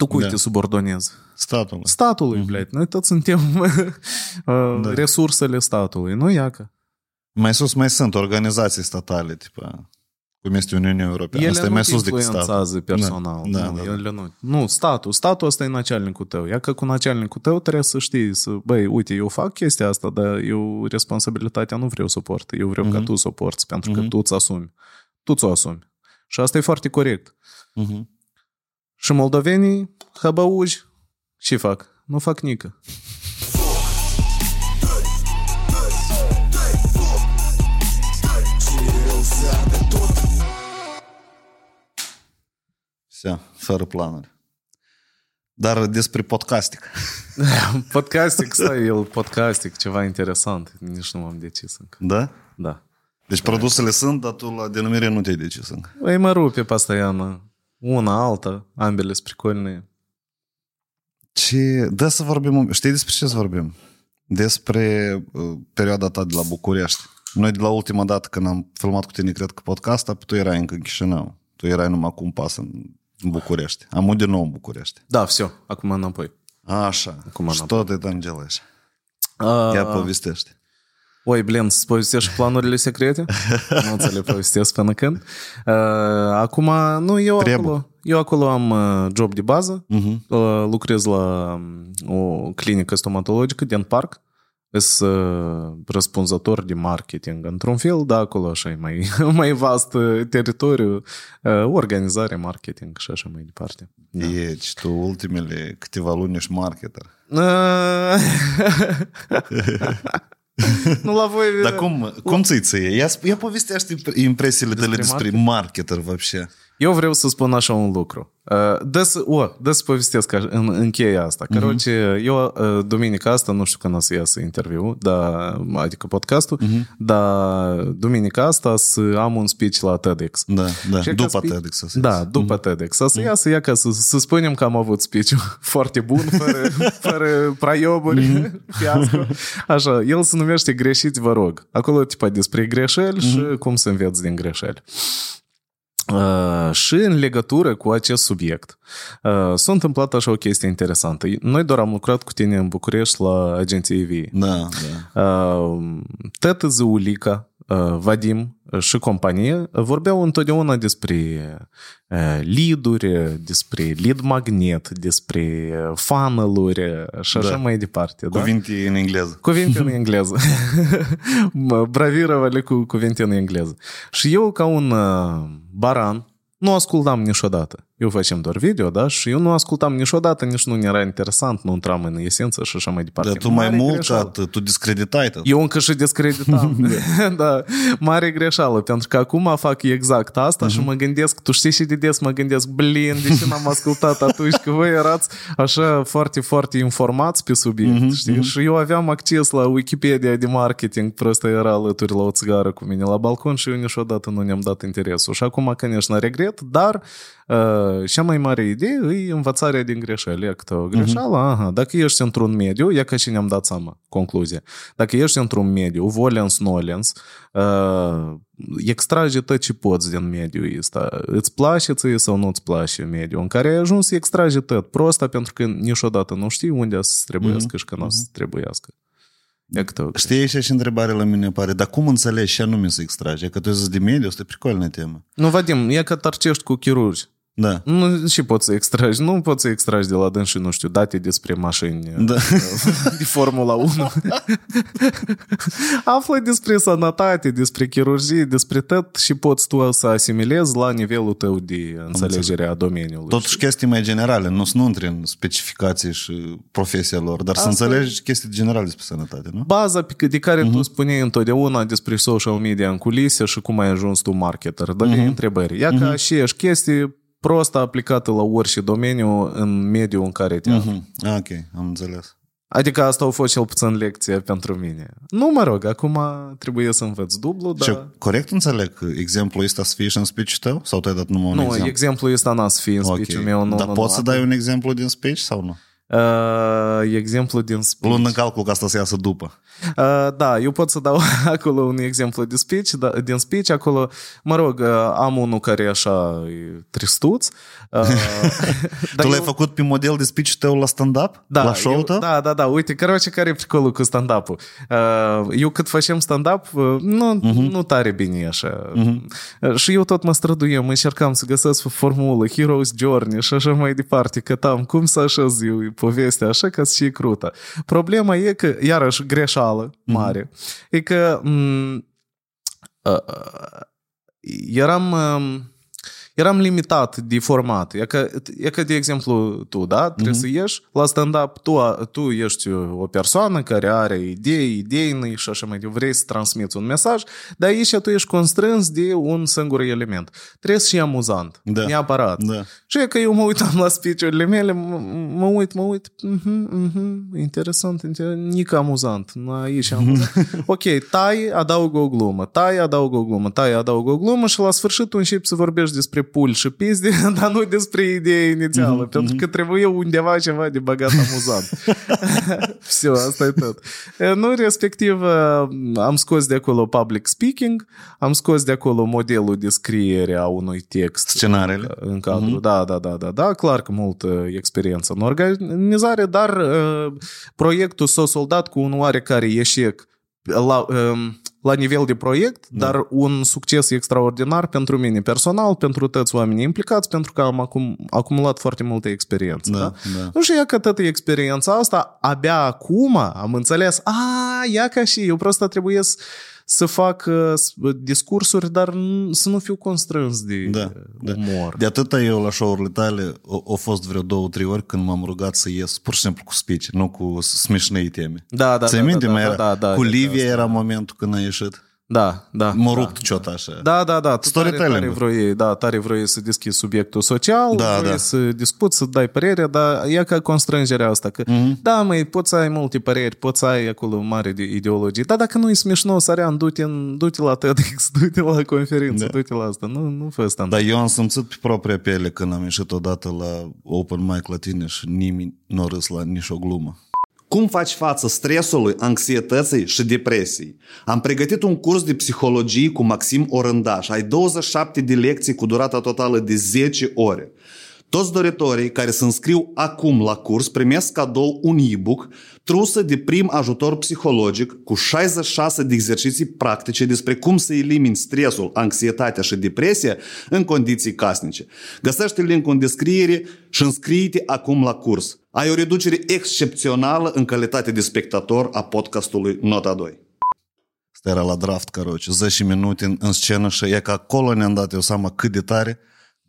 Tu cui Da. te subordonezi? Statul. Statului, mm-hmm. blядь. Noi toți suntem uh, Da. resursele statului, nu iacă. Mai sus mai sunt organizații statale, tipa, cum este Uniunea Europeană. Ele Asta e nu mai te sus decât statul. influențează personal. Da, nu, da, da. ele nu. nu, statul. Statul ăsta e начальnicul tău. Ia că cu начальnicul tău trebuie să știi, să, băi, uite, eu fac chestia asta, dar eu responsabilitatea nu vreau să o port. Eu vreau ca Mhm. tu să o porți, pentru că Mhm. tu îți asumi. Tu ți-o asumi. Și asta e foarte corect. Mhm. Și moldovenii, hăbăuși, ce fac? Nu fac nică. Все, fără planuri. Dar despre podcastic. Podcastic, stai, el podcastic, ceva interesant. Nici nu m-am decis încă. Da? Da. Deci produsele sunt, dar tu la denumire nu te-ai decis încă. Ei mă rupe постоянно. Una, alta, ambele sunt прикольные. Ce... Da să vorbim... Știi despre ce să vorbim? Despre uh, perioada ta de la București. Noi de la ultima dată când am filmat cu tine, cred că podcasta, tu erai încă în Chișinău. Tu erai numai cu un pas în, în București. Am din nou în București. Da, все, acum înapoi. Așa. Acum Și înapoi. tot e там делаешь. А, Ia povestește. Oi, blin, să povestești planurile secrete? nu ți le povestesc până când. Uh, acum, nu, eu acolo, eu acolo am job de bază, uh-huh. uh, lucrez la o clinică stomatologică din parc, sunt uh, răspunzător de marketing într-un fel, da, acolo așa e mai, mai vast teritoriu, uh, organizare, marketing și așa mai departe. Da. Deci, tu ultimele câteva luni ești marketer. nu la voi... Dar cum, cum ți-i ție? Ia, sp- ia povestește impresiile tale Despre despre marketer, вообще. Eu vreau să spun așa un lucru. Uh, Dă să, o, dă să povestesc așa, în, încheia asta. Короче, eu uh, duminica asta, nu știu când o să iasă interviu, dar, adică podcastul, dar duminica asta să am un speech la TEDx. Da, da. Și ca După speech- TEDx. o să Da, iasă. după TEDx. O să iasă ea ca să, să spunem că am avut speech foarte bun, fără, fără praioburi, fiasco. Așa, el se numește Greșiți, vă rog. Acolo, tipa, despre greșeli și cum să înveți din greșeli. Uh, și în legătură cu acest subiect uh, s-a întâmplat așa o chestie interesantă. Noi doar am lucrat cu tine în București la agenția EVI. Da, da. Uh, Tată Zăulica, uh, Vadim și companie vorbeau întotdeauna despre uh, lead-uri, despre lead magnet, despre uh, funnel-uri și așa Da. mai departe. Da? Cuvinte în engleză. Cuvinte în engleză. Mă, Bravirovali cu cuvinte în engleză. Și eu, ca un uh, baran, nu ascultam niciodată Eu facem doar video, da? Și eu nu ascultam niciodată, nici nu era interesant, nu intram în esență și așa mai departe. Dar tu mai Mare mult greșeală. ca tu discreditai tot. Eu încă și discreditam. da, mare greșeală, pentru că acum fac exact asta și mă gândesc, tu știi și de des mă gândesc, blin, de ce n-am ascultat atunci, că voi erați așa foarte, foarte informați pe subiect, știi? Și eu aveam acces la Wikipedia de marketing, просто era alături la o țigară cu mine la balcon și eu niciodată nu ne-am dat interesul. Și acum, конечно, regret, dar uh, cea mai mare idee e învățarea din greșeli. E câte o greșeală, aha, dacă ești într-un mediu, e ca și ne-am dat seama, concluzie. Dacă ești într-un mediu, volens, nolens, uh, extrage tot ce poți din mediul ăsta. Îți place ție sau nu îți place mediul în care ai ajuns, extrage tot. Prosta pentru că niciodată nu știi unde să trebuiască și când o să trebuiască. E câte o Știi, aici și întrebare la mine apare, dar cum înțelegi ce anume să extragi? Că tu zici de mediu, asta e pricolnă temă. Nu, Vadim, e că tarcești cu chirurgi. Da. Nu, și poți să extragi. Nu poți să extragi de la dânsi, nu știu, date despre mașini Da. de Formula 1. Află despre sănătate, despre chirurgie, despre tot și poți tu să asimilezi la nivelul tău de înțelegere a domeniului. Totuși chestii mai generale, nu să nu intri în specificații și profesia lor, dar să Asta- înțelegi chestii generale despre sănătate, nu? Baza pe, de care tu spuneai întotdeauna despre social media în culise și cum ai ajuns tu marketer. Dar uh-huh. întrebări. Ia ca și ești chestii prost aplicată la orice domeniu în mediul în care te afli. Mhm. Ah, ok, am înțeles. Adică asta a fost cel puțin lecție pentru mine. Nu mă rog, acum trebuie să învăț dublu, Și dar... corect înțeleg că exemplul ăsta să fie și în speech tău? Sau tu ai dat numai un Nu, exemplu? exemplul ăsta n-a să fie în Ok. speech-ul meu. Nu, Dar nu, poți nu, să dai un exemplu din speech sau nu? Uh, exemplu din speech. Luând în calcul ca asta să iasă după. Uh, da, eu pot să dau acolo un exemplu din speech, da, din speech. Acolo, mă rog, uh, am unul care e așa e tristuț. Uh, tu l-ai eu... făcut pe model de speech tău la stand-up? Da, la show eu, Da, da, da. Uite, caroce, care e pricolul cu stand-up-ul? Uh, eu cât facem stand-up, uh, nu, uh-huh. nu tare bine e așa. Uh-huh. Uh, și eu tot mă străduiam, încercam să găsesc formulă, Hero's Journey și așa mai departe, că tam, cum să așez eu povestea așa ca să fie crută. Problema e că, iarăși, greșeală mare, mm-hmm. e că m- uh, eram... Uh, eram limitat de format. E că, e că de exemplu, tu, da, trebuie mm-hmm. să ieși la stand-up, tu, tu ești o persoană care are idei, idei și așa mai departe, vrei să transmiți un mesaj, dar aici tu ești constrâns de un singur element. Trebuie să fie amuzant, da. neapărat. Da. Și e că eu mă uitam la speech-urile mele, mă uit, mă uit, uh-huh, uh-huh, interesant, interesant, nică amuzant, aici amuzant. ok, tai, adaugă o glumă, tai, adaugă o glumă, tai, adaugă o glumă și la sfârșit tu începi să vorbești despre despre pul și pizde, dar nu despre ideea inițială, mm-hmm. pentru că trebuie undeva ceva de băgat amuzant. Все, asta e tot. Nu, respectiv, am scos de acolo public speaking, am scos de acolo modelul de scriere a unui text. Scenariile. În cadrul, mm-hmm. da, da, da, da, da, clar că multă experiență în organizare, dar uh, proiectul s-a soldat cu un oarecare eșec la, um, la nivel de proiect, da. dar un succes extraordinar pentru mine personal, pentru toți oamenii implicați, pentru că am acum, acumulat foarte multă experiență. Da, da? Da. Nu și ia că toată experiența asta, abia acum am înțeles, a, ia ca și eu prost trebuie să să fac uh, discursuri, dar să nu fiu constrâns de da, da. umor. De atâta eu la show-urile tale au fost vreo două, trei ori când m-am rugat să ies pur și simplu cu speech, nu cu smișnei teme. Da, da, Ți-ai da, minte, da, mai da, era, da, da, cu da, Livia da, era momentul când a ieșit. Da, da. Mă da, rupt ciot așa. Da, da, da. Tu Storytelling. tare, tare vrei, da, tare vrei să deschizi subiectul social, da, vrei da. să discuți, să dai părere, dar e ca constrângerea asta, că mm-hmm. da, măi, poți să ai multe păreri, poți să ai acolo mare de ideologie, dar dacă nu e smișnou, Sarian, du-te, în, du-te la TEDx, du-te la conferință, da. du-te la asta, nu, nu fă asta. Dar eu am simțit pe propria piele când am ieșit odată la open mic la tine și nimeni nu a râs la nici o glumă. Cum faci față stresului, anxietății și depresiei? Am pregătit un curs de psihologie cu Maxim Orândaș. Ai 27 de lecții cu durata totală de 10 ore. Toți doritorii care se înscriu acum la curs primesc cadou un e-book trusă de prim ajutor psihologic cu 66 de exerciții practice despre cum să elimini stresul, anxietatea și depresia în condiții casnice. Găsește linkul în descriere și înscrie-te acum la curs. Ai o reducere excepțională în calitate de spectator a podcastului Nota 2. Asta era la draft, caroce, 10 minute în, în scenă și e că acolo ne-am dat eu seama cât de tare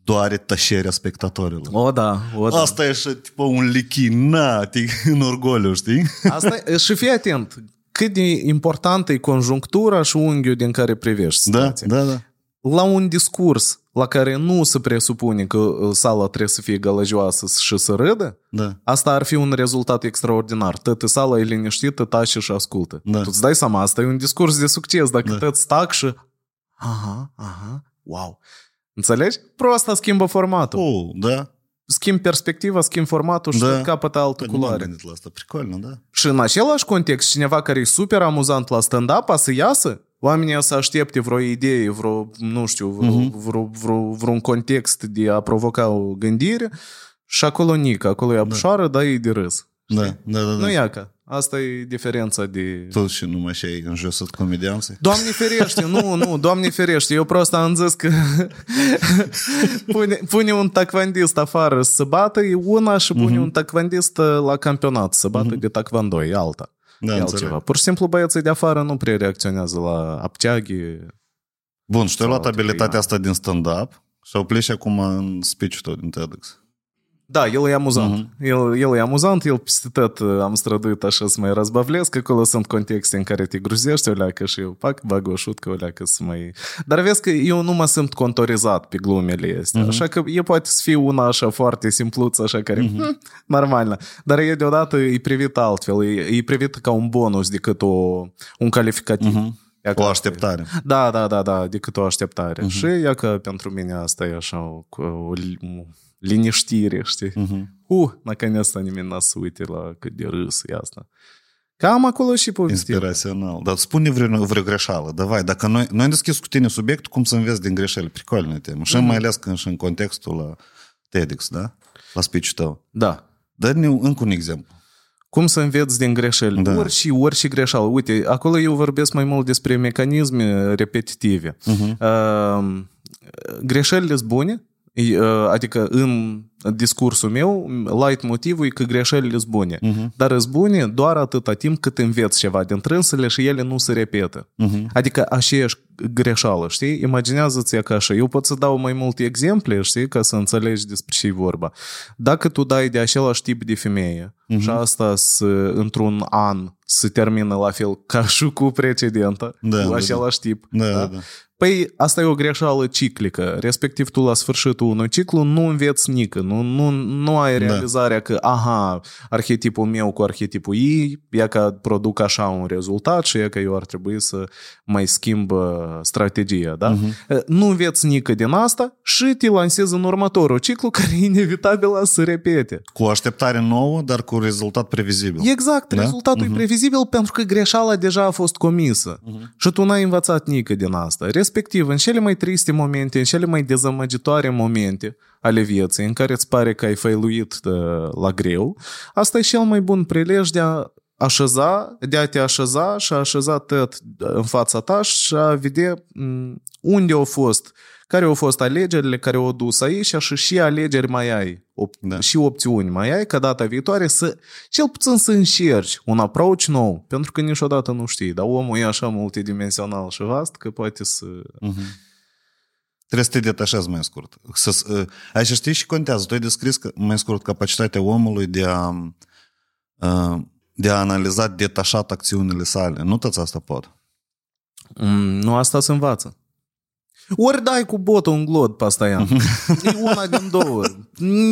doare tășerea spectatorilor. O, da, o, da. Asta e și tipă un lichinat în orgoliu, știi? Asta e, și fii atent, cât de importantă e conjunctura și unghiul din care privești Da, situația. da, da. La un discurs la care nu se presupune că uh, sala trebuie să fie gălăgioasă și să râdă, Da. asta ar fi un rezultat extraordinar. Toată sala e liniștită, tace și ascultă. Da. Tu îți dai seama, asta e un discurs de succes, dacă Da. da. toți stac și... Aha, aha, wow. Înțelegi? Pro asta schimbă formatul. Oh, da. Schimb perspectiva, schimb formatul și Da. da. capătă altă Nu m-am culoare. gândit la asta. Pricolno, da. Și în același context, cineva care e super amuzant la stand-up, a să iasă, oamenii să aștepte vreo idee, vreo, nu știu, vreo, Mhm. uh-huh. vreo, vreo, vreun context de a provoca o gândire și acolo nică, acolo e apșoară, dar e de râs. Da, da, da. da. Nu ia ca. Asta e diferența de... Tu și numai și ai înjosat comedianții? Doamne ferește, nu, nu, Doamne ferește, eu prost am zis că pune, pune un taekwondist afară să bată, e una și pune Mhm. un taekwondist la campionat să bată de taekwondo, e alta. Da, e înțeleg. altceva. Pur și simplu băieții de afară nu prea reacționează la apteaghi. Bun, și tu ai luat Sau abilitatea trei asta din stand-up și au pleci acum în speech-ul tău din TEDx. Da, el e amuzant. Mhm. El, el e amuzant, el peste tot uh, am străduit așa să mai răzbavlesc, acolo sunt contexte în care te gruzești o leacă și eu fac, bag o șutcă o leacă să mai... Dar vezi că eu nu mă simt contorizat pe glumele astea, Mhm. așa că e poate să fie una așa foarte simpluță, așa care, hm, normală, dar e deodată e privit altfel, e, e privit ca un bonus decât o, un calificativ. Ia O că- așteptare. Da, da, da, da, decât o așteptare. Uh-huh. Și ia că pentru mine asta e așa o, o, liniștire, știi? Uh-huh. Uh, наконец-то nimeni n-a să uite la cât de râs e asta. Cam acolo și povestim. Inspirațional. Dar spune vreo, vreo greșeală. Давай, dacă noi, noi am deschis cu tine subiectul cum să înveți din greșeli. Pricolnă temă. Și mai ales când și în contextul la TEDx, da? La speech tău. Da. Dă-ne încă un exemplu. Cum să înveți din greșeli? Da. Orice, orice greșeală. Uite, acolo eu vorbesc mai mult despre mecanisme repetitive. Uh-huh. Uh, greșelile sunt bune, E, uh, adică în discursul meu, light motivul e că greșelile sunt bune. Uh-huh. Dar sunt bune doar atâta timp cât înveți ceva din trânsele și ele nu se repetă. Uh-huh. Adică aceeași greșeală, știi? Imaginează-ți că așa. Eu pot să dau mai multe exemple, știi? Ca să înțelegi despre ce e vorba. Dacă tu dai de același tip de femeie uh-huh. și asta să, într-un an se termină la fel ca și cu precedenta, Da, cu da, același tip. Da, da, da. Păi asta e o greșeală ciclică, respectiv tu la sfârșitul unui ciclu nu înveți nică, nu, nu, nu ai realizarea că, aha, arhetipul meu cu arhetipul ei, e că produc așa un rezultat și e că eu ar trebui să mai schimb uh, strategia, da? Uh-huh. Nu înveți nică din asta și te lansezi în următorul ciclu care e inevitabil să repete. Cu o așteptare nouă, dar cu rezultat previzibil. Exact, Da? rezultatul e previzibil pentru că greșeala deja a fost comisă și tu n-ai învățat nică din asta. Respectiv, în cele mai triste momente, în cele mai dezamăgitoare momente ale vieții, în care îți pare că ai failuit uh, la greu, asta e cel mai bun prilej de a așeza, de a te așeza și a așeza tot în fața ta și a vedea m, unde au fost, care au fost alegerile care au dus aici și și alegeri mai ai, op- Da. și opțiuni mai ai ca data viitoare să, cel puțin să încerci un approach nou, pentru că niciodată nu știi, dar omul e așa multidimensional și vast că poate să... Trebuie să te detașezi mai scurt. Să, uh, aici știi și contează. Tu ai descris că, mai scurt capacitatea omului de a, uh, de a analiza detașat acțiunile sale. Nu toți asta pot. Mm, nu asta se învață. Ori dai cu botul în glod pastayan. e una din două.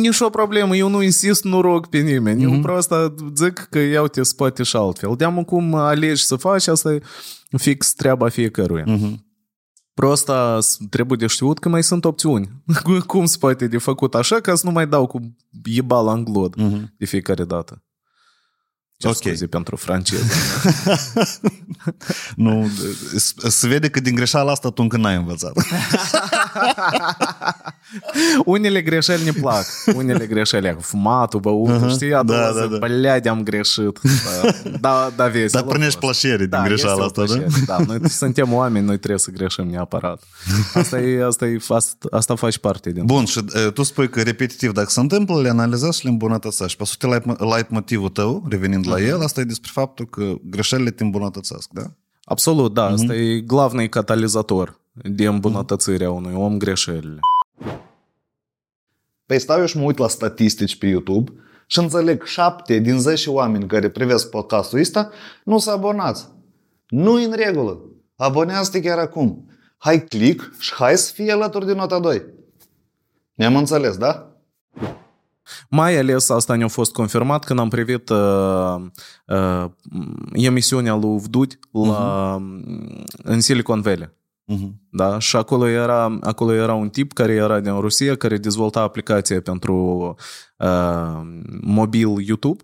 Nici o problemă, eu nu insist, nu rog pe nimeni. Mm-hmm. Eu mhm. prosta zic că iau te spate și altfel. de cum alegi să faci, asta e fix treaba fiecăruia. Mm-hmm. Prosta trebuie de știut că mai sunt opțiuni. cum se poate de făcut așa ca să nu mai dau cu ibala în glod mm-hmm. de fiecare dată. Ce okay. scuze pentru franceză. nu, se vede că din greșeala asta tu încă n-ai învățat. unele greșeli ne plac. Unele greșeli, fumatul, băutul, uh-huh. știi? A da, da, da. Băleade, am greșit. Da, da, vezi. Dar primești plăcere da, din greșeala asta, da? da? Noi suntem oameni, noi trebuie să greșim neapărat. Asta, e, asta, e, asta, asta faci parte din... Bun, și tu spui că repetitiv, dacă se întâmplă, le analizezi și le îmbunătățești. Pe sute, light motivul tău, revenind la el, asta e despre faptul că greșelile te îmbunătățesc, da? Absolut, da. Mm-hmm. Asta mhm. e glavnei catalizator de îmbunătățirea mm-hmm. unui om greșelile. Păi stau eu și mă uit la statistici pe YouTube și înțeleg 7 din 10 oameni care privesc podcastul ăsta nu s-au abonat. nu în regulă. Abonează-te chiar acum. Hai click și hai să fii alături de nota 2. Ne-am înțeles, da? Mai ales asta ne-a fost confirmat când am privit uh, uh, emisiunea lui Vdud la, uh-huh. în Silicon Valley. Uh-huh. Da? Și acolo era, acolo era un tip care era din Rusia, care dezvolta aplicație pentru uh, mobil YouTube,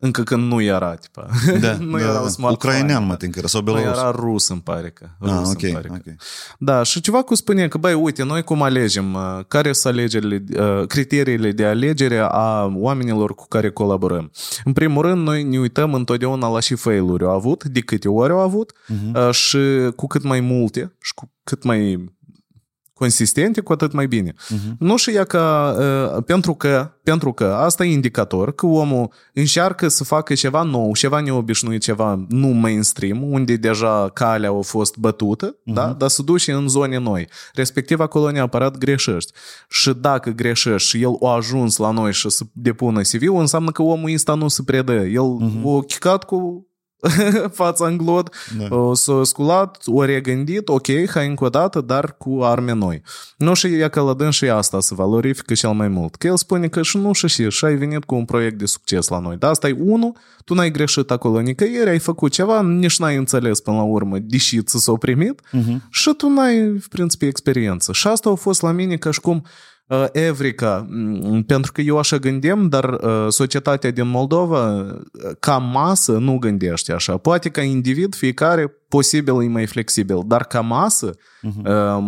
încă când nu era, tipa. Da, nu da, era da. smartphone. Ucrainean, mă tin că era, sau Nu belarus. era rus, îmi pare că. Rus, Ah, îmi ok, pare că. ok. Da, și ceva cu spune că, băi, uite, noi cum alegem, uh, care sunt alegerile, uh, criteriile de alegere a oamenilor cu care colaborăm. În primul rând, noi ne uităm întotdeauna la și failuri au avut, de câte ori au avut uh, și cu cât mai multe și cu cât mai consistente, cu atât mai bine. Uh-huh. Nu și ea că, uh, pentru că, pentru că asta e indicator că omul încearcă să facă ceva nou, ceva neobișnuit, ceva nu mainstream, unde deja calea a fost bătută, uh-huh. da? dar să duce în zone noi. Respectiv, acolo neapărat greșești. Și dacă greșești și el a ajuns la noi și să depună CV-ul, înseamnă că omul ăsta nu se predă. El uh-huh. a chicat cu fața în glod, Da. o s-a sculat, o regândit, ok, hai încă o dată, dar cu arme noi. Nu și e că la și asta se valorifică cel mai mult. Că el spune că și nu și și, și ai venit cu un proiect de succes la noi. Dar asta e unul, tu n-ai greșit acolo nicăieri, ai făcut ceva, nici n-ai înțeles până la urmă, deși ți s-au primit, Uh-huh. și tu n-ai, în principiu, experiență. Și asta a fost la mine ca și cum uh, Evrica, mm, pentru că eu așa gândim, dar uh, societatea din Moldova, uh, ca masă, nu gândește așa. Poate ca individ, fiecare posibil e mai flexibil, dar ca masă, uh-huh.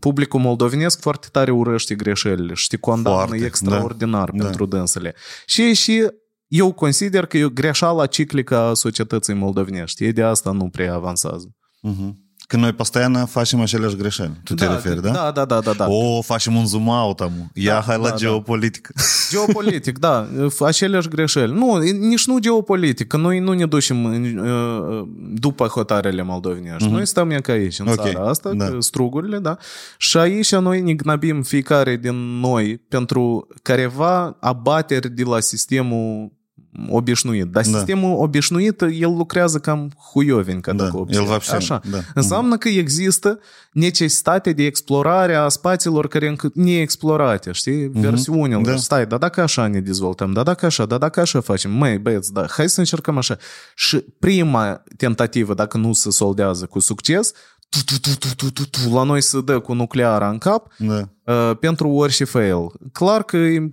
publicul moldovenesc foarte tare urăște greșelile și te condamnă Foarte, extraordinar da, pentru dânsele. Și, și eu consider că e o greșeală ciclică a societății moldovenești. Ei de asta nu prea avansează. Mhm. Că noi постоянно facem aceleași greșeli. Tu te referi, da? Da, da, da, da. da. O, facem un zoom out, amu. Ia, Da, hai la da, da. geopolitică. Geopolitic, da, aceleași greșeli. Nu, nici nu geopolitic, că noi nu ne ducem în, uh, după hotarele moldovenești. Noi stăm e ca aici, în Ok, țara asta, da. că strugurile, da. Și aici noi ne gnăbim fiecare din noi pentru careva abateri de la sistemul obișnuit. Dar da. sistemul obișnuit, el lucrează cam huiovin ca da, dacă el Așa. Da. Înseamnă că există necesitate de explorare a spațiilor care încă neexplorate, știi? Versiunile. Da. Stai, Da, dacă așa ne dezvoltăm, da, dacă așa, da, dacă așa facem, mai băieți, da, hai să încercăm așa. Și prima tentativă, dacă nu se soldează cu succes, tu, tu, tu, tu, tu, tu, tu, la noi se dă cu nucleara în cap da. uh, pentru orice fail. Clar că e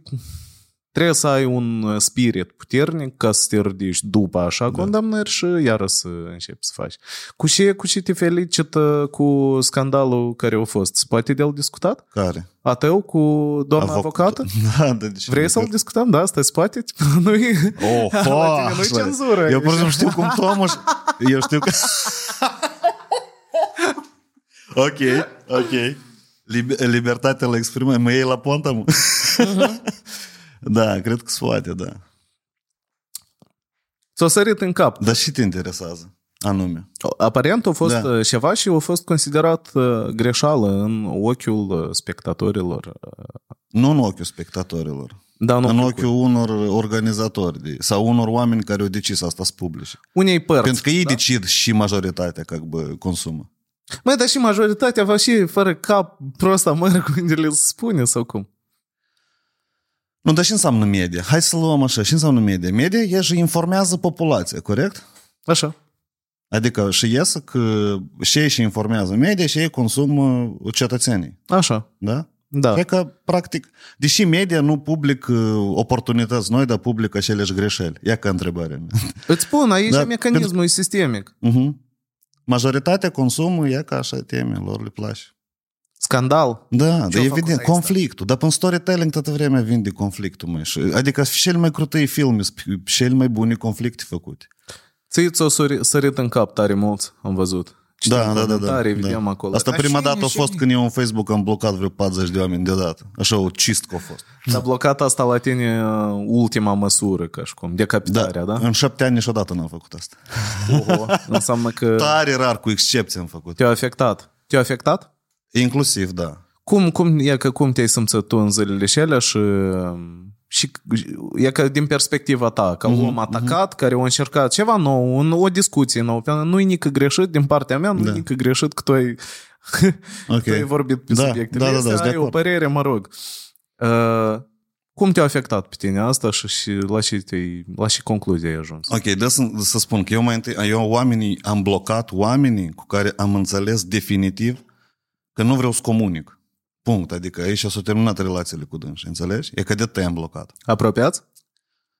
trebuie să ai un uh, spirit puternic ca să te ridici după așa da. condamnări și iară să începi să faci. Cu ce, cu ce te felicită cu scandalul care a fost? Se poate de el discutat? Care? A tău cu doamna Avoc- avocată? Da, da, deci Vrei să-l discutăm? Da, asta se poate? nu Oh, La tine nu-i așa. cenzură. Eu pur și simplu știu cum Tomuș... Eu știu că... ok, ok. Lib- libertatea la exprimare. Mă iei la ponta, mă? Da, cred că se poate, da. S-a sărit în cap. Dar și te interesează, anume. Aparent a fost Da. da. ceva și a fost considerat uh, greșeală în ochiul uh, spectatorilor. Nu în ochiul spectatorilor. Da, nu în în ochiul unor organizatori de, sau unor oameni care au decis asta să publice. unei părți. Pentru că ei da? decid și majoritatea ca bă, consumă. Măi, dar și majoritatea va și fără cap prost amără unde le spune sau cum? Nu, dar și înseamnă media? Hai să luăm așa, și înseamnă media? Media e și informează populația, corect? Așa. Adică și iesă că și ei și informează media și ei consumă cetățenii. Așa. Da? Da. Cred că, practic, deși media nu public uh, oportunități noi, dar publică aceleași greșeli. Ia ca întrebarea mea. Îți spun, aici Da, da, mecanismul e sistemic. Uh-huh. Majoritatea consumă, e ca așa teme, lor le place. Scandal. Da, Ce-au dar făcut evident, ăsta? conflictul. Dar în storytelling toată vremea vinde conflictul, măi. Și- Adică cel mai crutei filme, sunt cel mai buni conflicte făcute. Ți ți-o sări- sărit în cap tare mulți, am văzut. Citim Da, da, da, da, comentarii, da. vedem acolo. Asta Dar prima și- dată a și- fost când eu în Facebook am blocat vreo 40 de oameni deodată. Așa o cistcă a fost. S-a blocat asta la tine uh, ultima măsură, ca și cum, decapitarea, da? În șapte ani niciodată n-am făcut asta. Oho, înseamnă că Tare rar, cu excepție am făcut. te-a afectat. Te-a afectat? Inclusiv, da. Cum, cum, e că cum te-ai simțit tu în zilele și alea și, și e că din perspectiva ta, ca om atacat, care a încercat ceva nou, un, o discuție nouă, pentru că nu-i nică greșit din partea mea, nu-i Da. nică greșit că tu ai, Ok. tu ai vorbit pe Da, subiectele da, da, astea, da, sunt de ai o acord. părere, mă rog. Uh, cum te-a afectat pe tine asta și, și la, ce te-ai, la ce concluzie ai ajuns? Ok, dă să, să spun că eu mai întâi, eu oamenii, am blocat oamenii cu care am înțeles definitiv că nu vreau să comunic. Punct. Adică aici s-au terminat relațiile cu dânsi, înțelegi? E că de te am blocat. Apropiați?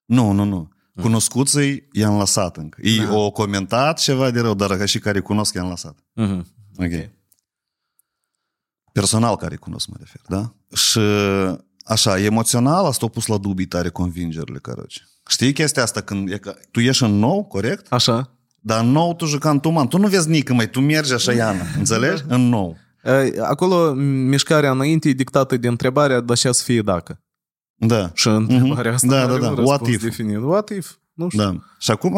Nu, nu, nu. Cunoscuții i-am lăsat încă. Ei Ah. au comentat ceva de rău, dar ca și care cunosc i-am lăsat. Uh-huh. Ok. Personal care cunosc, mă refer, da? Și așa, emoțional asta a pus la dubii tare convingerile, căroci. Știi chestia asta când e că tu ieși în nou, corect? Așa. Dar în nou tu juca în tuman. Tu nu vezi nică, mai tu mergi așa, Iana. Înțelegi? În nou. Uh, Acolo mișcarea înainte e dictată de întrebarea, dar ce să fie dacă? Da. Și întrebarea asta Da, are da, da. un What răspuns if? definit. What if? Nu știu. Da. Și acum,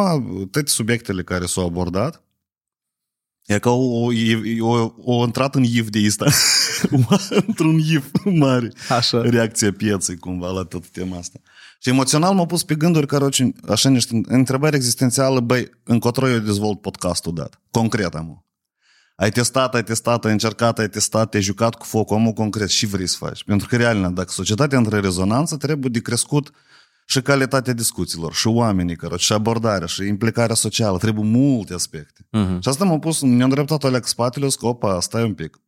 toate subiectele care s-au abordat, e că o, o, o, o intrat în iv de asta. Într-un iv mare. Așa. Reacția pieței, cumva, la tot tema asta. Și emoțional m-a pus pe gânduri care, așa, niște întrebări existențială, băi, încotro eu dezvolt podcastul dat. Concret am. Ai testat, ai testat, ai încercat, ai testat, te-ai jucat cu focul, omul concret și vrei să faci. Pentru că, real, dacă societatea între rezonanță, trebuie de crescut și calitatea discuțiilor, și oamenii, care, și abordarea, și implicarea socială. Trebuie multe aspecte. Mhm. Și asta m-a pus, ne-am îndreptat alea cu spatele, zic, opa, stai un pic.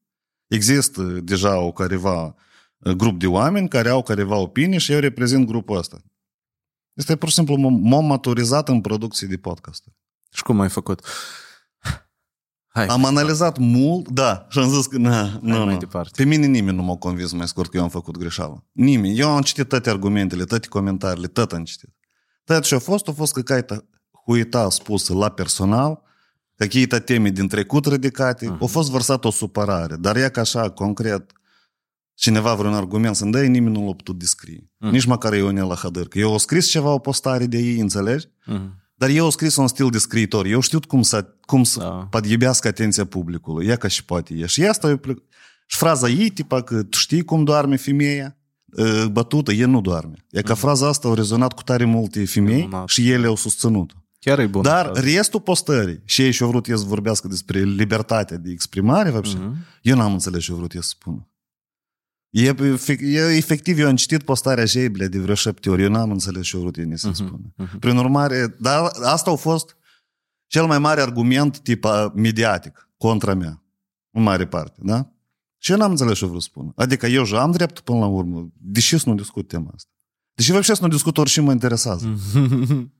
Există deja o careva uh, grup de oameni care au careva opinii și eu reprezint grupul ăsta. Este pur și simplu m-am maturizat în producție de podcast. Și cum ai făcut? Hai. Am analizat mult, da, și am zis că na, nu, mai nu. departe. Pe mine nimeni nu m-a convins mai scurt că eu am făcut greșeală. Nimeni. Eu am citit toate argumentele, toate comentariile, tot am citit. Tot ce a fost, a fost какая-то huita spusă la personal, какие-то teme din trecut ridicate, uh-huh. a fost vărsat o supărare, dar ea ca așa, concret, cineva vreun argument să-mi dă, nimeni nu l-a putut descrie. Uh-huh. Nici măcar Ionel la Hadăr. Că eu au scris ceva, o postare de ei, înțelegi? Mhm. Dar eu au scris un stil de scriitor. Eu știu cum să, cum să Da. podiebească atenția publicului. Ea ca și poate e. Și asta eu plec... Și fraza ei, tipa că tu știi cum doarme femeia uh, bătută, e nu doarme. E ca fraza asta a rezonat cu tare multe femei Minunat. și ele au susținut Chiar e bun. Dar restul postării, și ei și-au vrut ei să vorbească despre libertatea de exprimare, вообще, Mhm. eu n-am înțeles ce-au vrut ei să spună. E, e, efectiv, eu am citit postarea și ei, de vreo șapte ori. Eu n-am înțeles ce vrut ei să uh-huh, spună. Uh-huh. Prin urmare, dar asta a fost cel mai mare argument tip mediatic contra mea, în mare parte, da? Și eu n-am înțeles ce vreau să spun. Adică eu și am drept până la urmă. Deși să nu discut tema asta? Deși, vă să nu discut, oricine mă interesează.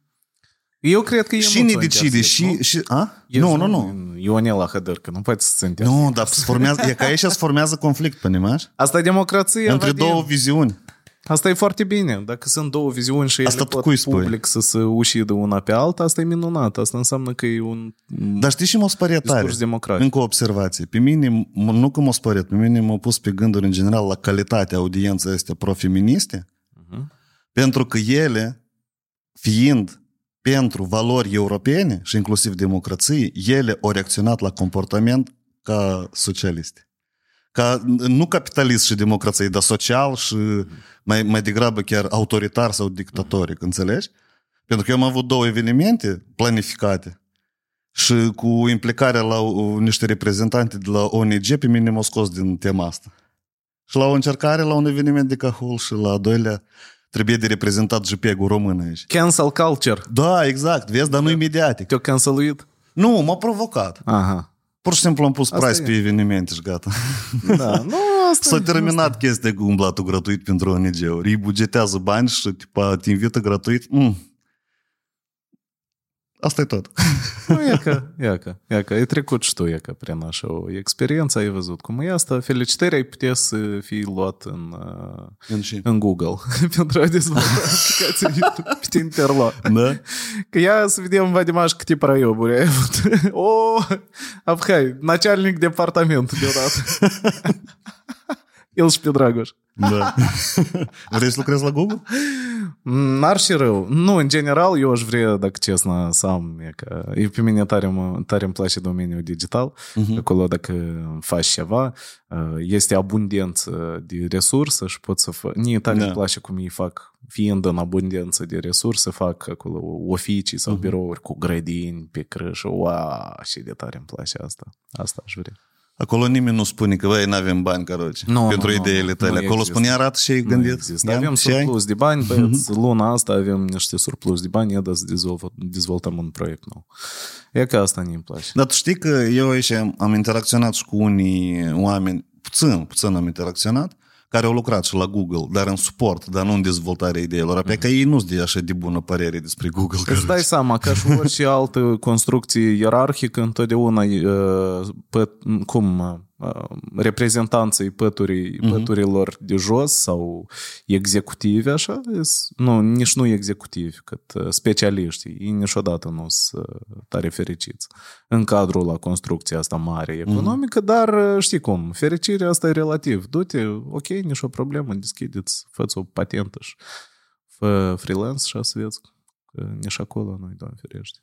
Eu cred că e și mult ne să decide, interesezi, și... și a? Eu Nu, nu, nu. Ionela Hădărcă, nu poate să se înțeleagă. Nu, dar se formează, e că aici se formează conflict, понимаешь? Asta e democrația. Între Vadim. două viziuni. Asta e foarte bine. Dacă sunt două viziuni și Asta ele tu pot cui spui? public să se ușidă una pe alta, asta e minunat. Asta înseamnă că e un Dar știi și mă spărie tare? discurs democratic. Încă o observație. Pe mine, m- nu că m-a spărit, pe mine m-a pus pe gânduri în general la calitatea audienței astea profeministe, Mhm. pentru că ele, fiind pentru valori europene și inclusiv democrație, ele au reacționat la comportament ca socialiste. Ca, nu capitalist și democrație, dar social și mai, mai degrabă chiar autoritar sau dictatoric, înțelegi? Pentru că eu am avut două evenimente planificate și cu implicarea la uh, niște reprezentanti de la ONG, pe mine m-au scos din tema asta. Și la o încercare, la un eveniment de Cahul și la a doilea, trebuie de reprezentat JPEG-ul român aici. Cancel culture. Da, exact, vezi, dar nu imediatic. Te-a canceluit? Nu, m-a provocat. Aha. Pur și simplu am pus Asta price e. pe evenimente și gata. Da. Nu, asta S-a e- terminat chestia cu umblatul gratuit pentru ONG-uri. Ei bugetează bani și tipa, te invită gratuit. Mm Asta e tot. Nu, e că, e că, e că, ai trecut și tu, e că, prin așa o experiență, ai văzut cum e asta. Felicitări, ai putea să fii luat în, uh, În și. în Google pentru a dezvolta aplicații YouTube pe Tinterlo. Da? Că я să vedem, Vadimaș, câte проебuri ai avut. O, Abhai, начальник департамент deodată. El și pe Dragoș. Da. Vrei să lucrezi la Google? N-ar și rău. Nu, în general, eu aș vrea, dacă cesna, să am, e că e pe mine tare, mă, tare îmi place domeniul digital. Uh-huh. Acolo, dacă faci ceva, este abundență de resurse și poți să fac... Mie tare Da. îmi place cum ei fac, fiind în abundență de resurse, fac acolo oficii sau uh-huh. birouri cu grădini pe crâșă. Wow, și de tare îmi place asta. Asta aș vrea. Acolo nimeni nu spune că, băi, n-avem bani, caroci, Nu, pentru nu, nu, ideile nu, tale. nu Acolo există. spune arată și ai Nu gândit. există. Ia, Avem și ai? surplus de bani, băieți, luna asta avem niște surplus de bani, ia să dezvoltă- dezvoltăm un proiect nou. E că asta ne place. Dar tu știi că eu aici am, am interacționat și cu unii oameni, puțin, puțin am interacționat, care au lucrat și la Google, dar în suport, dar nu în dezvoltarea ideilor. Apoi că ei nu-s de așa de bună părere despre Google. Îți dai seama, ca și orice altă construcție ierarhică, întotdeauna uh, păt, cum uh, reprezentanții păturii, Mhm. păturilor de jos sau executivi, așa, is- nu, nici nu executivi, cât uh, specialiști, ei niciodată nu sunt uh, tare fericiți în cadrul la construcția asta mare economică, dar uh, știi cum, fericirea asta e relativ. Du-te, ok, nici o problemă, deschideți, fă o patentă și fă freelance și să vezi că nici acolo noi, Doamne ferește.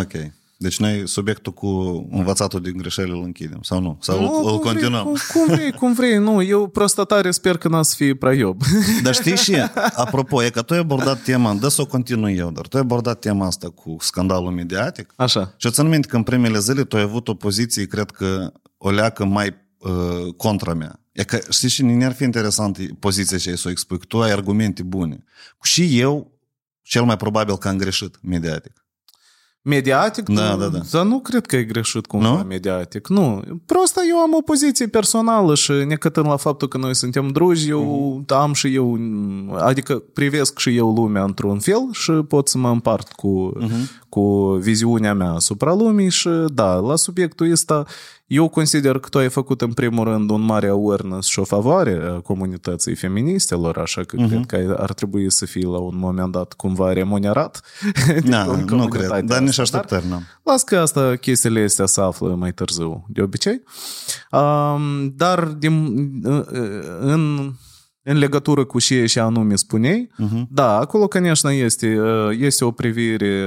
Ok. Deci noi subiectul cu învățatul din greșeli îl închidem, sau nu? Sau Nu, îl, îl cum continuăm? Vrei, cum, cum vrei, cum vrei. Nu, eu prostatare sper că n-a să fie prea iob. Dar știi și, apropo, e că tu ai abordat tema, dă să o continui eu, dar tu ai abordat tema asta cu scandalul mediatic Așa. și țin minte că în primele zile tu ai avut o poziție, cred că o leacă mai uh, contra mea. E că, știi, și ne-ar fi interesant poziția ce ai să o expui, că tu ai argumente bune. Și eu, cel mai probabil că am greșit mediatic. Mediatic? Da, nu, da, da. Dar nu cred că e greșit cumva Nu? mediatic. Nu. Prost eu am o poziție personală și necătând la faptul că noi suntem drugi, eu am și eu, adică privesc și eu lumea într-un fel și pot să mă împart cu, cu viziunea mea asupra lumii și da, la subiectul ăsta eu consider că tu ai făcut în primul rând un mare awareness și o favoare a comunității feministelor, așa că cred că ar trebui să fii la un moment dat cumva remunerat. Da, în nu comunitatea cred, dar nici asta. așteptări n-am. Las că asta, chestiile astea se află mai târziu, de obicei. Um, dar din, în, în legătură cu ce și anume spuneai, uh-huh. da, acolo, конечно, este, este o privire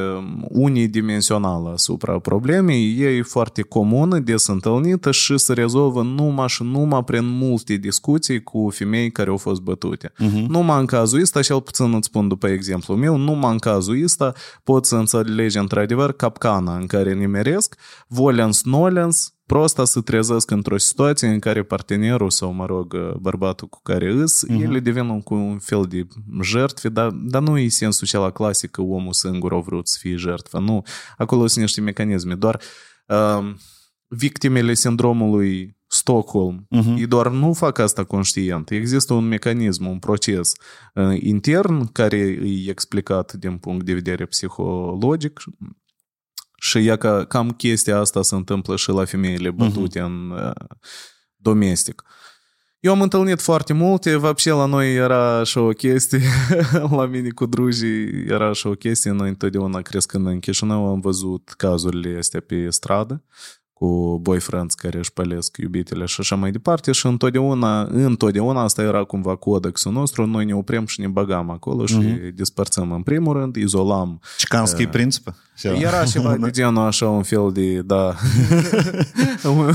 unidimensională asupra problemei, e foarte comună, des întâlnită și se rezolvă numai și numai prin multe discuții cu femei care au fost bătute. Uh-huh. Numai în cazul ăsta, cel puțin îți spun după exemplu meu, numai în cazul ăsta poți să înțelegi într-adevăr capcana în care nimeresc, volens nolens, prosta să trezesc într-o situație în care partenerul sau, mă rog, bărbatul cu care îs, uh-huh. ele devin cu un fel de jertfe, dar, dar nu e sensul acela clasic că omul singur a vrut să fie jertfă. Nu, acolo sunt niște mecanisme. Doar uh, victimele sindromului Stockholm, uh-huh. ei doar nu fac asta conștient. Există un mecanism, un proces uh, intern care e explicat din punct de vedere psihologic și e că cam chestia asta se întâmplă și la femeile bătute uh-huh. în uh, domestic. Eu am întâlnit foarte multe, вообще la noi era și o chestie, la mine cu drujii era și o chestie, noi întotdeauna crescând în Chișinău am văzut cazurile astea pe stradă, cu boyfriends care își pălesc iubitele și așa mai departe și întotdeauna, întotdeauna asta era cumva codexul nostru, noi ne oprim și ne băgam acolo și uh-huh. despărțăm în primul rând, izolam. Cicanskii uh, principe? Era ceva de genul așa, un fel de, da, un,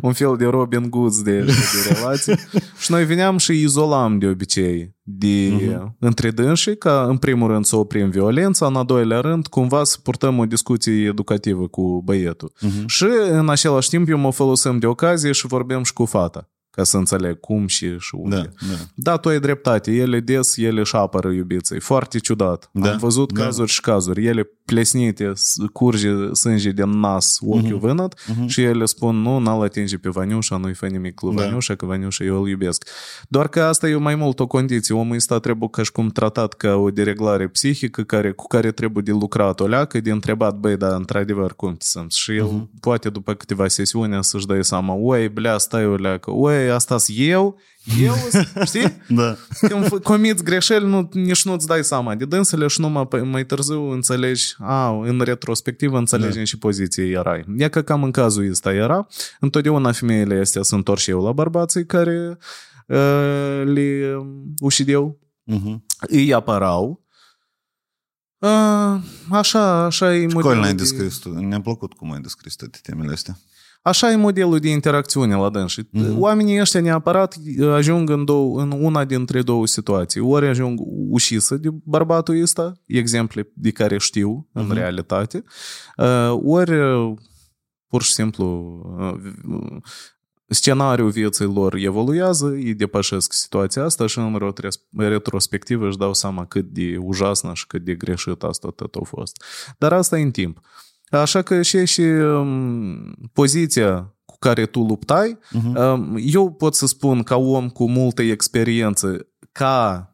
un fel de Robin Goods de, de relații. și noi veneam și izolam de obicei de uh-huh. între dânsii, ca în primul rând să oprim violența, în a doilea rând cumva să purtăm o discuție educativă cu băietul. Uh-huh. Și în același timp eu mă folosim de ocazie și vorbim și cu fata ca să înțeleg cum și, și unde. Da, da. da, tu ai dreptate, ele des, ele își apără iubiții. Foarte ciudat. Da, Am văzut da. cazuri și cazuri. Ele plesnite, curge sânge din nas, ochiul uh-huh. vânăt uh-huh. și ele spun, nu, n-al atinge pe Vaniușa, nu-i fă nimic lui Da. Vaniușa, că Vaniușa eu îl iubesc. Doar că asta e mai mult o condiție. Omul ăsta trebuie ca și cum tratat ca o dereglare psihică care, cu care trebuie de lucrat o leacă, de întrebat, băi, dar într-adevăr cum te simți? Și el Mhm. poate după câteva sesiuni să-și dă seama, oi, blea, stai o leacă, oi, asta eu, eu, știi? Da. Când f- comiți greșeli, nu, nici nu-ți dai seama de dânsele și numai pe- mai târziu înțelegi, a, în retrospectivă înțelegi în și poziție erai. E că cam în cazul ăsta era. Întotdeauna femeile astea se întorc și eu la bărbații care uh, le ușideau, Uh-huh. îi apărau. Uh, așa, așa e Școală modelul n-ai de- descris tu. Ne-a plăcut cum ai descris toate temele astea. Așa e modelul de interacțiune la dâns. Și Mhm. Oamenii ăștia neapărat ajung în, două, în una dintre două situații. Ori ajung ușisă de bărbatul ăsta, exemple de care știu în Mhm. realitate, uh, ori uh, pur și simplu uh, scenariul vieții lor evoluează, îi depășesc situația asta și în retros- retrospectivă își dau seama cât de ujasnă și cât de greșit asta tot a fost. Dar asta e în timp. Așa că și, și um, poziția cu care tu luptai, Uh-huh. um, eu pot să spun ca om cu multă experiență, ca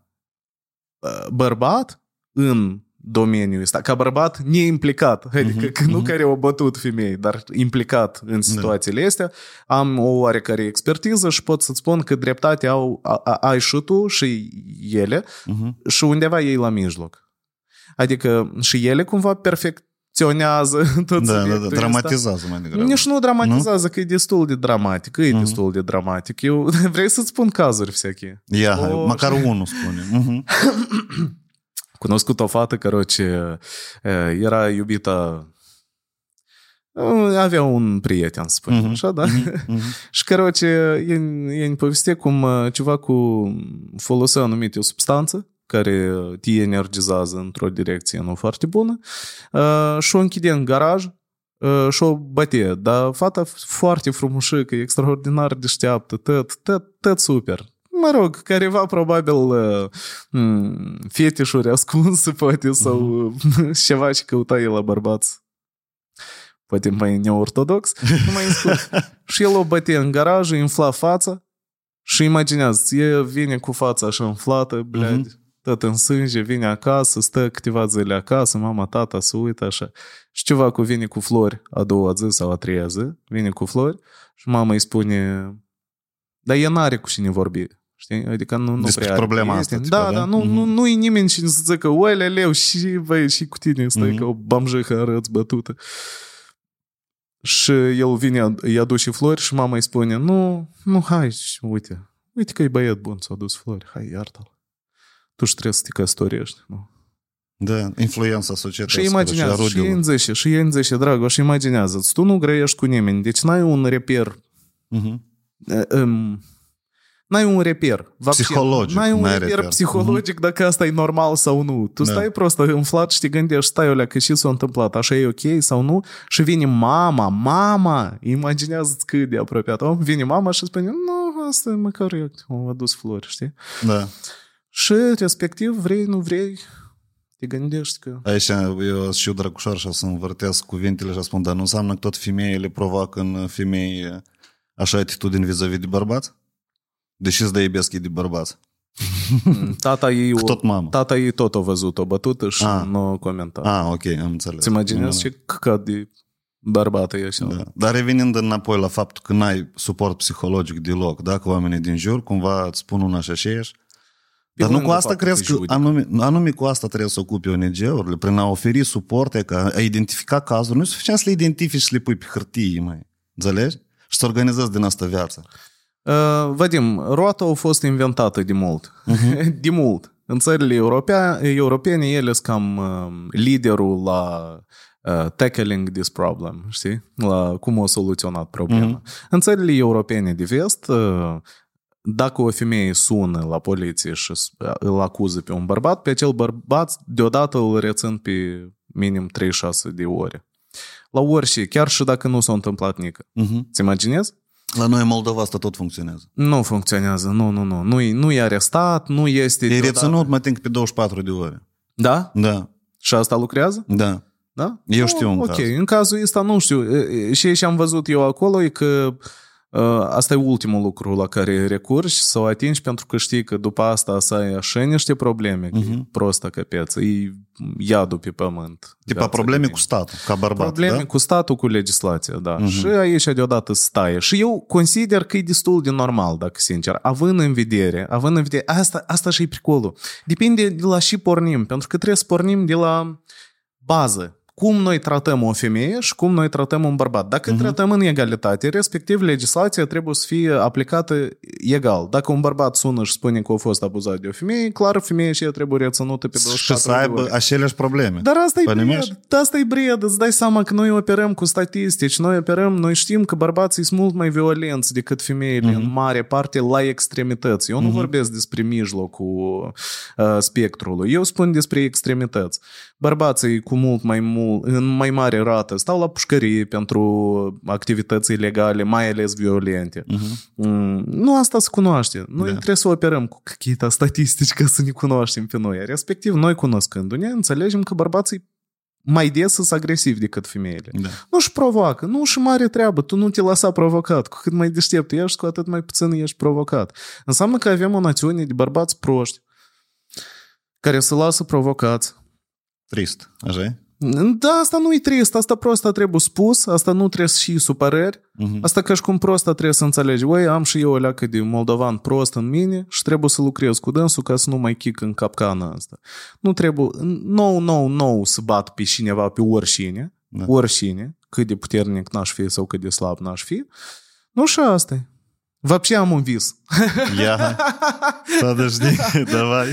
uh, bărbat în domeniul ăsta, ca bărbat neimplicat, adică Mhm, că nu mhm. care au bătut femei, dar implicat în situațiile astea, am o oarecare expertiză și pot să-ți spun că dreptate au, a, a, ai și tu și ele Uh-huh. și undeva ei la mijloc. Adică și ele cumva perfecționează tot Da, da, subiectul da, ăsta. dramatizează mai degrabă. Nici nu dramatizează, că e destul de dramatic. E Mhm. destul de dramatic. Eu vrei să-ți spun cazuri всякие. Ia, hai, O, măcar unul spune. Uh-huh. Cunoscut o fată, короче, era iubita avea un prieten, să spunem Mhm. așa, da? Uh-huh. Și, короче, el, el povestea cum uh, ceva cu folosea anumite substanță care te energizează într-o direcție nu foarte bună uh, și o închide în garaj uh, și o bătea. Dar fata foarte frumușică, extraordinar deșteaptă, tot, tot, tot super. Mă rog, careva probabil uh, m, fetișuri ascunse, poate, sau uh, ceva ce căuta el la bărbați poate mai neortodox, nu mai scurt. și el o bătie în garaj, îi umfla fața și imaginează, e vine cu fața așa umflată, bled, uh-huh. Tot în sânge, vine acasă, stă câteva zile acasă, mama, tata se uită așa. Și ceva cu vine cu flori a doua zi sau a treia zi, vine cu flori și mama îi spune, dar e n-are cu cine vorbi. Știi? Adică nu, nu Despre prea are problema prieteni. asta, Da, țipa, da, da? nu, nu, Mhm. nu-i nimeni cine să zică, oile leu, și băi, și cu tine stai Mhm. ca o bamjăcă arăți bătută. Și el vine, îi aduce flori și mama îi spune, nu, nu, hai, și uite, uite că e băiat bun, s-a adus flori, hai, iartă-l Tu și trebuie să te căsătorești. Nu? Da, influența societății. Și imaginează, și ei îmi zice, și ei îmi zice, Dragoș, imaginează tu nu grăiești cu nimeni, deci n-ai un reper Mhm. um, n-ai un reper. Вообще. Psihologic, N-ai un n-ai reper, reper. psihologic dacă asta e normal sau nu. Tu Da. stai prost înflat și te gândești, stai olea, că și s-a întâmplat, așa e ok sau nu? Și vine mama, mama, imaginează-ți cât de apropiat om, vine mama și spune, nu, asta e măcar eu am adus flori, știi? Da. Și respectiv, vrei, nu vrei, te gândești că... Aici eu și eu drăgușor și o să învârtesc cuvintele și o spun, dar nu înseamnă că tot femeile provoacă în femei așa atitudini vis-a-vis de bărbați? Deși îți dă iubesc ei de bărbați. Tata ei, Că o, tot mamă. tata ei tot a văzut o bătută și Ah. nu a comentat. Ah, ok, am înțeles. Îți imaginezi Da, ce căcat de bărbată e așa. Da. Dar revenind înapoi la faptul că n-ai suport psihologic deloc, dacă oamenii din jur cumva îți spun una și aceeași, dar nu lângă cu asta faptul crezi că că judecă. anume, anume cu asta trebuie să ocupe ONG-urile, prin a oferi suport, e ca a identifica cazuri, nu e suficient să le identifici și le pui pe hârtie, mai. Înțelegi? Și să organizezi din asta viața. Uh, Vadim, roata a fost inventată de mult. de mult. În țările europea, europene, ele sunt cam uh, liderul la uh, tackling this problem, știi? La cum au soluționat problema. În țările europene de vest, uh, dacă o femeie sună la poliție și s- îl acuză pe un bărbat, pe acel bărbat deodată îl rețin pe minim 36 de ore. La orice, chiar și dacă nu s-a întâmplat nică. Uh-huh. Ți imaginezi? La noi în Moldova asta tot funcționează. Nu funcționează, nu, nu, nu. Nu, nu e arestat, nu este... E deodată- reținut, mă tinc pe 24 de ore. Da? Da, Și asta lucrează? da. Da? Eu Nu, știu un Ok, caz. în cazul ăsta nu știu. E, e, Și ce am văzut eu acolo e că uh, asta e ultimul lucru la care recurgi să o atingi pentru că știi că după asta să ai așa niște probleme, că e prostă căpeță, e iadul pe pământ. Tipa Viața probleme de cu statul, ca bărbat, Probleme da? cu statul, cu legislația, da. Și aici deodată stai. Și eu consider că e destul de normal, dacă sincer, având în vedere, având în vedere, asta, asta și e pricolul. Depinde de la și pornim, pentru că trebuie să pornim de la bază. Cum noi tratăm o femeie și cum noi tratăm un bărbat. Dacă uh-huh. tratăm în egalitate, respectiv legislația trebuie să fie aplicată egal. Dacă un bărbat sună și spune că a fost abuzat de o femeie, clar, femeia și ea trebuie reținută pe 24 Și să aibă de ore. aceleași probleme. Dar asta e Pănimești? bred. Asta e bred. Îți dai seama că noi operăm cu statistici, noi operăm, noi știm că bărbații sunt mult mai violenți decât femeile, în mare parte la extremități. Eu nu vorbesc despre mijlocul uh, spectrului, eu spun despre extremități. Bărbații cu mult mai mult, în mai mare rată, stau la pușcărie pentru activități ilegale, mai ales violente. Mm, Nu asta se cunoaște. Noi Da. trebuie să operăm cu câte statistici ca să ne cunoaștem pe noi. Respectiv, noi cunoscându-ne, înțelegem că bărbații mai des sunt agresivi decât femeile. Da. Nu-și provoacă, nu și mare treabă, tu nu te lăsa provocat. Cu cât mai deștept ești, cu atât mai puțin ești provocat. Înseamnă că avem o națiune de bărbați proști care se lasă provocați. Trist, așa e? Da, asta nu e trist, asta prost trebuie spus, asta nu trebuie și supărări, Mhm. asta ca și cum prost trebuie să înțelegi, oi, am și eu o leacă de moldovan prost în mine și trebuie să lucrez cu dânsul ca să nu mai chic în capcana asta. Nu trebuie, nou, nou, nou să bat pe cineva, pe oricine, Da. oricine, cât de puternic n-aș fi sau cât de slab n-aș fi. Nu și asta e. Вообще am un vis. Ia, подожди, давай.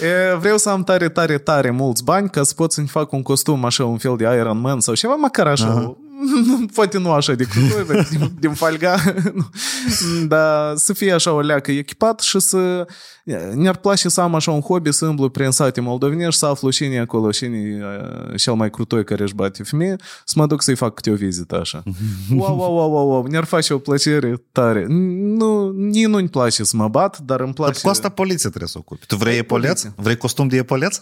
E, vreau să am tare, tare, tare mulți bani ca să pot să-mi fac un costum așa, un fel de Iron Man sau ceva, măcar așa. Aha. Poate nu așa de crutoi, dar din, din falga. dar să fie așa o leacă echipat și să... Ne-ar place să am așa un hobby, să îmblu prin sate moldovenești, să aflu cine e acolo, cine e uh, cel mai crutoi care își bate femeie, să mă duc să-i fac câte o vizită așa. Wow, wow, wow, wow, wow, ne-ar face o plăcere tare. Nu, nici nu-mi place să mă bat, dar îmi place... Dar cu asta poliția trebuie să ocupi. Tu vrei Păi, epoleț? poliția. Vrei costum de epoleț?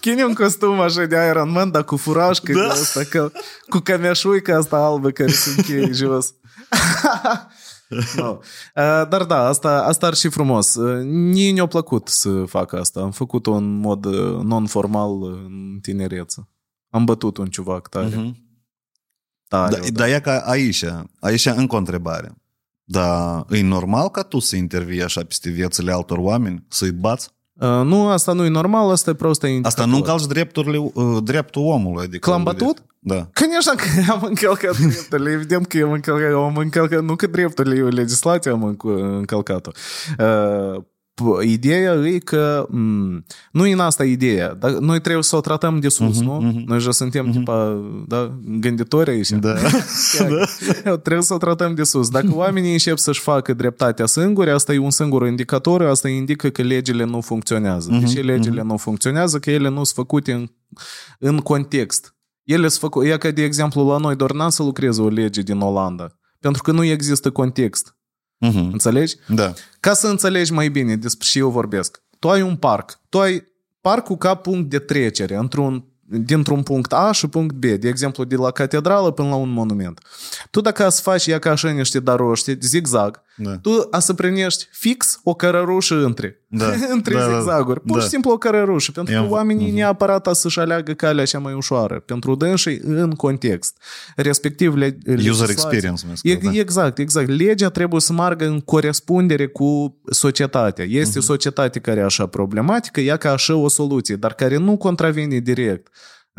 Pe Pricine un costum așa de Iron Man, dar cu furașcă da. de asta, că, cu cămeșuica asta albă care se încheie jos. no. Uh, dar da, asta, asta ar fi frumos. Uh, Nici ne-a plăcut să fac asta. Am făcut-o în mod uh, non-formal în tinereță. Am bătut un ciuvac tare. Mhm. tare Da, odată. dar e ca aici, aici încă o întrebare. Dar e normal ca tu să intervii așa peste viețile altor oameni, să-i bați? Uh, nu, asta nu e normal, asta e prostă Asta nu încalci drepturile, uh, dreptul omului. Adică Că l-am bătut? Da. Конечно că am încălcat drepturile, evident că am încălcat, am încălcat nu că drepturile, eu legislația am înc- încălcat-o. Uh, p- Ideea e că m, nu e în asta ideea, dar noi trebuie să o tratăm de sus, Mhm, nu? mhm. Noi deja suntem Mhm. tipa, da, gânditori aici. Da. Chiar. Trebuie să o tratăm de sus. Dacă oamenii încep să-și facă dreptatea singuri, asta e un singur indicator, asta indică că legile nu funcționează. De ce legile nu funcționează? Că ele nu sunt făcute în, în context. Ele sunt făcute, e ca de exemplu la noi, doar n-am să lucreze o lege din Olanda. Pentru că nu există context. Mhm. Înțelegi? Da. Ca să înțelegi mai bine despre ce eu vorbesc. Tu ai un parc. Tu ai parcul ca punct de trecere într-un, dintr-un punct A și punct B. De exemplu, de la catedrală până la un monument. Tu dacă să faci ea ca așa niște daroște, zigzag, Da. tu a să prinești fix o cărărușă între. Da. între Da, da. zigzaguri. Pur și Da. simplu o cărărușă. Pentru că I-am- oamenii Mhm. neapărat a să-și aleagă calea cea mai ușoară. Pentru dânsii în context. Respectiv, le, User legislația- experience, mi E, da. Exact, exact. Legea trebuie să meargă în corespundere cu societatea. Este Mhm. societate care e așa problematică, ea ca așa o soluție, dar care nu contravine direct.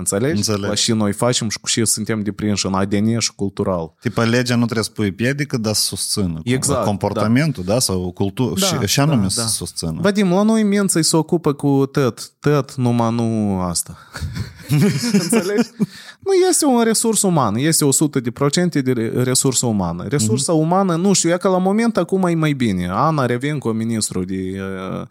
Înțelegi? Înțeleg. La și noi facem și cu și suntem deprinși în ADN și cultural. Tipa, legea nu trebuie să pui piedică, dar să susțină. cumva. Exact, Comportamentul, da, sau cultură. Da, și, și anume da, să da. susțină. Vadim, la noi minții se ocupă cu tot, tot, numai nu asta. Înțelegi? Nu este un resurs uman, este 100% de re- resursă umană. Resursa umană, nu știu, e că la moment acum e mai bine. Ana Revenco, ministrul de uh,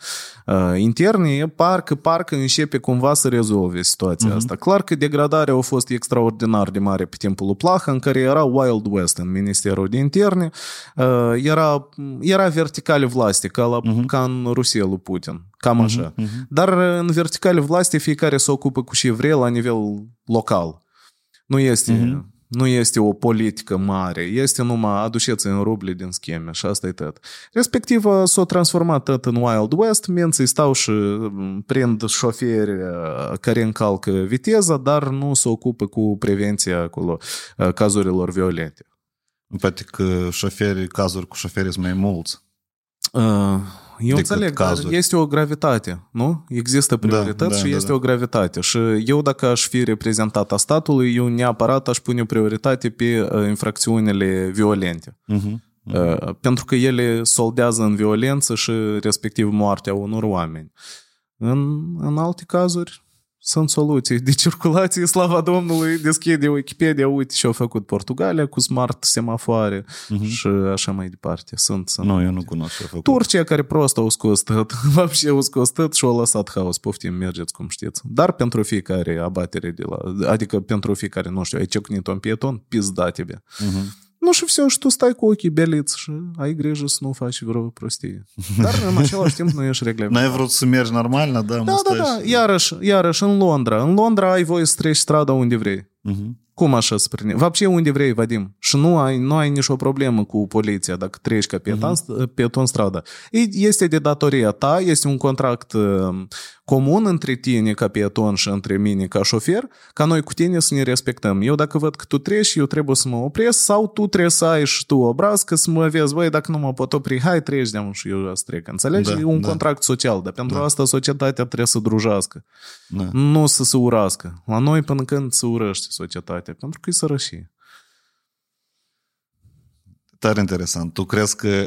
uh, interne, parcă, parcă începe cumva să rezolve situația asta. Clar că degradarea a fost extraordinar de mare pe timpul lui Plaha, în care era Wild West în Ministerul de Interne, uh, era, era verticale vlasti, ca, la, ca în Rusia lui Putin. Cam așa. Dar în verticale vlasti fiecare se ocupă cu ce vrea la nivel local. Nu este, nu este o politică mare, este numai aduceți în ruble din scheme și asta e tot. Respectiv s-a transformat tot în Wild West, menții stau și m, prind șoferi uh, care încalcă viteza, dar nu se ocupă cu prevenția acolo uh, cazurilor violente. Poate că șoferii, cazuri cu șoferii sunt mai mulți. Uh, Eu Decât înțeleg, dar cazuri. este o gravitate, nu? Există priorități da, și da, este da. o gravitate. Și eu, dacă aș fi reprezentat a statului, eu neapărat aș pune prioritate pe uh, infracțiunile violente. Mhm. Uh, Pentru că ele soldează în violență și respectiv moartea unor oameni. În, în alte cazuri sunt soluții de circulație, slava Domnului, deschide Wikipedia, uite ce au făcut Portugalia cu smart semafoare uh-huh. și așa mai departe. Sunt, sunt. Nu, no, eu nu cunosc ce făcut. Turcia care prost au scos tot, vapșe au scos tot și au lăsat haos, poftim, mergeți cum știți. Dar pentru fiecare abatere de la, adică pentru fiecare, nu știu, ai ciocnit un pieton, pizda tebe. Uh-huh. Mhm. Nu și все, și tu stai cu ochii beliți și ai grijă să nu faci vreo prostie. Dar în același timp nu ești reglementat. N-ai vrut să mergi normal, da? Da, da, da. Iarăși, iarăși, în Londra. În Londra ai voie să treci strada unde vrei. Mhm. Cum așa să prinde? Вообще unde vrei, Vadim. Și nu ai, nu ai nicio problemă cu poliția dacă treci ca pieton, uh-huh. pieton strada. E- Este de datoria ta, este un contract uh, comun între tine ca pieton și între mine ca șofer, ca noi cu tine să ne respectăm. Eu dacă văd că tu treci, eu trebuie să mă opresc sau tu trebuie să ai și tu obraz că să mă vezi, băi, dacă nu mă pot opri, hai, treci de și eu să trec. Înțelegi? Da, e un da. contract social, dar pentru asta societatea trebuie să drujească. Da. Nu să se urască. La noi până când se urăște societatea, pentru că e sărășie. Tare interesant. Tu crezi că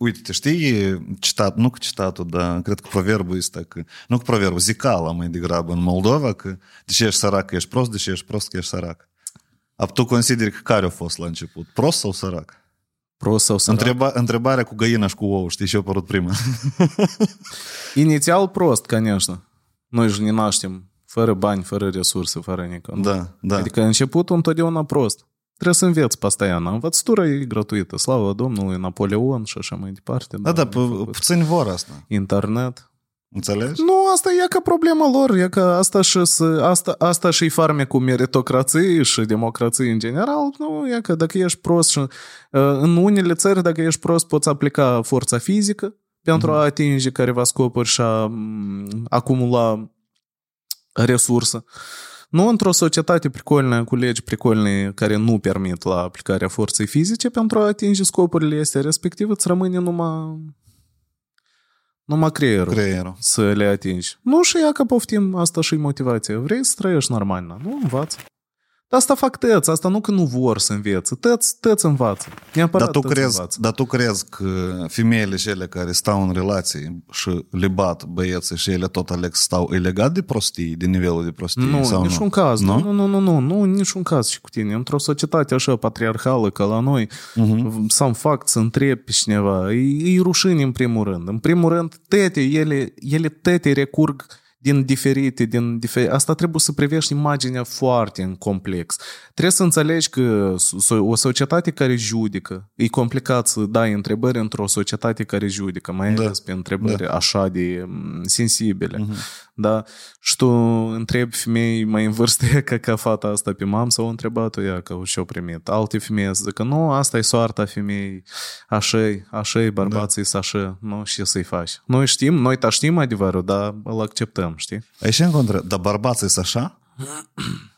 e- e- Uite, te știi citat, nu cu citatul, dar cred că proverbul ăsta, că, nu cu proverbul, zicala mai degrabă în Moldova, că deși ești sărac, că ești prost, deși ești prost, că ești sărac. A, tu consideri că care a fost la început? Prost sau sărac? Prost sau sărac? Întreba, întrebarea cu găina și cu ou, știi ce a apărut prima? Inițial prost, конечно. Noi își ne naștem fără bani, fără resurse, fără nică. da, da. Adică începutul întotdeauna prost. Trebuie să înveți pastoiană. Învățătura e gratuită. Slavă Domnului, Napoleon și așa mai departe. da, da, am pu- făcut. puțini vor asta. Internet. Înțelegi? Nu, asta e ca problema lor, e că asta și, asta, asta și farmecul meritocrației și democrației în general, nu, e că dacă ești prost și în unele țări, dacă ești prost, poți aplica forța fizică pentru a atinge careva scopuri și a acumula resursă. Nu într-o societate pricolnă, cu legi pricolne care nu permit la aplicarea forței fizice, pentru a atinge scopurile este respectiv, îți rămâne numai numai creierul, Creierul. să le atingi. Nu și ia că poftim, asta și motivația. Vrei să trăiești normal, nu? Învață. Dar asta fac tăți, asta nu că nu vor să învețe. Tăți, tăți învață. Neapărat Dar tu, tăți crezi, învață. dar tu crezi că femeile cele care stau în relații și le bat băieții și ele tot aleg să stau, e legat de prostii, de nivelul de prostie? Nu, sau niciun nu? caz. Nu? Nu? nu, nu, nu, nu, nu, niciun caz și cu tine. Într-o societate așa patriarhală ca la noi, Mhm. uh-huh. să-mi fac să întreb pe cineva, e, e rușine în primul rând. În primul rând, tete, ele, ele tete recurg din diferite, din diferite. Asta trebuie să privești imaginea foarte în complex. Trebuie să înțelegi că so- o societate care judică, e complicat să dai întrebări într-o societate care judică, mai Da. ales pe întrebări Da. așa de mm, sensibile. Mhm. Da? Și tu întrebi femei mai în vârstă ca, ca fata asta pe mam sau întrebat-o ea că și-o primit. Alte femei să zică, nu, asta e soarta femeii, așa-i, așa-i, bărbații da. așa, nu, și să-i faci. Noi știm, noi ta știm adevărul, dar îl acceptăm, știi? Aici în contră, dar bărbații sunt așa?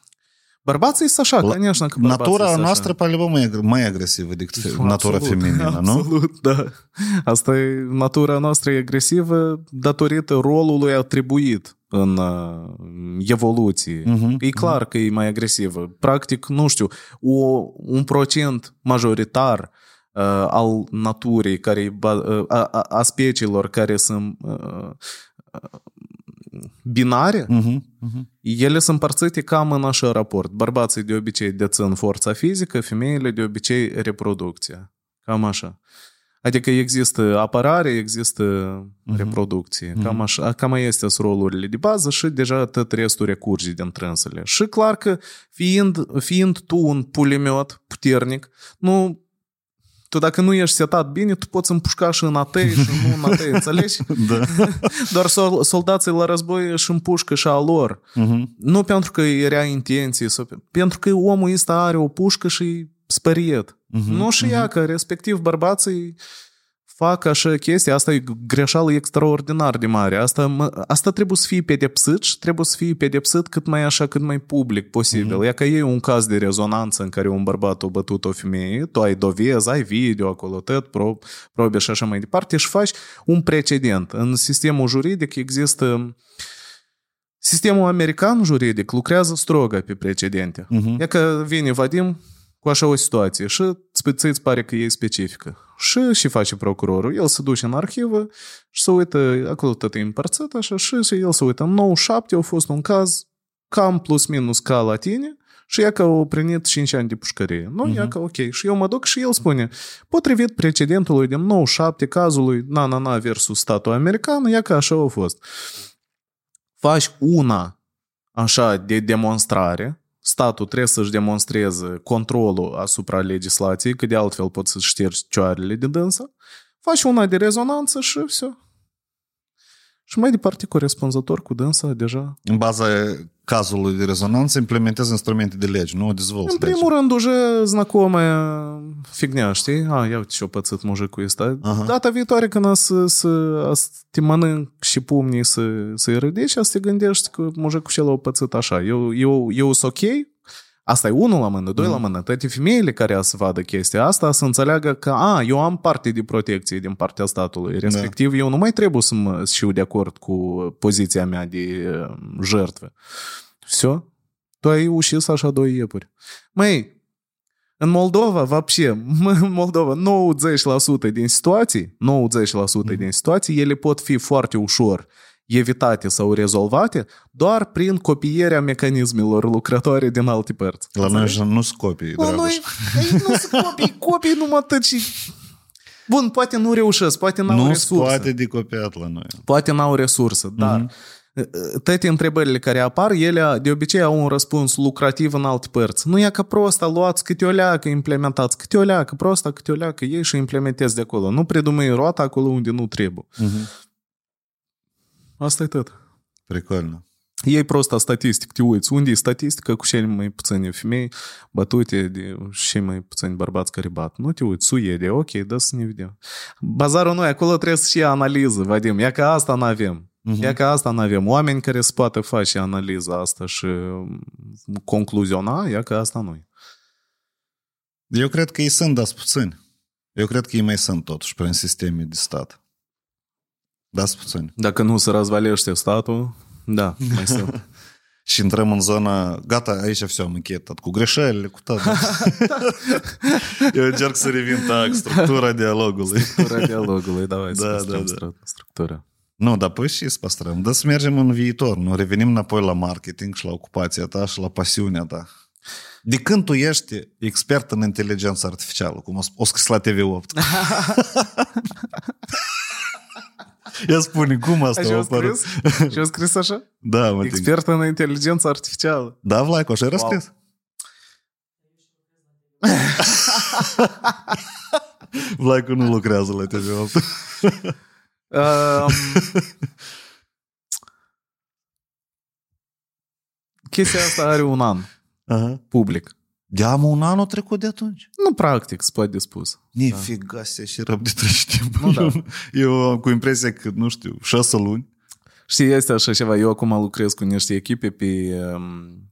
Bărbații sunt așa, La- конечно, că bărbații Natura sunt noastră pare mai, ag- mai agresivă decât fe- natura Absolut, feminină, nu? Absolut, da. Asta e, natura noastră e agresivă datorită rolului atribuit în uh, evoluție. Mhm, E clar că e mai agresivă. Practic, nu știu, o, un procent majoritar uh, al naturii, care, e ba- uh, a, a, a speciilor care sunt uh, uh, binare, Mhm, mhm. ele sunt împărțite cam în așa raport. Bărbații de obicei dețin forța fizică, femeile de obicei reproducția. Cam așa. Adică există apărare, există Mhm. reproducție. Cam așa, cam este rolurile de bază și deja tot restul recurge din trânsele. Și clar că fiind, fiind tu un pulimet puternic, nu tu dacă nu ești setat bine, tu poți împușca și în atei și nu în atei, înțelegi? Da. Doar sol- soldații la război își împușcă și a lor. Mhm. Nu pentru că e rea intenție, sau pe- pentru că omul ăsta are o pușcă și e spăriet. Mhm, Nu și ea, că respectiv bărbații fac așa chestii, asta e greșeală extraordinar de mare. Asta, mă, asta trebuie să fie pedepsit și trebuie să fie pedepsit cât mai așa, cât mai public posibil. Mm-hmm. E că e un caz de rezonanță în care un bărbat a bătut o femeie, tu ai dovezi, ai video acolo, tot, pro, probe și așa mai departe și faci un precedent. În sistemul juridic există Sistemul american juridic lucrează strogă pe precedente. Mhm. E că vine Vadim cu așa o situație și ți îți pare că e specifică. Și și face procurorul. El se duce în arhivă și se uită, acolo tot e împărțit așa, și, și el se uită. În 97 a fost un caz cam plus minus ca la tine și ea că au primit 5 ani de pușcărie. Nu, uh-huh. ea că ok. Și eu mă duc și el spune, potrivit precedentului din 97, cazului na, na, na versus statul american, ea că așa a fost. Faci una așa de demonstrare, statul trebuie să-și demonstreze controlul asupra legislației, că de altfel poți să ștergi cioarele de dânsă, faci una de rezonanță și все. Și mai departe, corespunzător cu dânsa deja. În baza cazului de rezonanță implementezi instrumente de lege, nu o dezvolți În primul rând, уже знакомая fignia, știi? A, ia uite ce-o pățit mujicul ăsta. Aha. Data viitoare când o să, să, o să te mănânc și pumnii să, să-i ridici, o să te gândești că mujicul cel o pățit așa. Eu, eu, eu sunt ok, Asta e unul la mână, doi la mână. Toate femeile care să vadă chestia asta să înțeleagă că a, eu am parte de protecție din partea statului. Respectiv, eu nu mai trebuie să mă știu de acord cu poziția mea de uh, jertfă. Все. Tu ai ușit așa doi iepuri. Măi, în Moldova, вообще, în Moldova, 90% din situații, 90% din situații, ele pot fi foarte ușor evitate sau rezolvate doar prin copierea mecanismelor lucrătoare din alte părți. La noi așa nu sunt copii, La noi ei, nu sunt copii, copii numai tăci. Bun, poate nu reușesc, poate n-au Nu resurse. poate de copiat la noi. Poate n-au resurse, dar mm-hmm. toate întrebările care apar, ele de obicei au un răspuns lucrativ în alte părți. Nu e ca prosta, luați câte o leacă, implementați câte o leacă, prosta câte o leacă, ei și implementezi de acolo. Nu predumăi roata acolo unde nu trebuie. Mm-hmm. Asta e tot. Прикольно. Ei prosta statistic, te uiți, unde e statistica cu cele mai puține femei bătute de și mai puțini bărbați care bat. Nu te uiți, Suedia, ok, da să ne vedem. Bazarul noi, acolo trebuie să și analiză, Vadim, ia că asta nu avem. Uh-huh. Ia că asta nu avem. Oameni care se poate face analiza asta și concluziona, ia că asta nu Eu cred că ei sunt, dar puțini. Eu cred că ei mai sunt totuși prin sisteme de stat. Da, puțini. Dacă nu se răzvalește statul, da, mai sunt. și intrăm în zona, gata, aici все, am încheiat tot, cu greșelile, cu tot. Eu încerc să revin, tak, structura dialogului. Structura dialogului, давай Da, să da, păstrăm da. structura. Nu, dar păi și să păstrăm. Dar să mergem în viitor, nu? Revenim înapoi la marketing și la ocupația ta și la pasiunea ta. De când tu ești expert în inteligență artificială, cum o, o scris la TV8? Cum asta a apărut? Și scris așa? Da, mă, Expert. Expert în inteligență artificială. Da, Vlaicu, așa era Wow. scris? Vlaicu nu lucrează la TV8. Um, chestia asta are un an, Aha. public. Da, mă, un an a trecut de atunci. Nu practic, se poate de spus. Nifiga se și răb de treci timp. Nu, da. Eu, eu am cu impresia că, nu știu, șase luni. Știi, este așa ceva. Eu acum lucrez cu niște echipe pe um,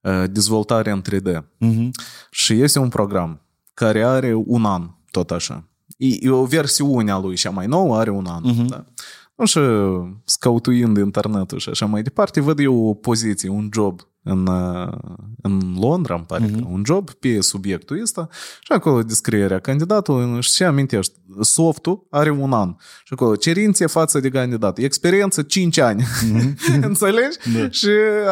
uh, dezvoltare în 3D. Mhm. Și este un program care are un an, tot așa. E, e o versiune a lui, cea mai nouă are un an. Mhm. Da. Nu și scautuind internetul și așa mai departe, văd eu o poziție, un job în, uh, în Londra, îmi pare că, un job pe subiectul ăsta și acolo descrierea candidatului și ce amintești, softul are un an și acolo cerințe față de candidat, experiență 5 ani, înțelegi? Da. Și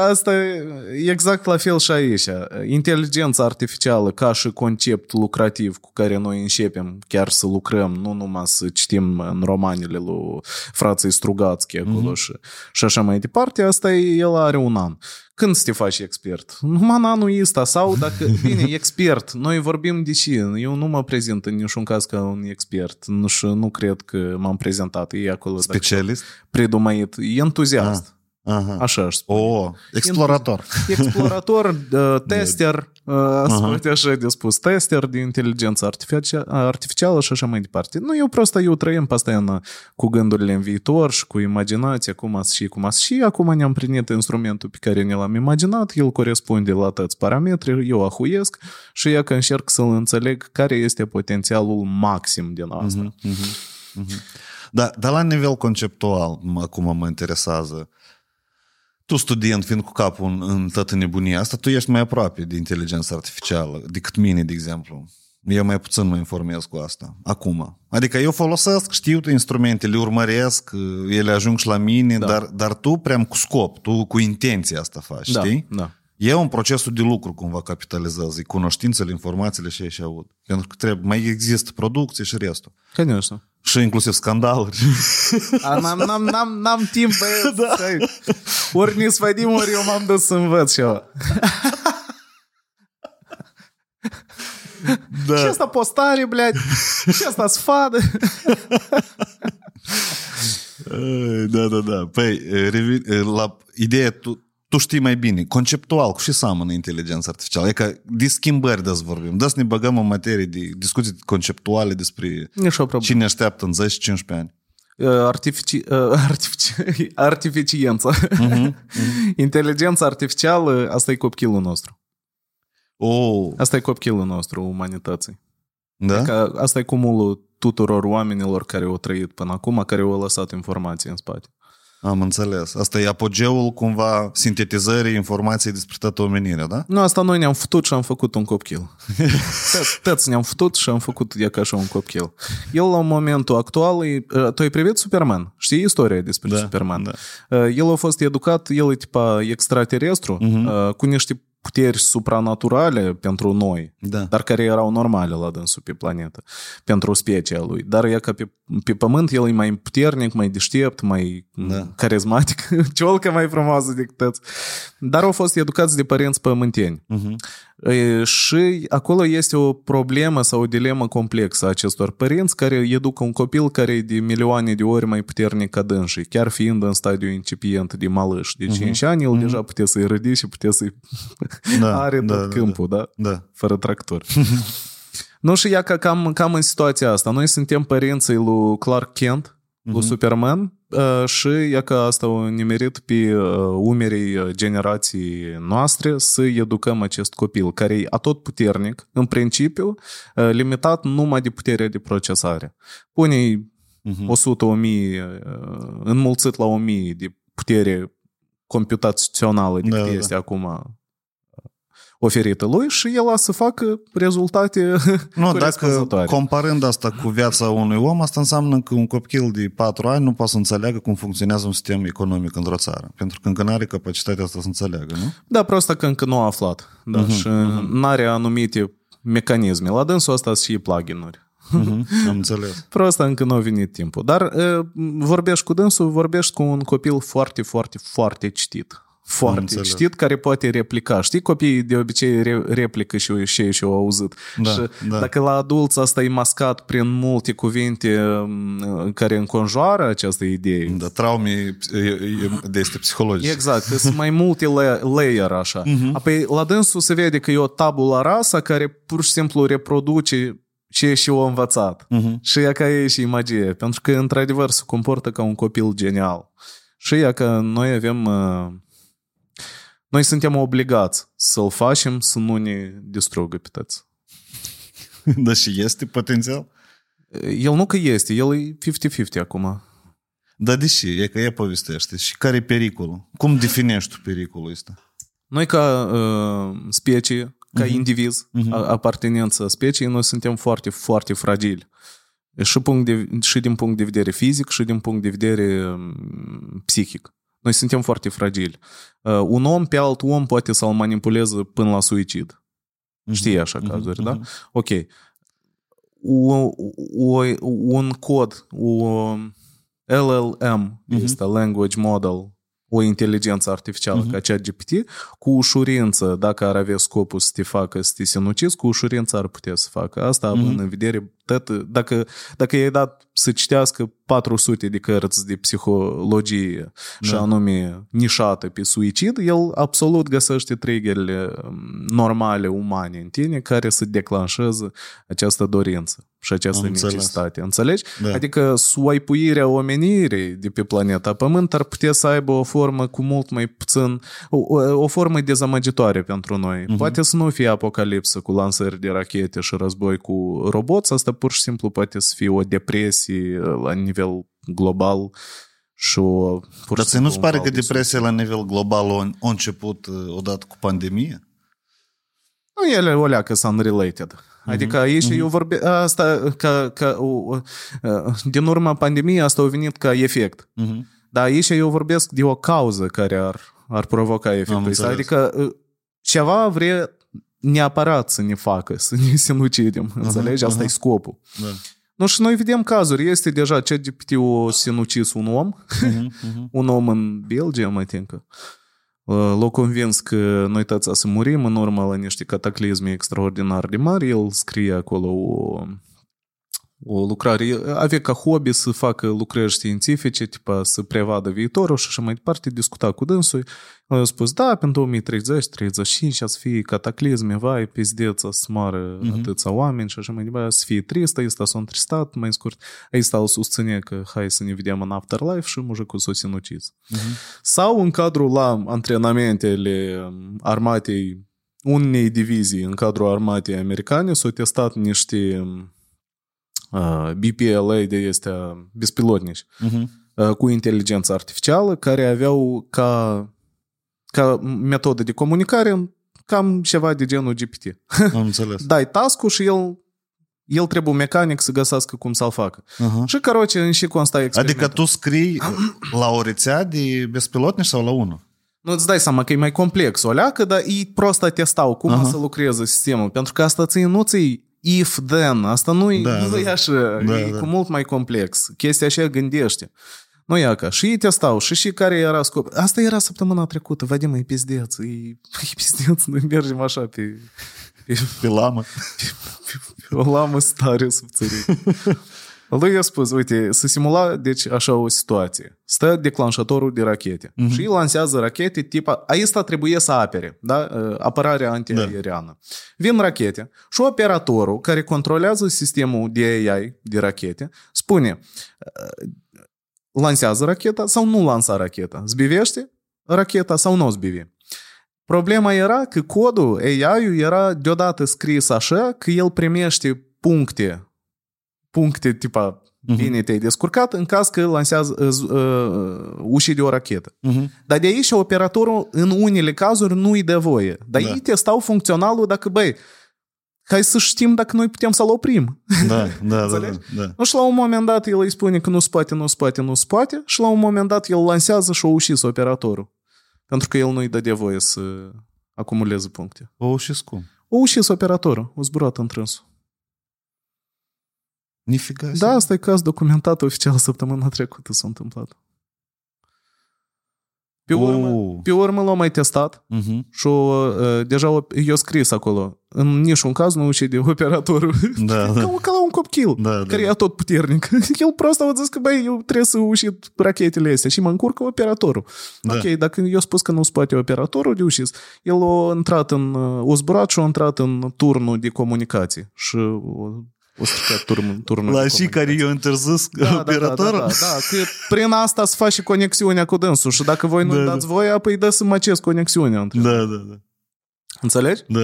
asta e exact la fel și aici. Inteligența artificială ca și concept lucrativ cu care noi începem chiar să lucrăm, nu numai să citim în romanele lui frații Strugațchi acolo și, și așa mai departe, asta e, el are un an. Când să te faci expert? Numai în anul ăsta sau dacă, bine, expert, noi vorbim de ce? Eu nu mă prezint în niciun caz ca un expert nu, și nu cred că m-am prezentat. E acolo dacă Specialist? predumăit, entuziast. Aha. Așa aș spune. O, explorator. Explorator, uh, tester, uh, să poate așa de spus, tester de inteligență artificia- artificială și așa mai departe. Nu, eu просто eu trăim постоянно cu gândurile în viitor și cu imaginația, cum ați și cum ați și acum ne-am primit instrumentul pe care ne l-am imaginat, el corespunde la toți parametri, eu ahuiesc și ea că încerc să-l înțeleg care este potențialul maxim din asta. Da, dar la nivel conceptual, mă- acum mă interesează, tu student, fiind cu capul în, în toată nebunia asta, tu ești mai aproape de inteligența artificială decât mine, de exemplu. Eu mai puțin mă informez cu asta, acum. Adică eu folosesc, știu instrumente, le urmăresc, ele ajung și la mine, da. dar, dar tu prea cu scop, tu cu intenția asta faci, Da, știi? da E un procesul de lucru cumva capitalizează, e cunoștințele, informațiile și și aud. Pentru că trebuie, mai există producție și restul. Конечно. Și inclusiv scandaluri. A, n-am, n-am, n-am, n-am timp, băieți. Da. Ori ne sfădim, ori eu m-am dus să învăț ceva. Da. Și asta postare, блядь, și asta sfadă. Ai, Da, da, da. Păi, revin, la ideea, tu, tu știi mai bine, conceptual, cu ce seamănă inteligența artificială? E că de schimbări des vorbim. Da să ne băgăm în materie de discuții conceptuale despre Nici o problemă. cine așteaptă în 10-15 ani. Artifici, uh, artifici, artificiență. Inteligența artificială, asta e copilul nostru. Oh, Asta e copilul nostru, umanității. da? Că asta e cumulul tuturor oamenilor care au trăit până acum, care au lăsat informații în spate. Am înțeles. Asta e apogeul cumva sintetizării informației despre toată omenirea, da? Nu, asta noi ne-am făcut și am făcut un copil. Toți- Toți ne-am făcut și am făcut de ca așa un copil. El, la momentul actual, e, uh, tu ai privit Superman? Știi istoria despre Da, Superman? da. Uh, El a fost educat, el e tipa extraterestru, uh, cu niște puteri supranaturale pentru noi, Da. dar care erau normale la dânsul pe planetă, pentru specia lui. Dar e ca pe, pe pământ el e mai puternic, mai deștept, mai Da. carismatic, ciolcă mai frumoasă decât toți. Dar au fost educați de părinți pământeni. Mhm. E, Și acolo este o problemă sau o dilemă complexă a acestor părinți care educă un copil care e de milioane de ori mai puternic ca dânsii, chiar fiind în stadiu incipient de malâș. De 5 ani, el deja putea să-i rădi și putea să-i Da, are da, tot da, câmpul, da? Da. Fără tractor. nu și ia ca cam, cam în situația asta. Noi suntem părinții lui Clark Kent, lui Superman, uh, și ia că asta a nimerit pe uh, umerii uh, generației noastre să educăm acest copil, care e atot puternic, în principiu, uh, limitat numai de puterea de procesare. Pune 100 1000 uh, înmulțit la 1000 de putere computațională de Da, da, da, este acum uh, oferită lui și el a să facă rezultate Nu, dacă corespunzătoare. comparând asta cu viața unui om, asta înseamnă că un copil de 4 ani nu poate să înțeleagă cum funcționează un sistem economic într-o țară. Pentru că încă nu are capacitatea asta să înțeleagă, nu? Da, prost că încă nu a aflat. Da, uh-huh, și uh-huh. n-are anumite mecanisme. La dânsul ăsta sunt și plugin-uri. Uh-huh, am înțeles. Prost încă nu a venit timpul. Dar uh, vorbești cu dânsul, vorbești cu un copil foarte, foarte, foarte citit. Foarte înțeles. citit, care poate replica. Știi, copiii de obicei re- replică și și ei și-au auzit. Da, și da. dacă la adulți asta e mascat prin multe cuvinte um, care înconjoară această idee, Da, traume e- e- de este psihologic. Exact, sunt mai multe la- layer așa. Uh-huh. Apoi la dânsul se vede că e o tabula rasa care pur și simplu reproduce ce și o învățat. Uh-huh. Și ea ca e și magie, pentru că într-adevăr se comportă ca un copil genial. Și ea că noi avem... uh, Noi suntem obligați să-l facem să nu ne distrugă pe toți. Dar și este potențial? El nu că este, el e 50-50 acum. Dar deși, e că e povestește. Și care e pericolul? Cum definești tu pericolul ăsta? Noi ca uh, specie, ca uh-huh. indiviz, uh-huh. apartenență speciei, noi suntem foarte, foarte fragili. Și, punct de, și din punct de vedere fizic, și din punct de vedere um, psihic. Noi suntem foarte fragili. Uh, un om pe alt om poate să-l manipuleze până la suicid. Știi așa cazuri, da? Ok. O, o, un cod, o LLM, este Language Model, o inteligență artificială ca ChatGPT, cu ușurință, dacă ar avea scopul să te facă să te sinucizi, cu ușurință ar putea să facă asta, având în vedere tot, dacă, dacă i-ai dat să citească 400 de cărți de psihologie și anume nișată pe suicid, el absolut găsește triggerile um, normale, umane în tine care să declanșeze această dorință și această Am înțeles. necesitate. Înțelegi? Da. Adică swipuirea omenirii de pe planeta Pământ ar putea să aibă o formă cu mult mai puțin, o, o, o formă dezamăgitoare pentru noi. Uh-huh. Poate să nu fie apocalipsă cu lansări de rachete și război cu roboți, asta pur și simplu poate să fie o depresie la nivel global și o... Pur Dar și ți nu-ți simplu un pare val că de depresia la nivel global a a început uh, odată cu pandemie? Nu, ele o leacă sunt unrelated. Adică aici eu vorbe... Asta, ca, ca, o, din urma pandemiei, asta a venit ca efect. Dar aici eu vorbesc de o cauză care ar, ar provoca efectul ăsta. înțeles. Adică ceva vrea neapărat să ne facă, să ne sinucidem. Înțelegi? Asta e scopul. Da. Nu, și noi vedem cazuri. Este deja ChatGPT-ul sinucis un om, un om în Belgia, mă think că. L-a convins că noi toți o să murim în urma la niște cataclisme extraordinar de mari. El scrie acolo o, o lucrare. Avea ca hobby să facă lucrări științifice, tipa să prevadă viitorul și așa mai departe. Discuta cu dânsul. El a spus, da, pentru 2030-35 o să fie cataclisme, vai, pizdeț, o să moară uh-huh. atâția oameni și așa mai departe, o să fie tristă, ăsta s-a întristat, mai scurt. Ăsta îl susține că hai să ne vedem în afterlife și mujicul s-a sinucis. Uh-huh. Sau în cadrul la antrenamentele armatei unei divizii în cadrul armatei americane s-au testat niște uh, BPLA de este bespilotnici Uh-huh. uh, cu inteligență artificială care aveau ca, ca metodă de comunicare cam ceva de genul GPT. Am înțeles. Dai task și el el trebuie mecanic să găsească cum să-l facă. Uh-huh. Și, caroce, în și consta experimentul. Adică tu scrii la o rețea de bespilotnici sau la unul? Nu îți dai seama că e mai complex o leacă, dar ei prost testau cum uh-huh. să lucreze sistemul. Pentru că asta ții, nu ții if, then. Asta nu, Da, nu da. e așa. Da, e da. cu mult mai complex. Chestia așa gândește. Nu ia ca. Și ei testau. Și și care era scop. Asta era săptămâna trecută. Vadim, e pizdeț. E, e pizdeț. Noi mergem așa pe... pe, Pe lamă. pe o lamă stare subțărit. Lui i-a spus, uite, să simula, deci, așa o situație. Stă declanșatorul de rachete Mhm. și lansează rachete tipa... Aici trebuie să apere, da? Apărarea antiaeriană. Vin rachete și operatorul care controlează sistemul de AI de rachete spune lansează racheta sau nu lansa racheta? Zbivește racheta sau nu zbivi? Problema era că codul AI-ul era deodată scris așa că el primește puncte, puncte tipa bine te-ai descurcat în caz că lansează uh, uh, ușii de o rachetă. Mhm. Dar de aici operatorul în unele cazuri nu îi dă voie. Dar Da. ei testau funcționalul dacă, băi, hai să știm dacă noi putem să-l oprim. Da, da, da, da, Înțelegi? da. Nu, și la un moment dat el îi spune că nu spate, nu spate, nu spate și la un moment dat el lansează și o ușis operatorul. Pentru că el nu îi dădea voie să acumuleze puncte. O și cum? O ușis operatorul, o zburat întrânsul. Nifiga. Da, asta e caz documentat oficial săptămâna trecută s-a întâmplat. Pe urmă, Oh. pe urmă l-am mai testat Mhm. și uh, deja o- eu scris acolo. În niciun caz nu ucide operatorul. Da, ca, da. ca la un copil, Da, da, care da. e tot puternic. El prost a zis că, băi, eu trebuie să ușit rachetele astea și mă încurcă operatorul. Da. Ok, dacă eu spus că nu spate operatorul de ușis, el a intrat în, uh, o zburat și a intrat în turnul de comunicații și o, o stricat turnul, turnul La de și care comunicații. eu interzis Da, da, da, operatorul? da, da, da, că prin asta să faci și conexiunea cu dânsul și dacă voi nu Da, dați da. voia, păi dă să măcesc conexiunea între Da, da, da. Înțelegi? Da.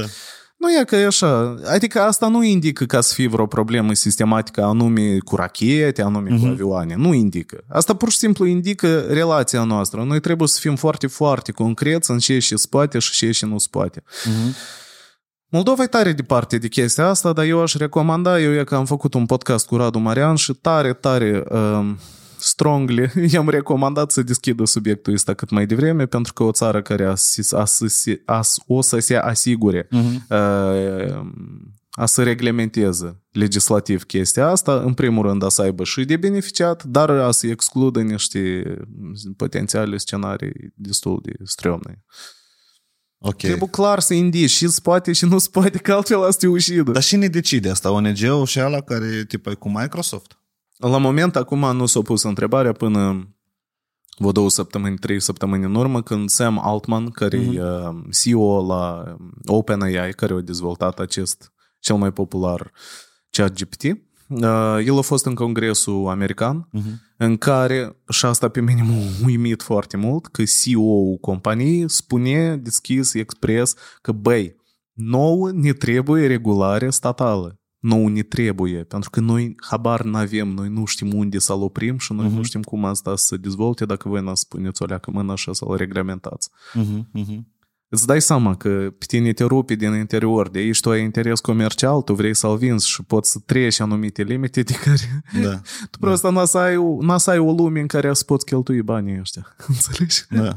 Nu e că e așa. Adică asta nu indică ca să fie vreo problemă sistematică anume cu rachete, anume Mhm. cu avioane. Nu indică. Asta pur și simplu indică relația noastră. Noi trebuie să fim foarte, foarte concreți în ce și spate și ce și nu spate. Mhm. Moldova e tare departe de chestia asta, dar eu aș recomanda, eu e că am făcut un podcast cu Radu Marian și tare, tare um, strongly i-am recomandat să deschidă subiectul ăsta cât mai devreme, pentru că o țară care a, sis- a, să- a, o să se asigure Mhm. uh, a să reglementeze legislativ chestia asta, în primul rând a să aibă și de beneficiat, dar a să excludă niște potențiale scenarii destul de strămne. Ok. Trebuie clar să indici și spate și nu spate, că altfel asta e ușidă. Dar cine decide asta? ONG-ul și ala care tipa e cu Microsoft? La moment, acum nu s-a pus întrebarea până vreo două săptămâni, trei săptămâni în urmă, când Sam Altman, care e uh, CEO la OpenAI, care a dezvoltat acest cel mai popular ChatGPT, uh, el a fost în congresul american, Mhm. în care, și asta pe mine m-a uimit foarte mult, că CEO-ul companiei spune deschis, expres, că băi, nouă ne trebuie regulare statală. Nouă ne trebuie, pentru că noi habar n-avem, noi nu știm unde să-l oprim și noi Mhm. nu știm cum asta să se dezvolte dacă voi n-ați spuneți o leacă mână așa să-l reglementați. Mhm, mhm. Îți dai seama că pe tine te rupi din interior, de aici tu ai interes comercial, tu vrei să-l vinzi și poți să treci anumite limite de care... Da. tu da. prost da. n-a ai, n-a să ai o lume în care să poți cheltui banii ăștia. Înțelegi? Da.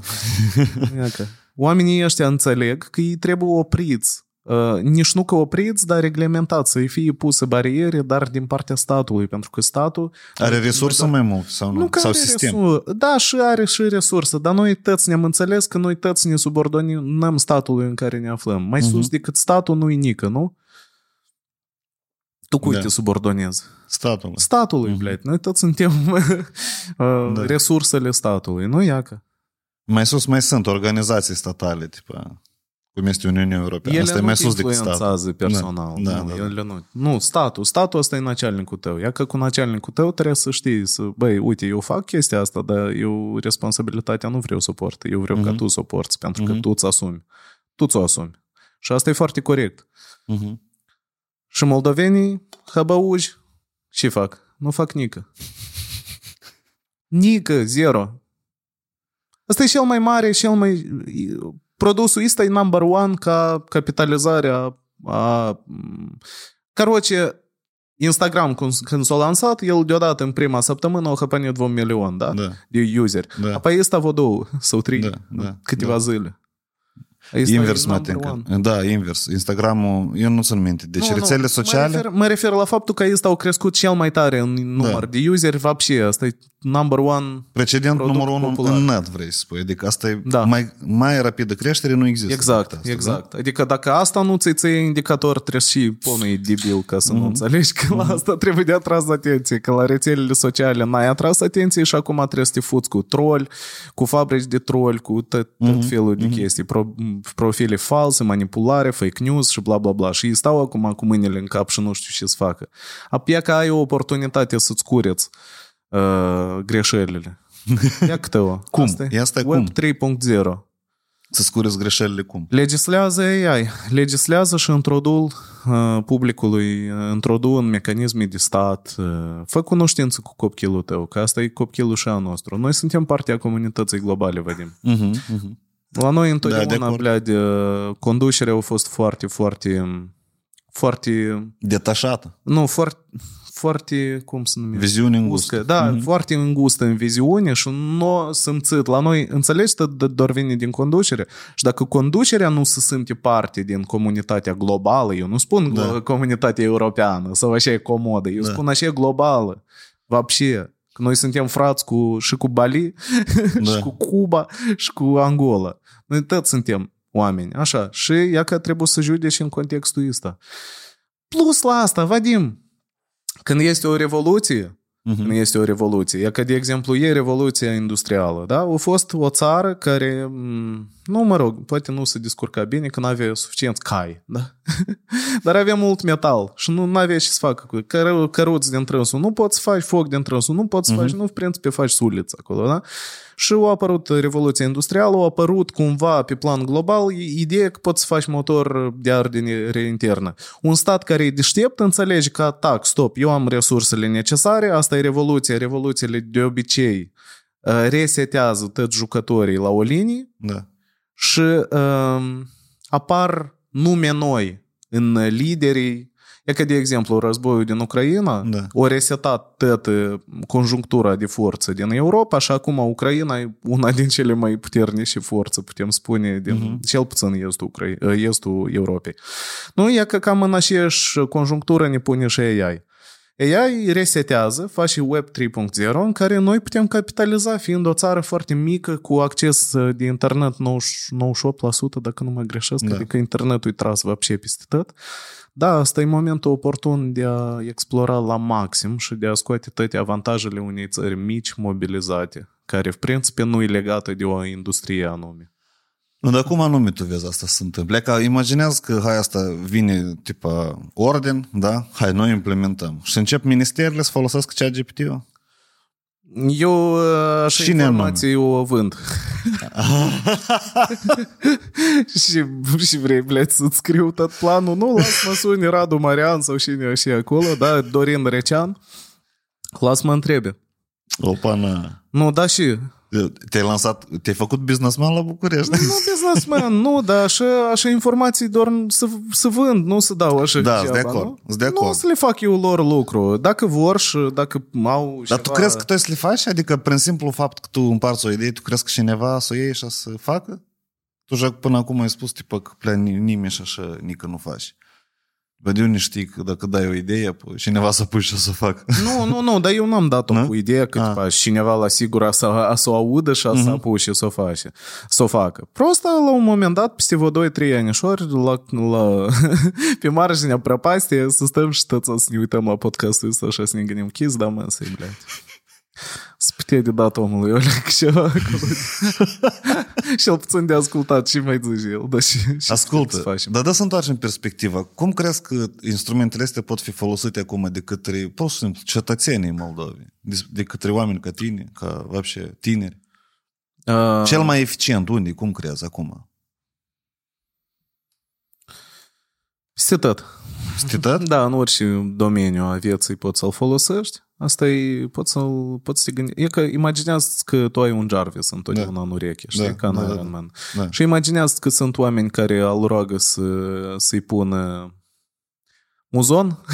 Oamenii ăștia înțeleg că ei trebuie opriți Uh, nici nu că opriți, dar reglementați, să-i fie puse bariere, dar din partea statului, pentru că statul... Are resursă mai mult sau nu? Nu că sau are sistem? resur- Da, și are și resursă, dar noi toți ne-am înțeles că noi toți ne subordonăm statului în care ne aflăm. Mai Mhm. sus decât statul nu-i nică, nu? Tu cui Da. te subordonezi? Statul. Statului, Mhm. blядь. Noi toți suntem uh, Da. resursele statului, nu iacă. Mai sus mai sunt organizații statale, tipa, cum este Uniunea Europeană. Ele Asta e nu mai te sus decât statul. influențează personal. Da, nu, da, da. ele nu. Nu, statul. Statul ăsta e начальnicul tău. Ia că cu начальnicul tău trebuie să știi, să, băi, uite, eu fac chestia asta, dar eu responsabilitatea nu vreau să port. Eu vreau ca Mhm. tu să o porți, pentru că Mhm. tu îți asumi. Tu ți-o asumi. Și asta e foarte corect. Mhm. Și moldovenii, habauji, ce fac? Nu fac nică. Nică, zero. Asta e cel mai mare, cel mai... Produsul ăsta e number one ca capitalizarea a... Короче, Instagram, când, când s-a lansat, el deodată în prima săptămână a hăpănit 2 milion, da? Da. De useri. Da. Apoi ăsta vreo două sau trei, Da, da, câteva da. zile. Ăsta Invers, e mă number ating. one. Da, invers. Instagramul, eu nu țin minte. Deci Nu, nu, rețelele sociale... Mă refer, mă refer la faptul că ăsta au crescut cel mai tare în număr Da. de useri, вообще, asta e number one Precedent product numărul unu popular. în net, vrei să spui. Adică asta e Da. mai, mai rapidă creștere, nu există. Exact, decât asta, exact. Adică dacă asta nu ți ție indicator, trebuie și ponul e debil ca să nu înțelegi că la asta trebuie de atras atenție, că la rețelele sociale n-ai atras atenție și acum trebuie să te fuți cu troll, cu fabrici de troll, cu tot, tot felul de chestii, pro, profile false, manipulare, fake news și bla bla bla. Și ei stau acum cu mâinile în cap și nu știu ce să facă. Apoi că ai o oportunitate să-ți cureți uh, greșelile. Ia câteva. Cum? Asta e Ia stai Web cum? 3.0. Să scureți greșelile cum? Legislează AI. Legislează și introdul uh, publicului, uh, introdu în mecanisme de stat. Uh, fă cunoștință cu copilul tău, că asta e copilul și al nostru. Noi suntem partea comunității globale, Vadim. Uh-huh, uh-huh. La noi de întotdeauna, acord. da, de conducerea a fost foarte, foarte, foarte, Detașată. nu, foarte, foarte, cum să numim? Viziune îngustă. Uscă, da, mm-hmm. foarte îngustă în viziune și nu simțit. La noi, înțelegi, că d- doar vine din conducere. Și dacă conducerea nu se simte parte din comunitatea globală, eu nu spun Da. da. comunitatea europeană sau așa e comodă, eu Da. da. spun așa e globală. Вообще. Că noi suntem frați cu, și cu Bali, Da. și cu Cuba, și cu Angola. Noi toți suntem oameni, așa. Și ea că trebuie să judeci în contextul ăsta. Plus la asta, Vadim, când este o revoluție, Mhm. când este o revoluție. E că, de exemplu, e revoluția industrială, da? A fost o țară care, m, nu, mă rog, poate nu se descurca bine, că nu avea suficient cai, da? Dar avea mult metal și nu avea ce să facă cu căr- căruți din trânsul. Nu poți să faci foc din trânsul, nu poți să faci, nu, în principiu, faci suliță acolo, da? Și a apărut revoluția industrială, a apărut cumva pe plan global ideea că poți să faci motor de ardere internă. Un stat care e deștept înțelege că, tac, stop, eu am resursele necesare, asta e revoluția, revoluțiile de obicei uh, resetează toți jucătorii la o linie Da. Și um, apar nume noi în liderii E că, de exemplu, războiul din Ucraina Da. o resetat toată conjunctura de forță din Europa și acum Ucraina e una din cele mai puternice forțe, putem spune, din uh-huh. cel puțin estul, Ucra- estul Europei. Nu, e că cam în aceeași conjunctură ne pune și AI. AI resetează, face Web 3.0 în care noi putem capitaliza, fiind o țară foarte mică, cu acces uh, de internet 98%, dacă nu mă greșesc, da. adică internetul e tras vapșe peste tot. Da, asta e momentul oportun de a explora la maxim și de a scoate toate avantajele unei țări mici mobilizate, care, în principiu, nu e legată de o industrie anume. Nu, dar cum anume tu vezi asta să se întâmple? Ca imaginează că, hai, asta vine, tipa, orden, da? Hai, noi implementăm. Și încep ministerele să folosească cea GPT-ul? Eu uh, așa Cine informații o vând. și, și vrei, blядь, să-ți scriu tot planul? Nu, las-mă suni Radu Marian sau cine și acolo, da, Dorin Recean. Las-mă întrebe. Opa, na. Nu, da și... te-ai lansat, te-ai făcut businessman la București? Nu businessman, nu, dar așa, așa informații doar să, să vând, nu să dau așa Da, degeaba, sunt de acord, nu? sunt de Nu acord. să le fac eu lor lucru. Dacă vor și dacă au Dar ceva... tu crezi că tu ai să le faci? Adică, prin simplu fapt că tu împarți o idee, tu crezi că cineva să o iei și să facă? Tu já până acum ai spus, tipă, că plea nimeni și așa, nică nu faci. Bă, de unde știi că dacă dai o idee, pă, cineva să pui și să o facă? Nu, nu, nu, dar eu n-am dat-o Nu? cu ideea că Ah. tipa, cineva la sigur a să, a să o audă și a să apuce să o face, să o facă. Prost, la un moment dat, peste vreo 2-3 anișori, la, la, pe marginea prăpastie, să stăm și toți să ne uităm la podcastul ăsta și să ne gândim, chis, da, mă, să-i, blядь. Să putea de dat omului Oleg ceva acolo. Și-l puțin de ascultat și mai zice el. Da, și, și să Ascultă, facem. dar da să întoarcem perspectiva. Cum crezi că instrumentele astea pot fi folosite acum de către, pur și simplu, cetățenii Moldovei? De, de către oameni ca tine, ca, вообще, tineri? Uh, Cel mai eficient, unde? Cum crezi acum? Peste tot. Este tot? Da, în orice domeniu a vieții poți să-l folosești. Asta e, poți să-l, poți să te gândi. E că imaginează că tu ai un Jarvis întotdeauna Da. în ureche, știi, Da, ca în da, da, Iron da. Man. Da. Și imaginează că sunt oameni care îl roagă să, să-i pună muzon.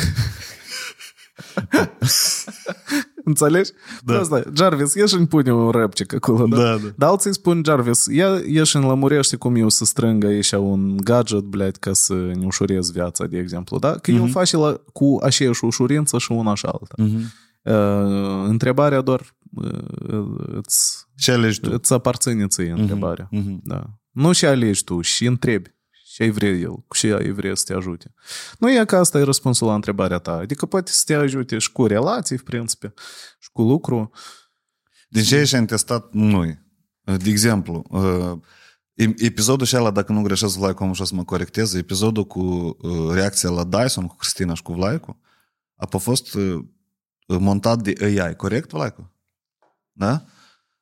Înțelegi? Da. Asta, Jarvis, ieși și pune un răpcic acolo, da? Da, da. Dar alții spun, Jarvis, ia, ieși în lămurește cum eu să strângă aici un gadget, blядь, ca să ne ușurez viața, de exemplu, da? Că el face la, cu aceeași ușurință și una și alta. Mhm. Uh, întrebarea doar uh, îți, Ce alegi tu? îți aparține ție întrebarea. Mhm. Da. Nu și alegi tu, și întrebi. Și ai vrea el, cu ce ai vrea să te ajute. Nu e că asta e răspunsul la întrebarea ta. Adică poate să te ajute și cu relații, în principiu, și cu lucru. De ce ești am testat noi? De exemplu, uh, e- episodul și ăla, dacă nu greșesc, Vlaicu am așa să mă corectez, episodul cu uh, reacția la Dyson, cu Cristina și cu Vlaicu, a fost uh, montat de AI, corect, Vlaicu? Da?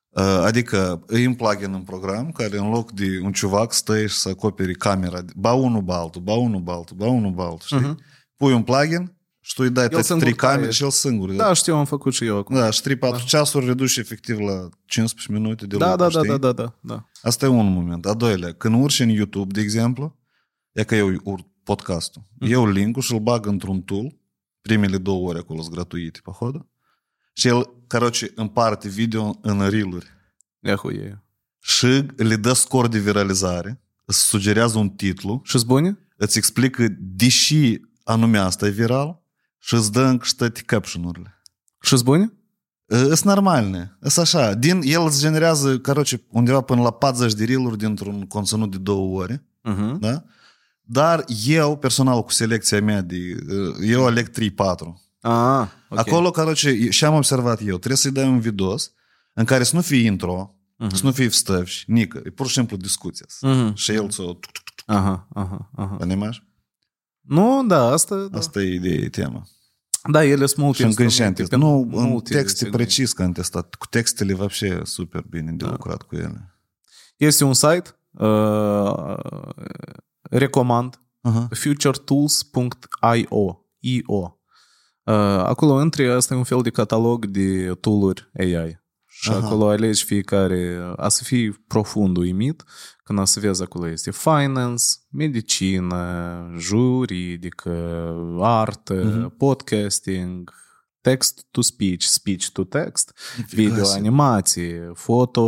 Uh, Adică e un plugin în program care în loc de un ciuvac stă și să acoperi camera, ba unul, ba altul, ba unul, ba altul, ba unul, ba altul, știi? Mhm. Pui un plugin și tu îi dai El toate singur trei camere taie. și el singur. Da, știu, am făcut și eu acum. Da, și 3-4 ceasuri reduci efectiv la 15 minute de Da, lucru, da, da, știi? da, da, da, da. Asta e un moment. A doilea, când urci în YouTube, de exemplu, e că eu ur podcastul. Mhm. Eu link și îl bag într-un tool, primele două ore acolo sunt gratuite, pe hodă. Și el, caroce, împarte video în riluri. Iahuie. Și le dă scor de viralizare, îți sugerează un titlu. Și bune? Îți explică, deși anume asta e viral, și îți dă încă toate caption-urile. Și bune? Sunt normale. Sunt așa. Din, el îți generează, caroce, undeva până la 40 de riluri dintr-un conținut de două ore. Uh-huh. Da? Dar eu, personal, cu selecția mea, de, eu aleg 3-4. Ah, ok. Acolo, короче, și am observat eu, trebuie să-i dai un videos în care să nu fie intro, Mhm. să nu fie вставși, nică. E pur și simplu discuția. Mhm. Și el ți-o... Aha, aha, aha. Понимаешь? Nu, da, asta... Da, Asta e ideea, e tema. da ele sunt multe Și încă și am instrumente. testat. pentru Nu, în multe texte segmente. precis că am testat. Cu textele, вообще, super bine de lucrat cu ele. Este un site, uh, recomand, Aha. futuretools.io IO. Uh, acolo intri, asta e un fel de catalog de tooluri AI. Și Aha. acolo alegi fiecare, a să fii profund uimit când o să vezi acolo este finance, medicină, juridică, artă, Mhm. podcasting, text to speech, speech to text, video, Eficace. animație, foto,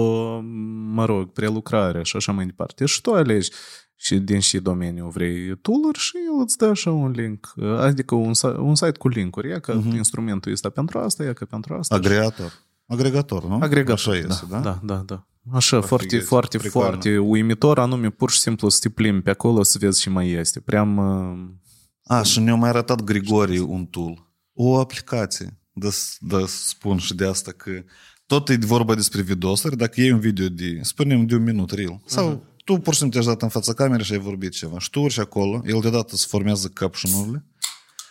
mă rog, prelucrare și așa mai departe. Și tu alegi și din și domeniu vrei tool și el îți dă așa un link, adică un, un site cu linkuri, ia că uh-huh. instrumentul ăsta pentru asta, ia că pentru asta. Agregator. Și... Agregator, nu? Agregator, așa da, este, da? Da, da, da. Așa, Practic foarte, foarte, precarnă. foarte uimitor, anume pur și simplu să te plimbi pe acolo să vezi și mai este. Pream... A, și ne-a mai arătat Grigorie un tool, o aplicație. Da, da, spun și de asta că tot e vorba despre videosuri, dacă iei un video de, spunem, de un minut, reel, sau uh-huh tu pur și simplu te-ai dat în fața camerei și ai vorbit ceva, și tu urci acolo, el deodată îți formează caption-urile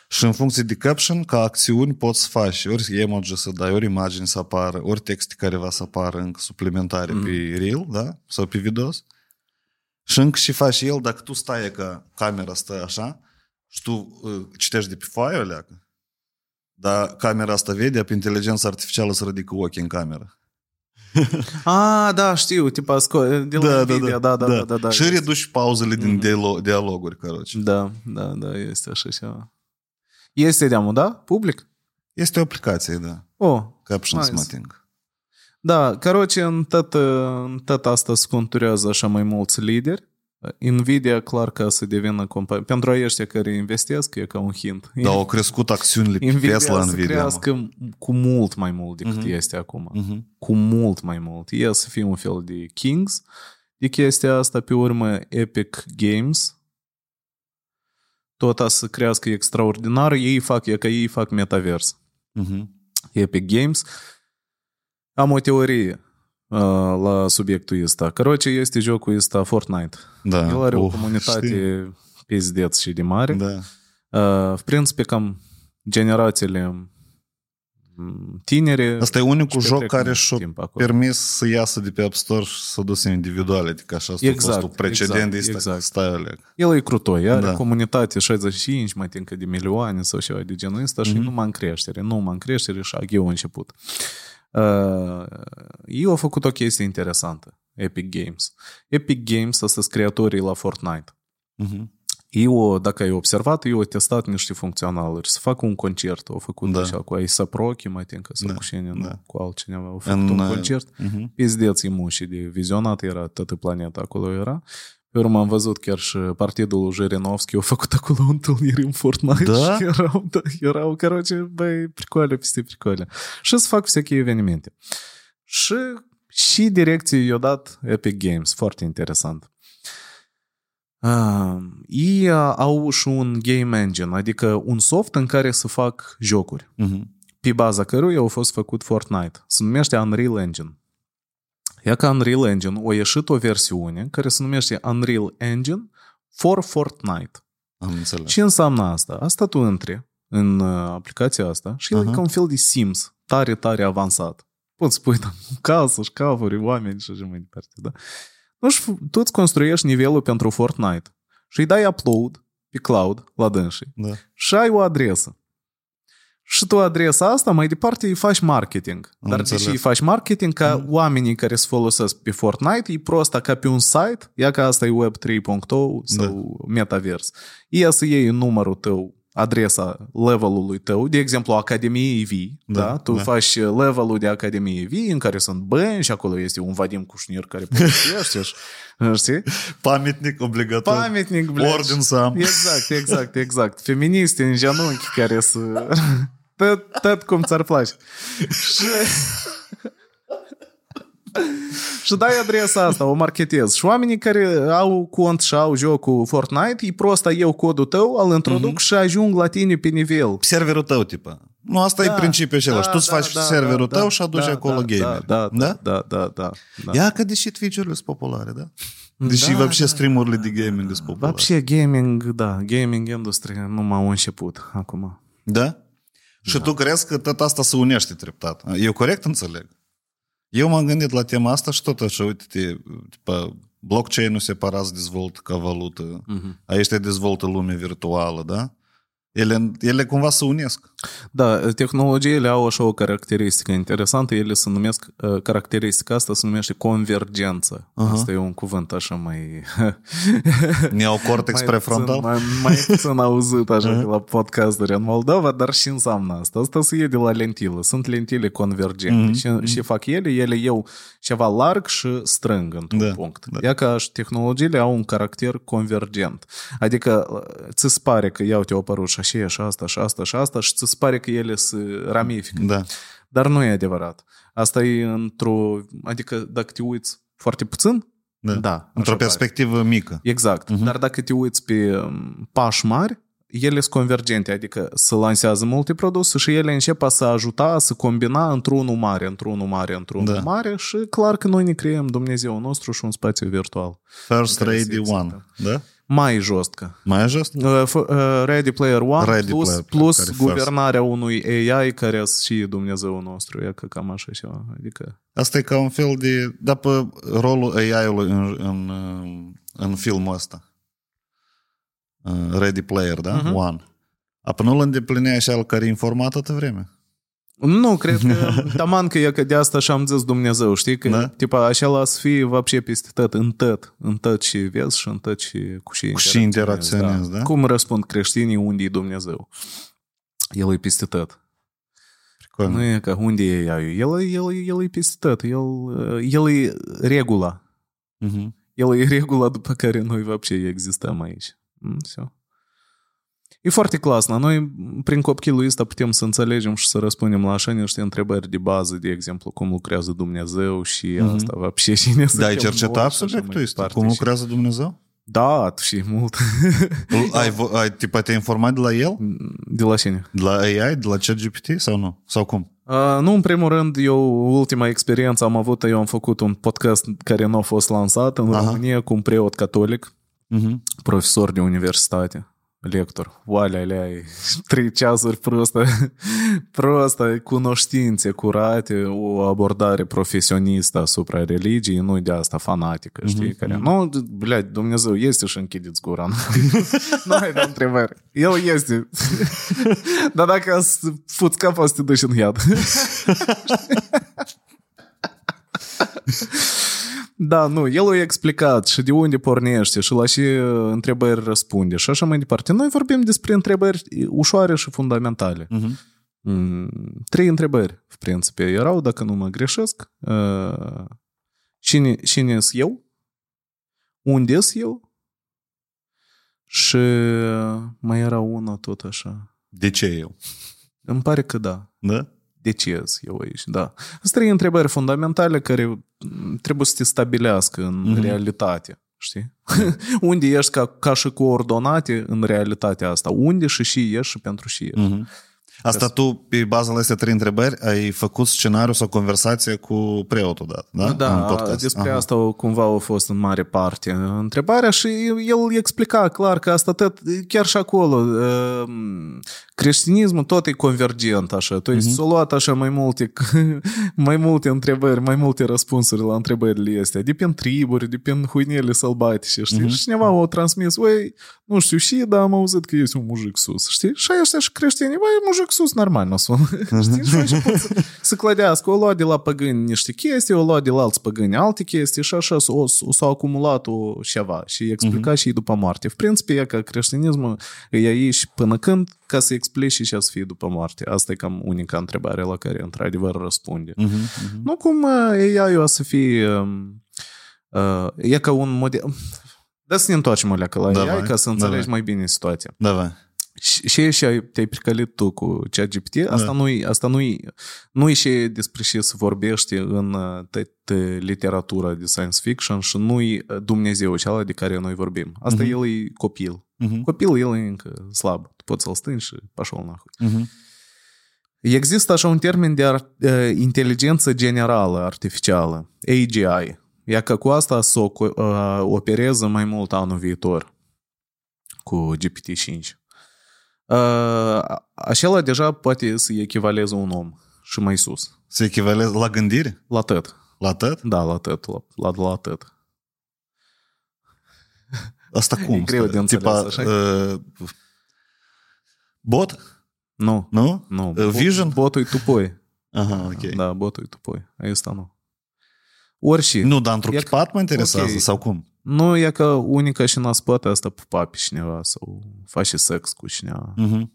și în funcție de caption, ca acțiuni poți să faci ori emoji să dai, ori imagini să apară, ori texte care va să apară încă suplimentare pe reel, da? Sau pe videos. Și încă și faci el, dacă tu stai ca camera stă așa și tu uh, citești de pe foaie o leacă, dar camera asta vede, pe inteligența artificială să ridică ochii în cameră. A, da, știu, tipa sco- de da, da, da, da, da, da, da, da, da. Și reduci pauzele din mm-hmm. dialoguri, căroci. Da, da, da, este așa ceva. Este deamul, da? Public? Este o aplicație, da. Oh, Captions nice. Matting. Da, căroci, în tot, în tot asta scunturează așa mai mulți lideri Nvidia, clar că să devină companie. Pentru ăștia care investesc, e ca un hint. Dar au crescut acțiunile pe Nvidia Tesla să Nvidia. mă. crească cu mult mai mult decât Mhm. este acum. Mhm. Cu mult mai mult. E să fie un fel de Kings de chestia asta. Pe urmă, Epic Games. Tot a să crească extraordinar. Ei fac, e că ei fac metavers. Mhm. Epic Games. Am o teorie uh, la subiectul ăsta. Căroce este jocul ăsta Fortnite. Da. El are Uf, o comunitate pizdeț și de mare. Da. În principiu, cam generațiile tinere. Asta e unicul joc care și-a permis să iasă de pe App Store și să ducă individual, adică așa exact, a fost un precedent exact, exact. style. El e crutoi, are da. comunitate 65, mai încă de milioane sau ceva de genul ăsta mm-hmm. și numai în creștere, numai în creștere și aghiu a început. Uh, ei au făcut o chestie interesantă, Epic Games. Epic Games sunt creatorii la Fortnite. Mhm. Uh-huh. Eu, dacă ai observat, eu au testat niște funcționaluri. Să fac un concert, au făcut da. așa cu Aisa Prochi, mai tincă, sau da. cu cine, da. cu altcineva. Au făcut În, un uh, concert, mhm. uh-huh. pizdeți mușii de vizionat era, toată planeta acolo era. Pe urmă am văzut chiar și partidul Jirinovski au făcut acolo o întâlnire în Fortnite Da? și erau, da, erau, короче, băi, pricoale peste pricoale. Și să fac всякие evenimente. Și și direcție i-a dat Epic Games. Foarte interesant. Uh, ei uh, au și un game engine, adică un soft în care să fac jocuri, Mhm. pe baza căruia au fost făcut Fortnite. Se numește Unreal Engine. Ia ca Unreal Engine, o ieșit o versiune care se numește Unreal Engine for Fortnite. Am înțeles. Ce înseamnă asta? Asta tu intri în uh, aplicația asta și e Aha. ca un fel de Sims, tare, tare avansat. Poți pui tam casă, șcafuri, oameni și așa mai departe, da? Nu și tu îți construiești nivelul pentru Fortnite și îi dai upload pe cloud la dânsii Da. și ai o adresă. Și tu adresa asta mai departe îi faci marketing. Am Dar înțeles. deși îi faci marketing ca oamenii care se folosesc pe Fortnite, e prosta ca pe un site, ia că asta e Web 3.0 sau Metaverse. Ia să iei numărul tău, adresa levelului tău, de exemplu Academiei V, da, Da, da? tu da. da. faci levelul de Academiei V în care sunt bani și acolo este un Vadim Cușnir care povestește și, știi? Pametnic obligatoriu. Pametnic, bleci. Ordin să am. Exact, exact, exact. Feministe în genunchi care să... Tot, tot cum ți-ar place. Și... și dai adresa asta, o marketezi. Și oamenii care au cont și au jocul Fortnite, e prost eu codul tău, îl introduc Mhm. și ajung la tine pe nivel. Serverul tău, tipa. Nu, asta e principiul același. tu îți faci serverul tău și aduci acolo da, gamer. Da, da, da, da, da, da. Ia că deși Twitch-urile sunt populare, da? Deși Da, вообще streamurile de gaming sunt populare. Вообще gaming, da, gaming industrie numai au început acum. Da? Și tu crezi că tot asta se unește treptat. Eu corect înțeleg? Eu m-am gândit la tema asta și tot așa, uite-te, tipa, blockchain-ul separat se dezvoltă ca valută, aici te dezvoltă lumea virtuală, da? Ele, ele cumva se unesc. Da, tehnologiile au așa o caracteristică interesantă, ele se numesc, uh, caracteristica asta se numește convergență. Aha. Asta e un cuvânt așa mai... Neocortex mai prefrontal? puțin- Mai, mai puțin auzit așa de la podcasturi în Moldova, dar și înseamnă asta. Asta se e de la lentilă. Sunt lentile convergente. Și, și fac ele? Ele iau ceva larg și strâng într-un Da, punct. da. Ia că și tehnologiile au un caracter convergent. Adică uh, ți se pare că iau te-au apărut și așa, și asta, și asta, și asta și ți se pare că ele se ramifică. Da. Dar nu e adevărat. Asta e într-o... Adică dacă te uiți foarte puțin, Da. da așa Într-o pare. perspectivă mică. Exact. Uh-huh. Dar dacă te uiți pe um, pași mari, ele sunt convergente, adică se lansează multe produse și ele încep a să ajuta să combina într-unul mare, într-unul mare, într-unul Da. mare și clar că noi ne creăm Dumnezeu nostru și un spațiu virtual. First Care Ready se One. Da? Mai jostcă. Mai jos? Uh, f- uh, Ready Player One Ready plus, Player, plus care first. guvernarea unui AI care e și Dumnezeu nostru. E că cam așa ceva. Adică Asta e ca un fel de... Da, pe rolul AI-ului în, în, în filmul ăsta. Uh, Ready Player, da? Mhm. One. Apă nu îl îndeplinea așa el care e informat toată vremea. Nu, cred că taman că e că de asta și-am zis Dumnezeu, știi? Că, Da. da? tipa, așa la să fie вообще peste tot, în tot, în tot și vezi și în tot și cu și Cu și interacționezi, da? Cum răspund creștinii unde e Dumnezeu? El e peste tot. Pricol. Nu e ca unde e ea? El, el, el e peste tot. El, el e regula. Mhm. El e regula după care noi вообще existăm aici. Mm, Все. E foarte clar. Noi, prin copchilul ăsta, putem să înțelegem și să răspundem la așa niște întrebări de bază, de exemplu, cum lucrează Dumnezeu și mm-hmm. asta va și cine să Da, ai cercetat subiectul ăsta? Cum lucrează Dumnezeu? Da, și mult. ai, ai, tipa, te-ai informat de la el? De la cine? De la AI, de la ChatGPT sau nu? Sau cum? Uh, nu, în primul rând, eu ultima experiență am avut, eu am făcut un podcast care nu a fost lansat în Aha. România cu un preot catolic, uh-huh. profesor de universitate lector. Oale alea e trei ceasuri prostă, prostă, cunoștințe curate, o abordare profesionistă asupra religiei, nu de asta fanatică, mm-hmm. Care, mhm. nu, blea, Dumnezeu este și închideți gura. nu ai de întrebări. El este. Dar dacă fuți capul, să te duci în iad. Da, nu, el i-a explicat și de unde pornește și la ce uh, întrebări răspunde și așa mai departe. Noi vorbim despre întrebări ușoare și fundamentale. Uh-huh. Trei întrebări, în principiu, erau, dacă nu mă greșesc, uh, cine, cine sunt eu, unde sunt eu și mai era una tot așa. De ce eu? Îmi pare că da. Da? Decizi eu aici, da. Asta e întrebări fundamentale care mm, trebuie să te stabilească în mm-hmm. realitate. Știi? Unde ești ca, ca și coordonate în realitatea asta? Unde și și ești și pentru și ești? Mm-hmm. Asta tu, pe baza la astea trei întrebări, ai făcut scenariu sau conversație cu preotul, da? Da, da despre Aha. asta cumva a fost în mare parte întrebarea și el explica clar că asta tot, chiar și acolo, creștinismul tot e convergent așa, tu uh-huh. s-o luat așa mai multe, mai multe întrebări, mai multe răspunsuri la întrebările astea, de prin triburi, de prin huinele sălbatice, știi? Uh-huh. Și cineva m-a transmis, oi, nu știu și, dar am auzit că ești un mujic sus, știi? Și ăștia și creștinii, băi, mujic sus, normal, nu sunt, știi? Și să, să clădească, o lua de la păgâni niște chestii, o lua de la alți păgâni alte chestii și așa s-a, s-a acumulat o ceva și explica uh-huh. și după moarte. În principiu, e că creștinismul e aici până când ca să explici și ce să fie după moarte. Asta e cam unica întrebare la care într-adevăr răspunde. Uh-huh, uh-huh. Nu cum AI o să fie... Uh, e ca un model... Da să ne întoarcem o leacă la da, AI ca să înțelegi da, mai bine situația. Da, vai. Și, și, și te-ai pricalit tu cu ChatGPT, asta da. nu-i, asta nu-i, nu-i și despre ce să vorbești în literatura de science fiction și nu-i Dumnezeu cel de care noi vorbim. Asta uh-huh. el e copil. Uh-huh. Copil, el e încă slab. Tu poți să-l stângi și pașol nahui. Uh-huh. Există așa un termen de ar, inteligență generală artificială, AGI. Ia că cu asta să o uh, opereze mai mult anul viitor cu GPT-5. Uh, acela deja poate să echivaleze un om și mai sus. Să echivaleze la gândire? La tot. La tot? Da, la tot. La, la, la tot. Asta cum? E greu de înțeles, Tipa, așa? Uh, bot? Nu. Nu? Nu. Uh, Vision? Botul e tupoi. Aha, ok. Da, botul e tupoi. Asta nu. Orice. Nu, dar într-o mă interesează okay. sau cum? Nu, e că unica și n-a spate asta pupa pe cineva sau face sex cu cineva. Uh-huh.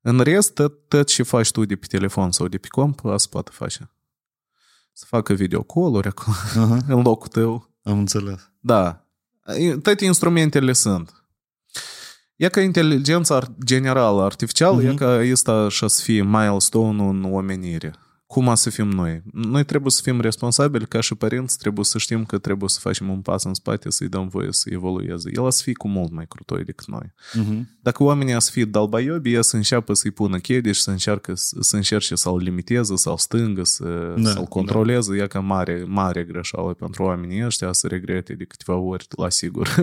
În rest, tot, tot ce faci tu de pe telefon sau de pe comp, asta poate face. Să facă videocall-uri acolo, uh-huh. în locul tău. Am înțeles. Da. Toate instrumentele sunt. E ca inteligența generală artificială, uh-huh. e ca asta și să fie milestone în omenire cum să fim noi. Noi trebuie să fim responsabili ca și părinți, trebuie să știm că trebuie să facem un pas în spate, să-i dăm voie să evolueze. El a să fie cu mult mai crutoi decât noi. Uh-huh. Dacă oamenii a să fie dalbaiobi, e să înceapă să-i pună chede și să, încearcă, să încerce să-l limiteze, să-l stângă, să, da, să-l controleze. Da. E ca mare, mare greșeală pentru oamenii ăștia să regrete de câteva ori, la sigur.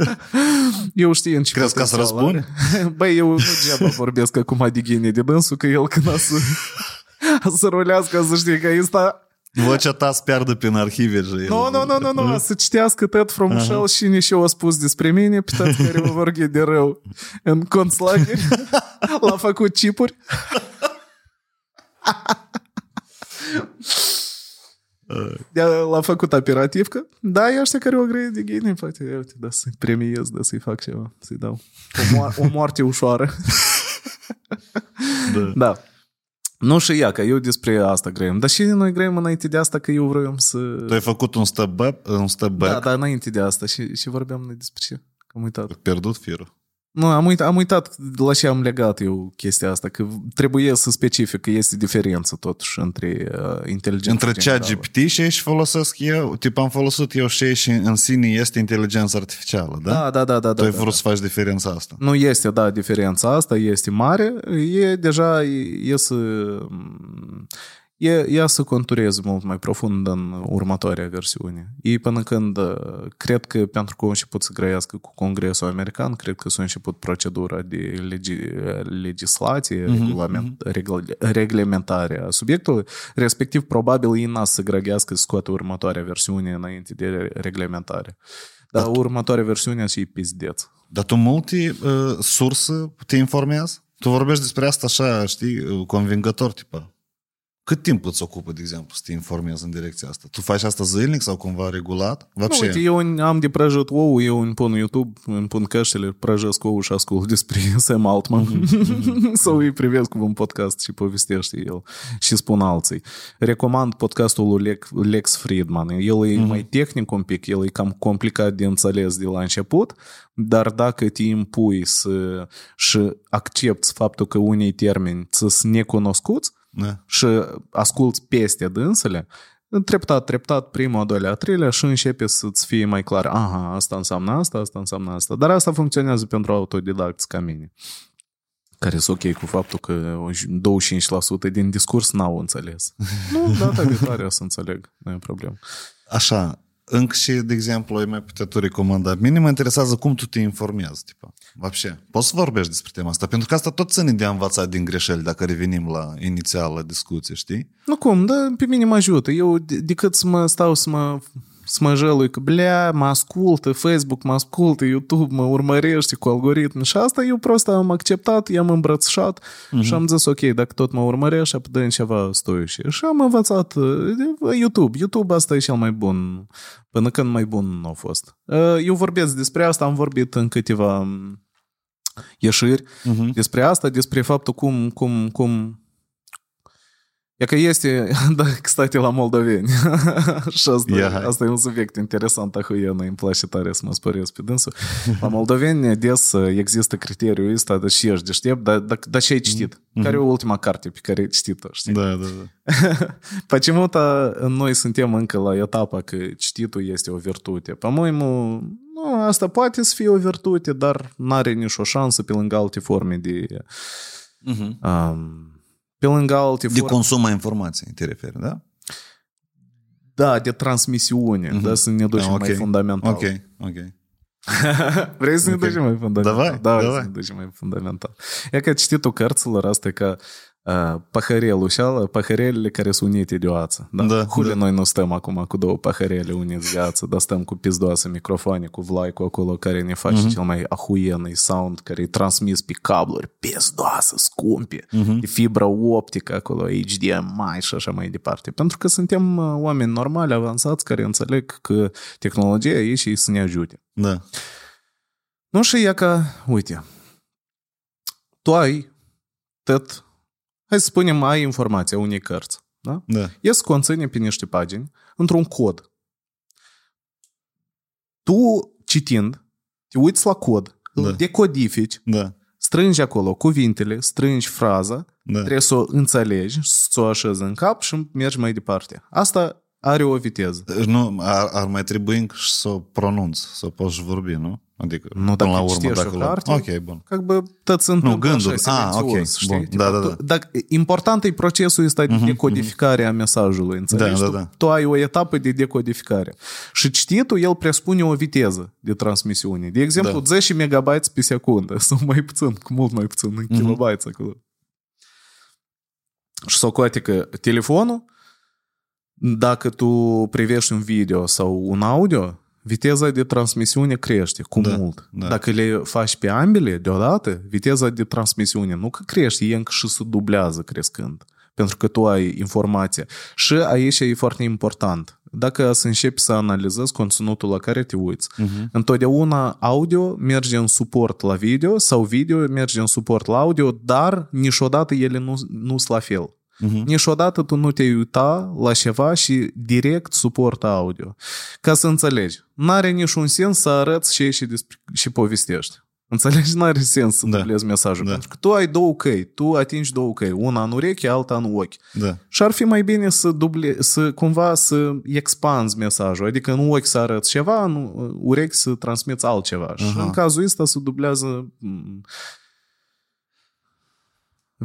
eu știu în ce Crezi ca să răspund? Băi, eu nu degeaba vorbesc acum de ghine de dânsul, că el când a să să rulească, să știi că asta... Vocea ta să piardă prin arhive. Nu, nu, nu, nu, nu, să citească tot frumușel și nici eu a spus despre mine, pe toți care mă vor de rău în conțlageri. L-a făcut chipuri. L-a făcut operativcă. Da, e ăștia care o grăie de ghinii, poate, uite, da, să-i premiez, da, să-i fac ceva, să-i dau o, mo- o moarte ușoară. da. da. Nu și ea, că eu despre asta grăim. Dar și noi grăim înainte de asta că eu vreau să... Tu ai făcut un step back? Un step back. Da, dar înainte de asta și, și vorbeam noi despre ce. Am uitat. Pierdut firul. Nu, am uitat, am uitat la ce am legat eu chestia asta, că trebuie să specific că este diferență totuși între uh, inteligența Între cea GPT și și folosesc eu, tip am folosit eu și și în sine este inteligența artificială, da? Da, da, da. da tu ai da, vrut da. să faci diferența asta. Nu este, da, diferența asta este mare, e deja, e să e, ea să contureze mult mai profund în următoarea versiune. Ei până când, cred că pentru că au început să grăiască cu Congresul American, cred că s-a început procedura de legi, legislație, uh-huh, regulament, uh-huh. Regl, reglementare a subiectului, respectiv probabil ei n-a să grăgească să scoată următoarea versiune înainte de reglementare. Dar da. următoarea versiune și pizdeț. Dar tu multe uh, surse te informează? Tu vorbești despre asta așa, știi, convingător, tipa. Cât timp îți ocupă, de exemplu, să te informezi în direcția asta? Tu faci asta zilnic sau cumva regulat? Вообще? Nu, uite, eu am de prăjit ou, eu îmi pun YouTube, îmi pun căștile, prăjesc ou și ascult despre Sam Altman. Mm-hmm. sau îi privesc cu un podcast și povestește el și spun alții. Recomand podcastul lui Lex Friedman. El e mm-hmm. mai tehnic un pic, el e cam complicat de înțeles de la început, dar dacă te impui să, și accepti faptul că unii termeni sunt necunoscuți, da. și asculți peste dânsele, treptat, treptat, prima, a doilea, a treilea și începe să-ți fie mai clar, aha, asta înseamnă asta, asta înseamnă asta. Dar asta funcționează pentru autodidacți ca mine care sunt ok cu faptul că 25% din discurs n-au înțeles. Nu, data viitoare o să înțeleg, nu e problemă. Așa, încă și, de exemplu, ai mai putea tu recomanda. Mine mă interesează cum tu te informezi, tipa. Вообще. Poți să vorbești despre tema asta? Pentru că asta tot ține de a învăța din greșeli dacă revenim la inițială discuție, știi? Nu cum, da, pe mine mă ajută. Eu, de- decât să mă stau să mă să mă jălui că, blea, mă ascultă Facebook, mă ascultă YouTube, mă urmărește cu algoritmi și asta eu prost am acceptat, i-am îmbrățișat uh-huh. și am zis, ok, dacă tot mă urmărești, apoi dă ceva stoișe. Și am învățat uh, YouTube. YouTube asta e cel mai bun, până când mai bun nu a fost. Uh, Eu vorbesc despre asta, am vorbit în câteva um, ieșiri Uh-huh. despre asta, despre faptul cum, cum, cum E că este, da, kстати, la moldoveni. și asta, Ia. asta e un subiect interesant, ahuienă, îmi place tare să mă spăresc pe dânsul. La moldoveni des există criteriul ăsta, dar și ești deștept, dar, dar, dar și ai citit. Care e ultima carte pe care ai citit-o, știi? Da, da, da. Почему-то noi suntem încă la etapa că cititul este o virtute. По-моему, nu, asta poate să fie o virtute, dar n-are nicio șansă pe lângă alte forme de... Uh-huh. Um, pe lângă alte De forme... consum a informației, te referi, da? Da, de transmisiune, Mhm. da, să ne ducem Ah, ok. mai fundamental. Ok, ok. Vrei să ne Ok. ducem mai fundamental? Давай, da, давай. să ne ducem mai fundamental. E că cititul cărților asta e ca paharel ușeală, paharelele care sunt unite de oață. Da? da Hule da. noi nu stăm acum cu două paharele uniți de oață, dar stăm cu pizdoase microfoane, cu vlaicul acolo care ne face uh-huh. cel mai ahuienei sound, care e transmis pe cabluri pizdoase, scumpe, uh-huh. fibra optică acolo, HDMI și așa mai departe. Pentru că suntem oameni normali, avansați, care înțeleg că tehnologia e și să ne ajute. Da. Nu și ea ca, uite, tu ai tot hai să spunem, ai informația unei cărți, da? Da. E să conține pe niște pagini într-un cod. Tu, citind, te uiți la cod, îl Da. decodifici, Da. strângi acolo cuvintele, strângi fraza, Da. trebuie să o înțelegi, să o așezi în cap și mergi mai departe. Asta are o viteză. Deci Nu, ar, ar mai trebui încă și să o pronunț, să o poți vorbi, nu? Adică, Nu, până dacă la urmă, citești dacă o la... carte, Ok, bun. Как бы tot se întâmplă gânduri. așa, Ah, silențios, ok. știi? Bun. Tipo, Da, da, da. tu- Dacă, important e procesul ăsta de decodificare a mesajului, înțelegi? Da, da, Tu- da. Tu ai o etapă de decodificare. Și cititul, el presupune o viteză de transmisiune. De exemplu, Da. 10 megabytes pe secundă, sau mai puțin, cu mult mai puțin, în kilobytes acolo. Și socoate că telefonul, dacă tu privești un video sau un audio, viteza de transmisiune crește cu Da, mult. da. Dacă le faci pe ambele deodată, viteza de transmisiune nu că crește, e încă și se dublează crescând. Pentru că tu ai informația. Și aici e foarte important. Dacă să începi să analizezi conținutul la care te uiți, Mhm. întotdeauna audio merge în suport la video sau video merge în suport la audio, dar niciodată ele nu nu sunt la fel. Mhm. Niciodată tu nu te-ai uita la ceva și direct suportă audio. Ca să înțelegi. N-are niciun sens să arăți și, și, despre, și povestești. Înțelegi? N-are sens să Da. dublezi mesajul. Da. Pentru că tu ai două căi. Tu atingi două căi. Una în ureche, alta în ochi. Da. Și ar fi mai bine să, duble, să cumva să expanzi mesajul. Adică în ochi să arăți ceva, în urechi să transmiți altceva. Și Aha. în cazul ăsta se dublează m,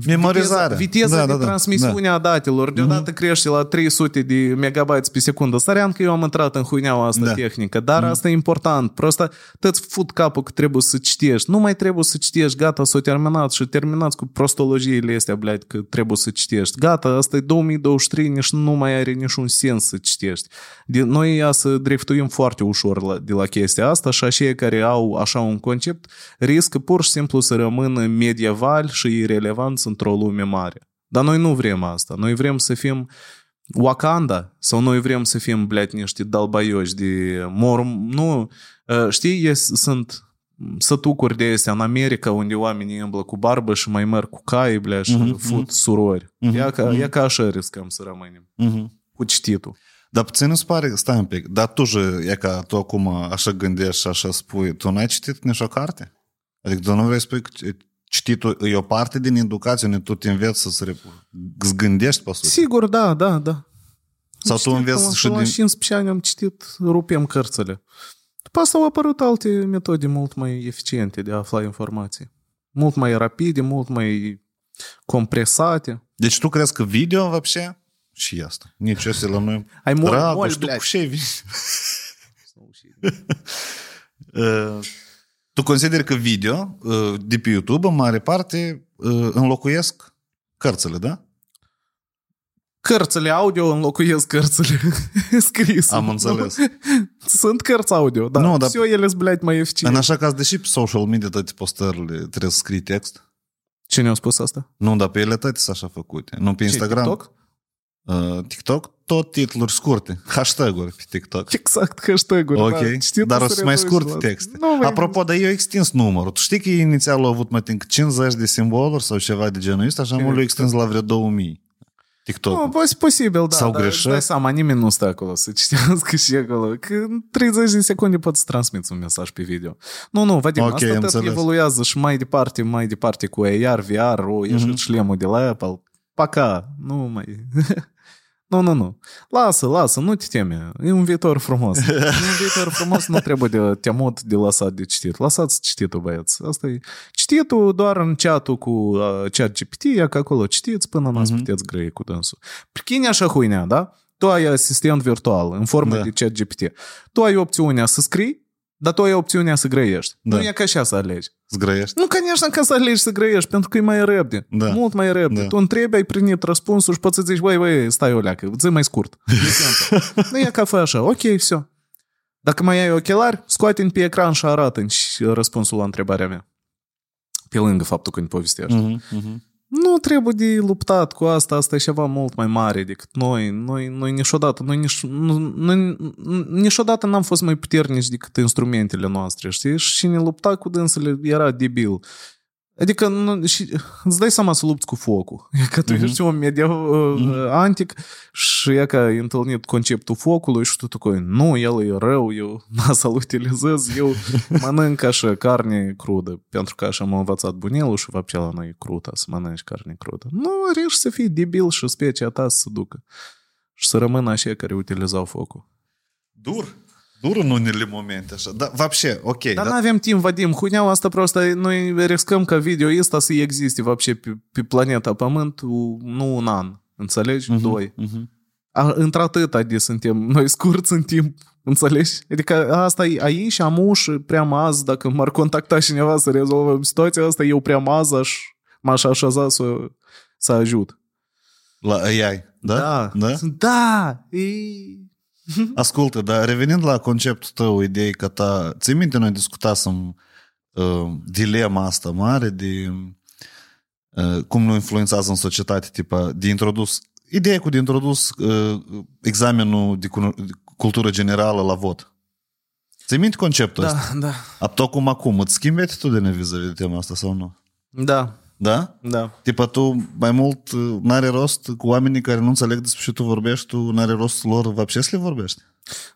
Memorizare. Viteza, viteza Da, de da, da. transmisiune a datelor deodată crește la 300 de megabytes pe secundă. Săream că eu am intrat în huineaua asta Da. tehnică, dar asta e important. Prosta te-ți fut capul că trebuie să citești. Nu mai trebuie să citești, gata, s-o terminat și terminați cu prostologiile astea, blядь, că trebuie să citești. Gata, asta e 2023, nici nu mai are niciun sens să citești. De, noi ia să driftuim foarte ușor la, de la chestia asta și aceia care au așa un concept riscă pur și simplu să rămână medieval și irrelevanți într-o lume mare. Dar noi nu vrem asta. Noi vrem să fim Wakanda sau noi vrem să fim, blядь, niște dalbaioși de mor... Nu, uh, știi, yes, sunt sătucuri de astea în America unde oamenii îmblă cu barbă și mai merg cu cai, blea, și Mhm, fut surori. Mhm, Ia, ca, mhm. ia ca așa riscăm să rămânem. Mhm. Cu cititul. Dar ți nu se pare, stai un pic, dar tu, же, e ca tu acum așa gândești și așa spui, tu n-ai citit nici o carte? Adică tu nu vrei să spui că cititul e o parte din educație, unde tu te înveți să se îți gândești pe sus. Sigur, da, da, da. Sau tu înveți și la din... 15 ani am citit, rupem cărțile. După asta au apărut alte metode mult mai eficiente de a afla informații. Mult mai rapide, mult mai compresate. Deci tu crezi că video, вообще, și asta. Nici este la noi. Ai mult, Dragoș, mult, tu блядь. cu ce video? Uh, tu consideri că video uh, de pe YouTube, în mare parte, uh, înlocuiesc cărțile, da? Cărțile audio înlocuiesc cărțile scris. Am înțeles. Sunt cărți audio, dar Nu, nu, dar- dar... ele sunt, blядь, mai În eficiente. așa caz, deși pe social media toate postările trebuie să scrii text, Cine a spus asta? nu, dar pe ele toate sunt așa făcute. Nu pe Ce, Instagram. TikTok? Uh, TikTok, tot titluri scurte, hashtag-uri pe TikTok. Exact, hashtag-uri. Ok, da. Știu dar că o se să mai reduce scurt la- texte. Nu, mai- Apropo, dar eu extins numărul. Tu știi că ei inițial au avut, mă tin, 50 de simboluri sau ceva de genul ăsta, așa mult le-au extins la vreo 2000. TikTok. Nu, poate posibil, da. Sau dar greșesc? îți dai seama, nimeni nu stă acolo să citească și acolo. Că în 30 de secunde poți să transmiți un mesaj pe video. Nu, nu, Vadim, Ok, asta am tot înțeles. evoluează și mai departe, mai departe cu AR, VR, o ieșit Mhm. șlemul de la Apple. Paca, nu mai... Nu, nu, nu. Lasă, lasă, nu te teme. E un viitor frumos. E un viitor frumos, nu trebuie de temut de lăsat de citit. Lăsați cititul, băieți. Asta e. Cititul doar în chat cu uh, chat GPT, e că acolo citiți până n-ați Mhm. puteți grăi cu dânsul. Pricine așa huinea, da? Tu ai asistent virtual în formă Da. de chat GPT. Tu ai opțiunea să scrii, dar tu ai opțiunea să grăiești. Da. Nu e ca așa să alegi. Zgrăiești? Nu, конечно, ca să alegi să grăiești, pentru că e mai repede. Da. Mult mai repede. Da. Tu întrebi, ai primit răspunsul și poți să zici, băi, băi, stai o leacă, zi mai scurt. De exemplu. nu e ca fă așa, ok, все. Dacă mai ai ochelari, scoate pe ecran și arată răspunsul la întrebarea mea. Pe lângă faptul că îmi povestești. Mhm, mhm. Nu trebuie de luptat cu asta, asta e ceva mult mai mare decât noi. Noi, noi niciodată, noi, nici, nu, noi niciodată n-am fost mai puternici decât instrumentele noastre, știi? Și cine lupta cu dânsele era debil. Adică nu, și îți dai seama să lupți cu focul. E că tu uh-huh. ești un mediu uh, mhm. antic și e că ai întâlnit conceptul focului și tu tu nu, el e rău, eu n-a să-l utilizez, eu mănânc așa carne crudă, pentru că așa m-a învățat bunelul și vapcea la noi e crută să mănânci carne crudă. Nu, riști să fii debil și specia ta să se ducă. Și să rămână așa care utilizau focul. Dur? Dur în unele momente, așa. Da, вообще, ok. Dar da, nu avem timp, Vadim, huneaua asta просто, noi riscăm ca video ăsta să existe вообще pe, pe planeta Pământ u- nu un an, înțelegi? Mhm, Doi. mhm. A, într-atât de suntem noi scurți în timp, înțelegi? Adică asta e aici și amu și prea azi, dacă m-ar contacta cineva să rezolvăm situația asta, eu prea azi aș, m-aș așeza să, să ajut. La AI, da? Da. da? Da. E... Ascultă, dar revenind la conceptul tău, idei că ta... Ții minte, noi discutasem uh, dilema asta mare de uh, cum nu influențează în societate, tipa, de introdus... Ideea cu de introdus uh, examenul de, cuno- de cultură generală la vot. Ții minte conceptul Da, ăsta? da. Apto cum acum, îți schimbi atitudinea vis-a-vis de tema asta sau nu? Da, da? Da. Tipa tu, mai mult, uh, n-are rost cu oamenii care nu înțeleg despre ce tu vorbești, tu n-are rost lor, vă să le vorbești?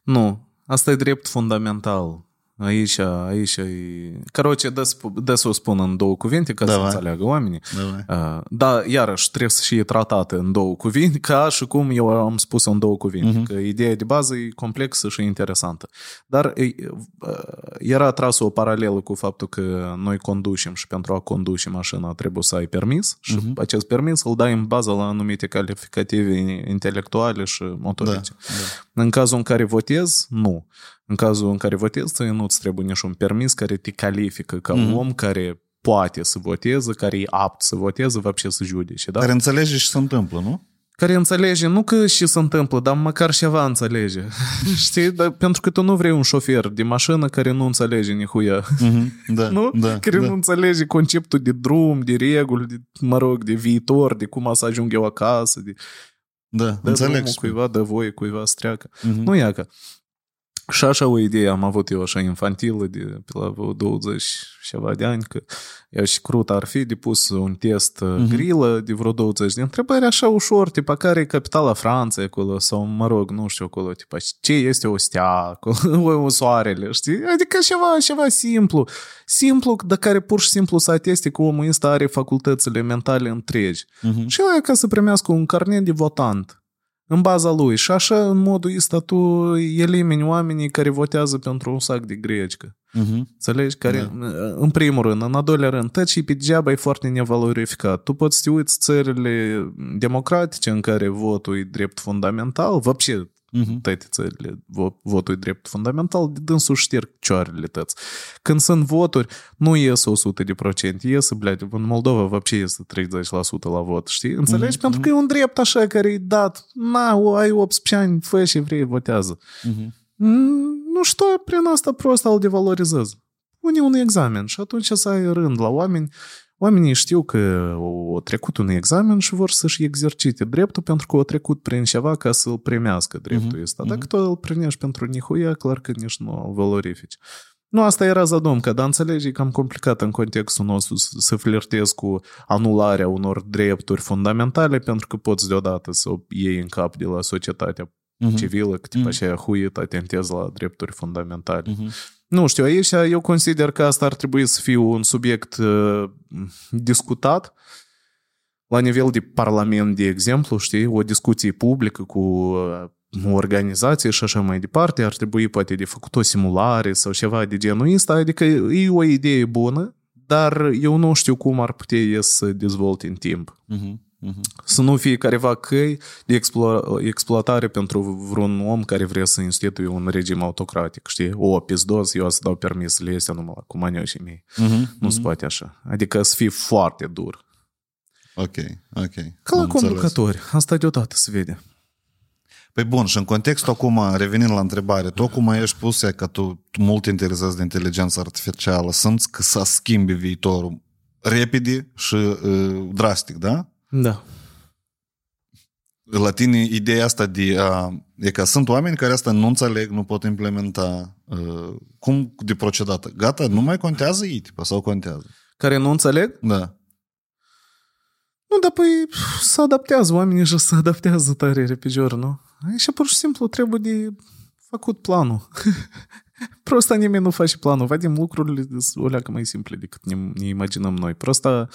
Nu. Asta e drept fundamental Aici, aici e... Короче, des, des o spun în două cuvinte ca să Давай. înțeleagă oamenii. Давай. Uh, Da, iarăși, trebuie să fie tratată în două cuvinte, ca și cum eu am spus în două cuvinte, Mhm. că ideea de bază e complexă și interesantă. Dar e, uh, era trasă o paralelă cu faptul că noi conducem și pentru a conduce mașina trebuie să ai permis și Mhm. acest permis îl dai în bază la anumite calificative intelectuale și Da, motorice. da. În cazul în care votezi, nu. În cazul în care votezi, ție nu-ți trebuie niciun permis care te califică ca Mhm. om care poate să voteze, care e apt să voteze, вообще să judece, da? Care înțelege și se întâmplă, nu? care înțelege, nu că și se întâmplă, dar măcar ceva înțelege. Știi? Dar pentru că tu nu vrei un șofer de mașină care nu înțelege nihuia. Da, Nu? da, care da. nu înțelege conceptul de drum, de reguli, de, mă rog, de viitor, de cum să ajung eu acasă, de Da, dă înțeleg. drumul cuiva, dă voie cuiva să treacă. Mhm. Nu ia că. Și așa o idee am avut eu așa infantilă de pe la vreo 20 ceva de ani, că eu și crut ar fi de pus un test uh-huh. grilă de vreo 20 de întrebări așa ușor, tipa care e capitala Franței acolo, sau mă rog, nu știu acolo, tipa ce este o stea acolo, soarele, știi? Adică ceva, ceva simplu, simplu, de care pur și simplu să ateste că omul ăsta are facultățile mentale întregi. Uh-huh. Și aia ca să primească un carnet de votant în baza lui. Și așa, în modul ăsta, tu elimini oamenii care votează pentru un sac de grecică. Uh-huh. Înțelegi? Care, da. În primul rând. În al doilea rând, tot și pe degeaba e foarte nevalorificat. Tu poți să te uiți țările democratice în care votul e drept fundamental, вообще uh-huh. toate țările, votul e drept fundamental, de dânsul șterg cioarele tăți. Când sunt voturi, nu ies 100 de procent, ies, blядь, în Moldova вообще ies 30% la vot, știi? Înțelegi? Uh-huh. Pentru că e un drept așa care e dat, na, ai 18 ani, fă și vrei, votează. Uh-huh. Nu știu, prin asta prost îl devalorizez. Pune un examen și atunci să ai rând la oameni Oamenii știu că au trecut un examen și vor să-și exercite dreptul pentru că au trecut prin ceva ca să-l primească dreptul uh-huh. ăsta. Dacă uh-huh. tu îl primești pentru nihuia, clar că nici nu îl valorifici. Nu, asta era zadumca, dar înțelegi, e cam complicat în contextul nostru să flirtezi cu anularea unor drepturi fundamentale pentru că poți deodată să o iei în cap de la societatea uh-huh. civilă, că tipa uh-huh. aceea huit atentezi la drepturi fundamentale. Uh-huh. Nu știu, aici eu consider că asta ar trebui să fie un subiect uh, discutat la nivel de parlament, de exemplu, știi, o discuție publică cu uh, organizație și așa mai departe, ar trebui poate de făcut o simulare sau ceva de genul ăsta, adică e o idee bună, dar eu nu știu cum ar putea să dezvolte în timp. Uh-huh. Uh-huh. Să nu fie careva căi de explo- exploatare pentru vreun om care vrea să instituie un regim autocratic, știi? O, pizdos, eu să dau permis să le iese numai cu manioșii mei. Uh-huh. Nu uh-huh. se poate așa. Adică să fie foarte dur. Ok, ok. Ca la conducători. Asta deodată se vede. Păi bun, și în contextul acum, revenind la întrebare, tu acum ești pus că tu mult interesezi de inteligența artificială, simți că să schimbi viitorul repede și uh, drastic, da? Da. La tine ideea asta de a... E că sunt oameni care asta nu înțeleg, nu pot implementa. Uh, cum de procedat? Gata, nu mai contează ei, tipa, sau contează? Care nu înțeleg? Da. Nu, dar păi să adaptează oamenii și să adaptează tare repijor, nu? Și pur și simplu trebuie de făcut planul. Prosta nimeni nu face planul. Vedem lucrurile o leacă mai simple decât ne, ne imaginăm noi. Prosta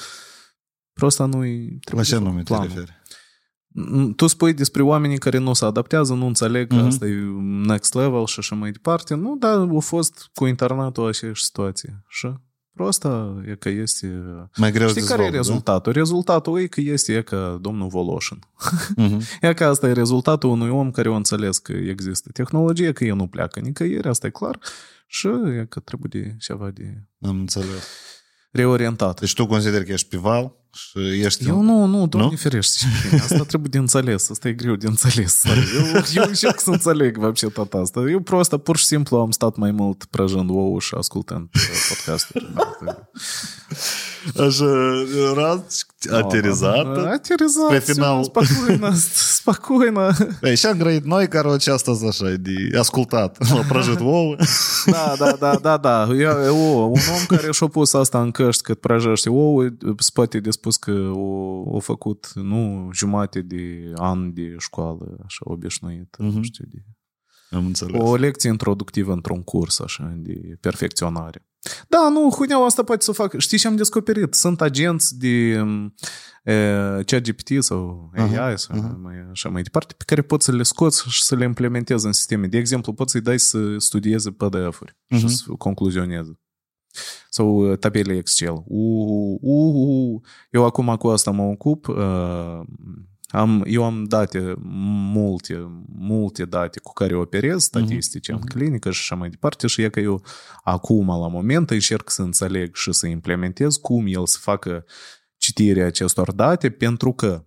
Prosta nu-i... La ce nume te referi? Tu spui despre oamenii care nu se adaptează, nu înțeleg că uh-huh. asta e next level și așa mai departe. Nu, dar a fost cu internetul aceeași situație. Și prosta e că este... Mai greu Știi care e rezultatul? Da? Rezultatul e că este e că domnul Voloșin. Uh-huh. e că asta e rezultatul unui om care o înțeles că există tehnologie, că el nu pleacă nicăieri, asta e clar. Și e că trebuie de ceva de... Am înțeles Reorientat. Deci tu consideri că ești pe val? Și ești eu nu, nu, doamne nu? ferește. Asta trebuie de înțeles, asta e greu de înțeles. Eu, eu încerc să înțeleg вообще tot asta. Eu просто pur și simplu am stat mai mult prăjând ouă și ascultând podcasturi. Așa, era aterizată. Aterizat, pe final. Spokojno, spokojno. Ei, și am grăit noi, короче, astăzi așa, de ascultat. La prăjit ouă. Da, da, da, da, da. Eu, un om care și-a pus asta în căști cât prăjește ouă, spate de spus că o, o făcut, nu, jumate de an de școală, așa, obișnuit, uh-huh. știu, de... Am înțeles. O lecție introductivă într-un curs, așa, de perfecționare. Da, nu, huineaua asta poate să facă. Știi ce am descoperit? Sunt agenți de e, ChatGPT sau AI uh-huh, sau uh-huh. Mai, așa mai departe, pe care poți să le scoți și să le implementezi în sisteme. De exemplu, poți să-i dai să studieze PDF-uri uh-huh. și să concluzioneze sau tabele Excel. Uh, uh, uh. Eu acum cu asta mă ocup. Uh, am, eu am date, multe, multe date cu care operez, statistice uh-huh. în clinică și așa mai departe și e că eu acum, la moment, încerc să înțeleg și să implementez cum el să facă citirea acestor date, pentru că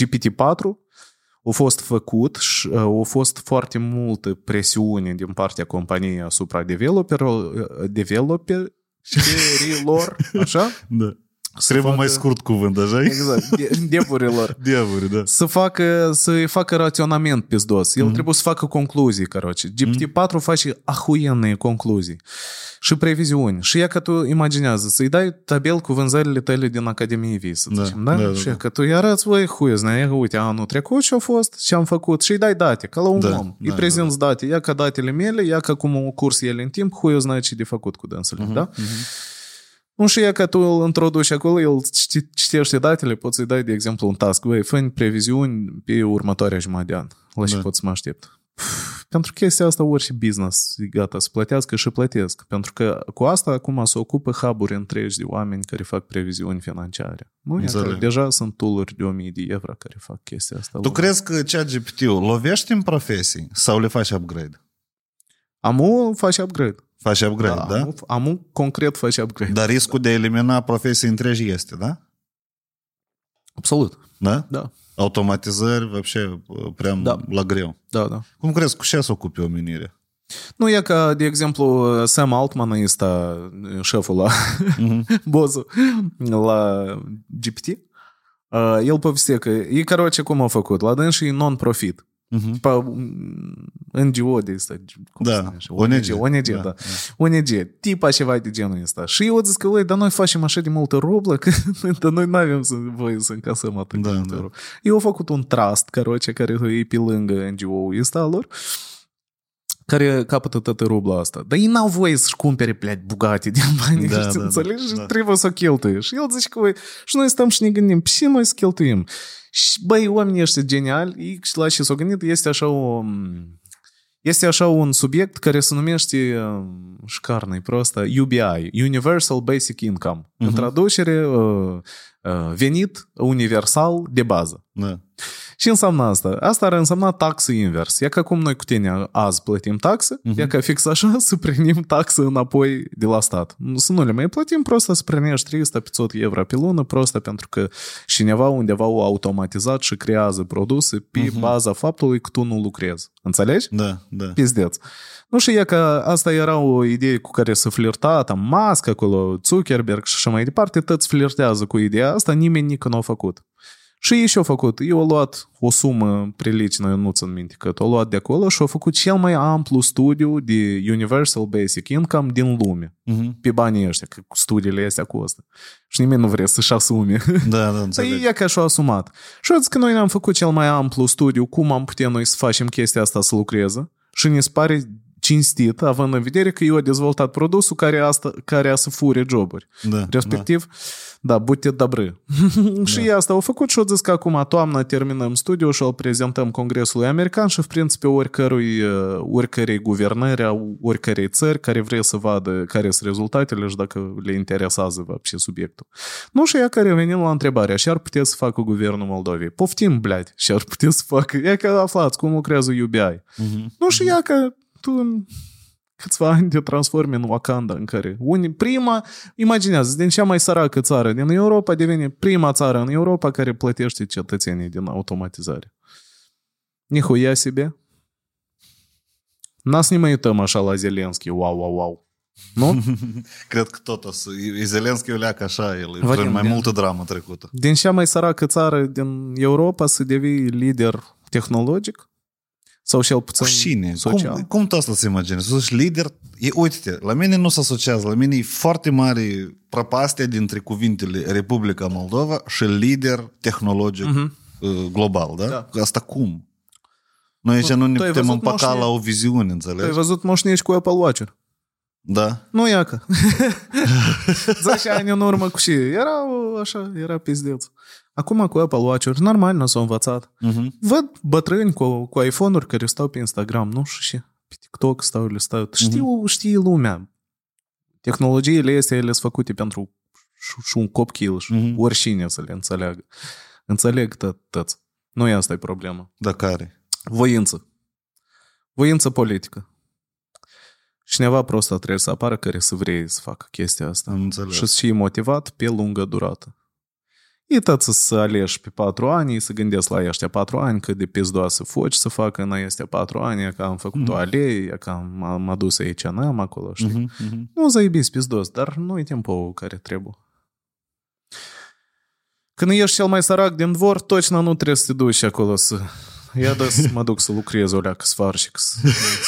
GPT-4 a fost făcut și a fost foarte multă presiune din partea companiei asupra developerilor, developerilor așa? Da. Să Trebuie facă... mai scurt cuvânt, așa Exact, de, devurilor. Devuri, da. Să facă, să facă raționament pizdos. El mm-hmm. trebuie să facă concluzii, caroce. GPT-4 mm-hmm. face ahuiene concluzii și previziuni. Și ea că tu imaginează, să-i dai tabel cu vânzările tale din Academie Vii, să da, zicem, da? da? da și da. că tu arăți, voi, huie, znai, uite, anul trecut și-a fost, ce am făcut, și îi dai date, ca la un da, om. Da, îi prezinți da, da. date, ia ca datele mele, ia ca cum au curs ele în timp, huie, znai ce de făcut cu dânsul, uh-huh, da? Uh-huh. Nu și e că tu îl introduci acolo, el citi- citește datele, poți să-i dai, de exemplu, un task. Băi, fă previziuni pe următoarea jumătate de an. La ce Da. pot să mă aștept? Pf, Pentru chestia asta orice business e gata să plătească și plătesc. Pentru că cu asta acum se ocupă hub întregi de oameni care fac previziuni financiare. Nu, e că Înțeleg. deja sunt tool de 1000 de euro care fac chestia asta. Tu crezi că cea GPT-ul lovește în profesii sau le faci upgrade? Amu face upgrade. Faci upgrade, da? Amu, amu concret face upgrade. Dar riscul de a elimina profesii întregi este, da? Absolut. Da? Da. Automatizări, вообще, prea Da. la greu. Da, da. Cum crezi cu ce să ocupe omenirea? Nu e ca, de exemplu, Sam Altman ăsta, șeful la bossul la GPT, uh, el povestea că e, короче, cum a făcut, la dâns și non-profit. Mhm. Uh-huh. Tipa mm, NGO de ăsta, da. se numește? ONG, ONG, da, da. da. Tipa ceva de genul ăsta. Și eu zic că, dar noi facem așa de multă roblă, că dar noi nu avem să, voie să încasăm atât da, de da. da. Eu am făcut un trust, caroce, care e pe lângă NGO-ul ăsta lor. Uh, care capătă toată rubla asta. Dar ei n-au voie să-și cumpere, pleat, bugate din bani, da, știi, da, da, înțelegi? Da, da. trebuie să o cheltuie. Și el zice că, și noi stăm și ne gândim, și noi să cheltuim. Și, băi, oamenii ăștia geniali, și la ce s-au gândit, este așa o... Este așa un subiect care se numește uh, și carne proastă, UBI, Universal Basic Income. Uh-huh. În traducere, uh, uh, venit universal de bază. Da. Ce înseamnă asta? Asta ar însemna taxă invers. E ca cum noi cu tine azi plătim taxă, uh-huh. e ca fix așa să primim taxă înapoi de la stat. Să nu le mai plătim, prosta să primești 300-500 euro pe lună, prosta pentru că cineva undeva o automatizat și creează produse pe uh-huh. baza faptului că tu nu lucrezi. Înțelegi? Da, da. Pizdeț. Nu și e că asta era o idee cu care se flirta, tam Musk acolo, Zuckerberg și așa mai departe, toți flirtează cu ideea asta, nimeni nici nu a făcut. Și ei și-au făcut. Eu au luat o sumă prilicină, eu nu țin minte cât, au luat de acolo și au făcut cel mai amplu studiu de Universal Basic Income din lume. Mhm. Pe banii ăștia, că studiile astea costă. Și nimeni nu vrea să-și asume. Da, da, Dar înțeleg. e ca și-a asumat. Și eu zic că noi ne-am făcut cel mai amplu studiu cum am putea noi să facem chestia asta să lucreze și ne pare cinstit, având în vedere că eu am dezvoltat produsul care, asta, care a să fure joburi. Da, Respectiv, da, da budete добры. și da. asta au făcut și au zis că acum toamna terminăm studiul și îl prezentăm Congresului American și, în principiu, oricărui, uh, oricărei guvernări a oricărei țări care vrea să vadă care sunt rezultatele și dacă le interesează вообще subiectul. Nu și ea care venim la întrebarea și ar putea să facă guvernul Moldovei. Poftim, blядь, și ar putea să facă. E că aflați cum lucrează UBI. Mhm. Nu și ea că tu în câțiva ani te transformi în Wakanda în care unii, prima, imaginează, din cea mai săracă țară din Europa devine prima țară în Europa care plătește cetățenii din automatizare. Nihuia себе. N-a să ne mai uităm așa la Zelenski, wow, wow, wow. Nu? Cred că tot o să... E Zelenski o leacă așa, el e Vadim, prin mai da. multă dramă trecută. Din cea mai săracă țară din Europa să devii lider tehnologic? sau cel puțin Cu cine? social? Cum, cum tu asta să imaginezi? Tu ești lider? E, uite-te, la mine nu se asociază, la mine e foarte mare prăpastia dintre cuvintele Republica Moldova și lider tehnologic Mhm. uh, global, da? Da. Asta cum? Noi aici nu ne tu ai putem văzut împăca moșne- la o viziune, Tu ai înțelegi? văzut moșnici cu Apple Watch Da? Nu iacă. 10 ani în urmă cu și era o- așa, era pizdeț. Acum cu Apple Watch-uri, normal, nu s-au învățat. Mhm. Văd bătrâni cu, cu iPhone-uri care stau pe Instagram, nu știu și pe TikTok stau, le stau. Știu, știe lumea. Tehnologiile astea, ele sunt făcute pentru și, și un copil și Mhm. oricine să le înțeleagă. Înțeleg tot, toți. Nu e asta e problema. Da, care? Voință. Voință politică. Cineva prost trebuie să apară care să vrea să facă chestia asta. Am înțeles. Și să fie motivat pe lungă durată E tot să se alegi pe patru ani, să gândesc la ăștia patru ani, cât de pizdoasă foci să facă în ăștia patru ani, e că am făcut mm-hmm. o alee, e că am, am adus aici n-am acolo, știi? Mhm, mhm. Nu zaibiți pizdos, dar nu e timpul care trebuie. Când ești cel mai sărac din dvor, точно nu trebuie să te duci acolo să... Ia da să mă duc să lucrez o leacă svarșic, să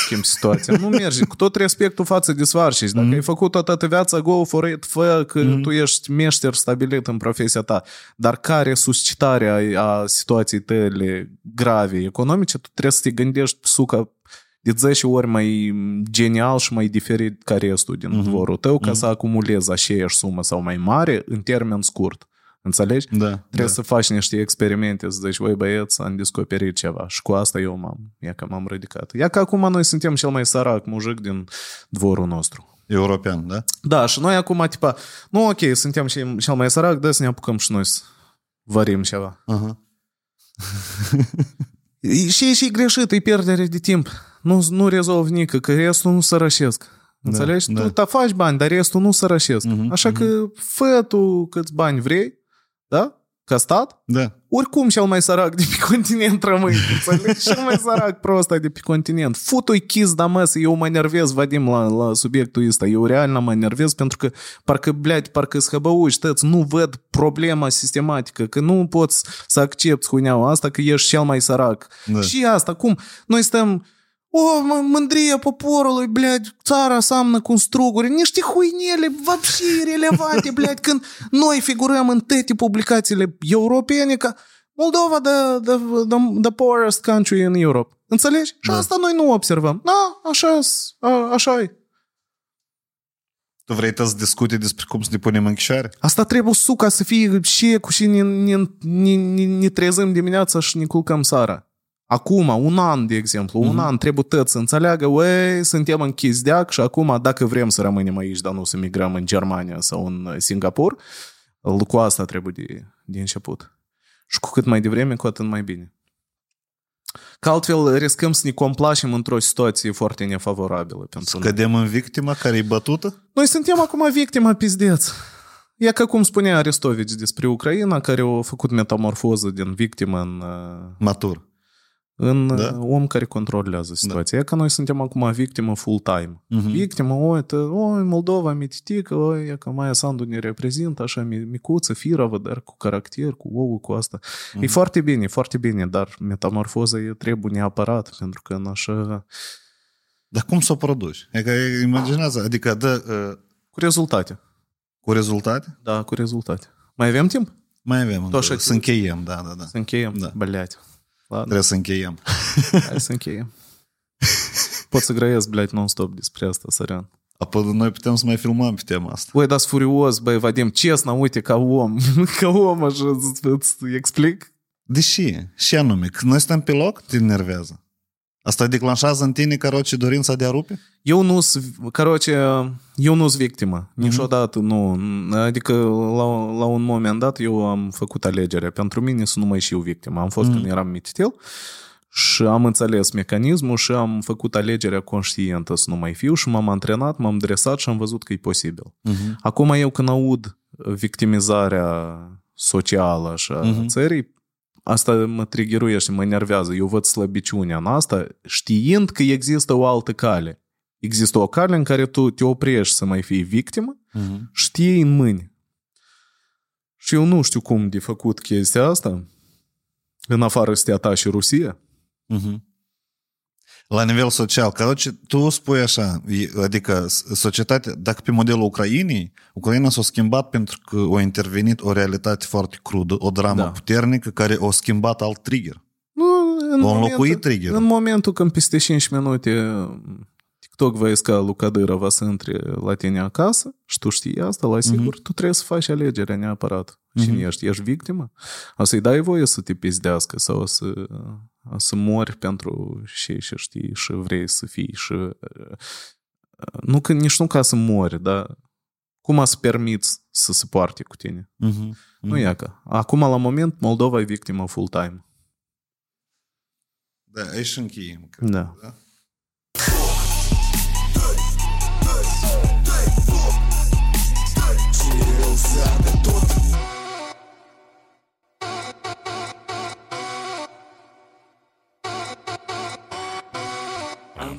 schimb situația. Nu merge, cu tot respectul față de svarșici. Dacă mm. ai făcut toată viața, go for it, fă că mm. tu ești meșter stabilit în profesia ta. Dar care suscitarea a situației tale grave economice, tu trebuie să te gândești suca de 10 ori mai genial și mai diferit ca restul din mm-hmm. dvorul tău ca mm-hmm. să acumulezi aceeași sumă sau mai mare în termen scurt. Înțelegi? Da. Trebuie da. să faci niște experimente, să zici, voi băieți, am descoperit ceva. Și cu asta eu m-am, ia că m-am ridicat. Ia că acum noi suntem cel mai sărac mujic din dvorul nostru. European, da? Da, și noi acum, tipa, nu, ok, suntem cel mai sărac, da, să ne apucăm și noi să varim ceva. Uh-huh. și și greșit, e pierdere de timp. Nu, nu rezolv nică, că restul nu sărășesc. Înțelegi? Da, tu da. faci bani, dar restul nu sărășesc. Mhm, Așa că fă tu câți bani vrei, da? Ca stat, Da. oricum cel mai sărac de pe continent rămâi, înțelegi? Cel mai sărac prost de pe continent. Futu-i chis da mă, eu mă nervez, Vadim, la, la subiectul ăsta. Eu real mă nervez pentru că parcă, blядь, parcă scăbăuși, tăți, nu văd problema sistematică, că nu poți să accepti huneaua asta că ești cel mai sărac. Da. Și asta, cum? Noi stăm o, mă, mândria poporului, blядь, țara seamnă cu struguri, niște huinele вообще irelevante, blядь, când noi figurăm în toate publicațiile europene ca Moldova the, the, the, the poorest country in Europe. Înțelegi? Și Da. asta noi nu observăm. Da, așa, a, așa e. Tu vrei să discute despre cum să ne punem în închisoare? Asta trebuie suca să fie și cu și ne, ne, ne, ne, ne trezim dimineața și ne culcăm seara. Acum, un an, de exemplu, un an trebuie tot să înțeleagă, uei, suntem în chizdeac și acum, dacă vrem să rămânem aici, dar nu să migrăm în Germania sau în Singapur, cu asta trebuie de, de început. Și cu cât mai devreme, cu atât mai bine. Că altfel riscăm să ne complacem într-o situație foarte nefavorabilă pentru noi. Cădem în victima care e bătută? Noi suntem acum victima pizdeț. E ca cum spunea Aristovici despre Ucraina, care a făcut metamorfoză din victimă în, uh, Matur în da? om care controlează da. situația. Da. E ca noi suntem acum victimă full-time. Uh-huh. Victimă, o, tă, Moldova, mititică, o, e că Maia Sandu ne reprezintă, așa, micuță, firavă, dar cu caracter, cu ouă, cu asta. Uh-huh. E mhm. foarte bine, foarte bine, dar metamorfoza e trebuie neapărat, pentru că în așa... Dar cum să o produci? E că imaginează, adică dă... Uh... Cu rezultate. Cu rezultate? Da, cu rezultate. Mai avem timp? Mai avem. Tot așa să încheiem, da, da, da. Să încheiem, da. Băleați. Ладно, Trebuie să încheiem. hai să încheiem. Pot să grăiesc, blядь, non-stop despre asta, sărean. Apoi noi putem să mai filmăm pe tema asta. Băi, dar furios, băi, Vadim, честно, uite, ca om, ca om, așa, îți, îți explic? Deși, și anume, când noi suntem pe loc, te enervează. Asta declanșează în tine, căroce, dorința de a rupe? Eu nu sunt, eu nu sunt victimă. Mm-hmm. Niciodată nu. Adică, la, la un moment dat, eu am făcut alegerea. Pentru mine sunt numai și eu victimă. Am fost mm-hmm. când eram mititel și am înțeles mecanismul și am făcut alegerea conștientă să nu mai fiu și m-am antrenat, m-am dresat și am văzut că e posibil. Uh-huh. Acum eu când aud victimizarea socială și a uh-huh. țării, asta mă triggeruiește, mă enervează. Eu văd slăbiciunea în asta, știind că există o altă cale. Există o cale în care tu te oprești să mai fii victimă, Uh-huh. știi în mâini. Și eu nu știu cum de făcut chestia asta, în afară să te atași Rusia. Uh-huh La nivel social, короче, tu spui așa, e- adică s- societatea, dacă pe modelul Ucrainei, Ucraina s-a schimbat pentru că a intervenit o realitate foarte crudă, o dramă Da. puternică care a schimbat alt trigger. Nu, în O înlocuit momentul- triggerul. În momentul când peste 5 minute TikTok va isca lui Cadyrova să intre la tine acasă și tu știi asta, la sigur, tu trebuie să faci alegerea neapărat. Cine ești? Ești victimă? O să-i dai voie să te pizdească sau o să, o să mori pentru și și știi și vrei să fii și nu că, nici nu ca să mori, dar cum să permiți să se poarte cu tine? Uh-huh. Nu e că. Acum, la moment, Moldova e victimă full-time. Da, aici încheiem. cred. Da. Da? Am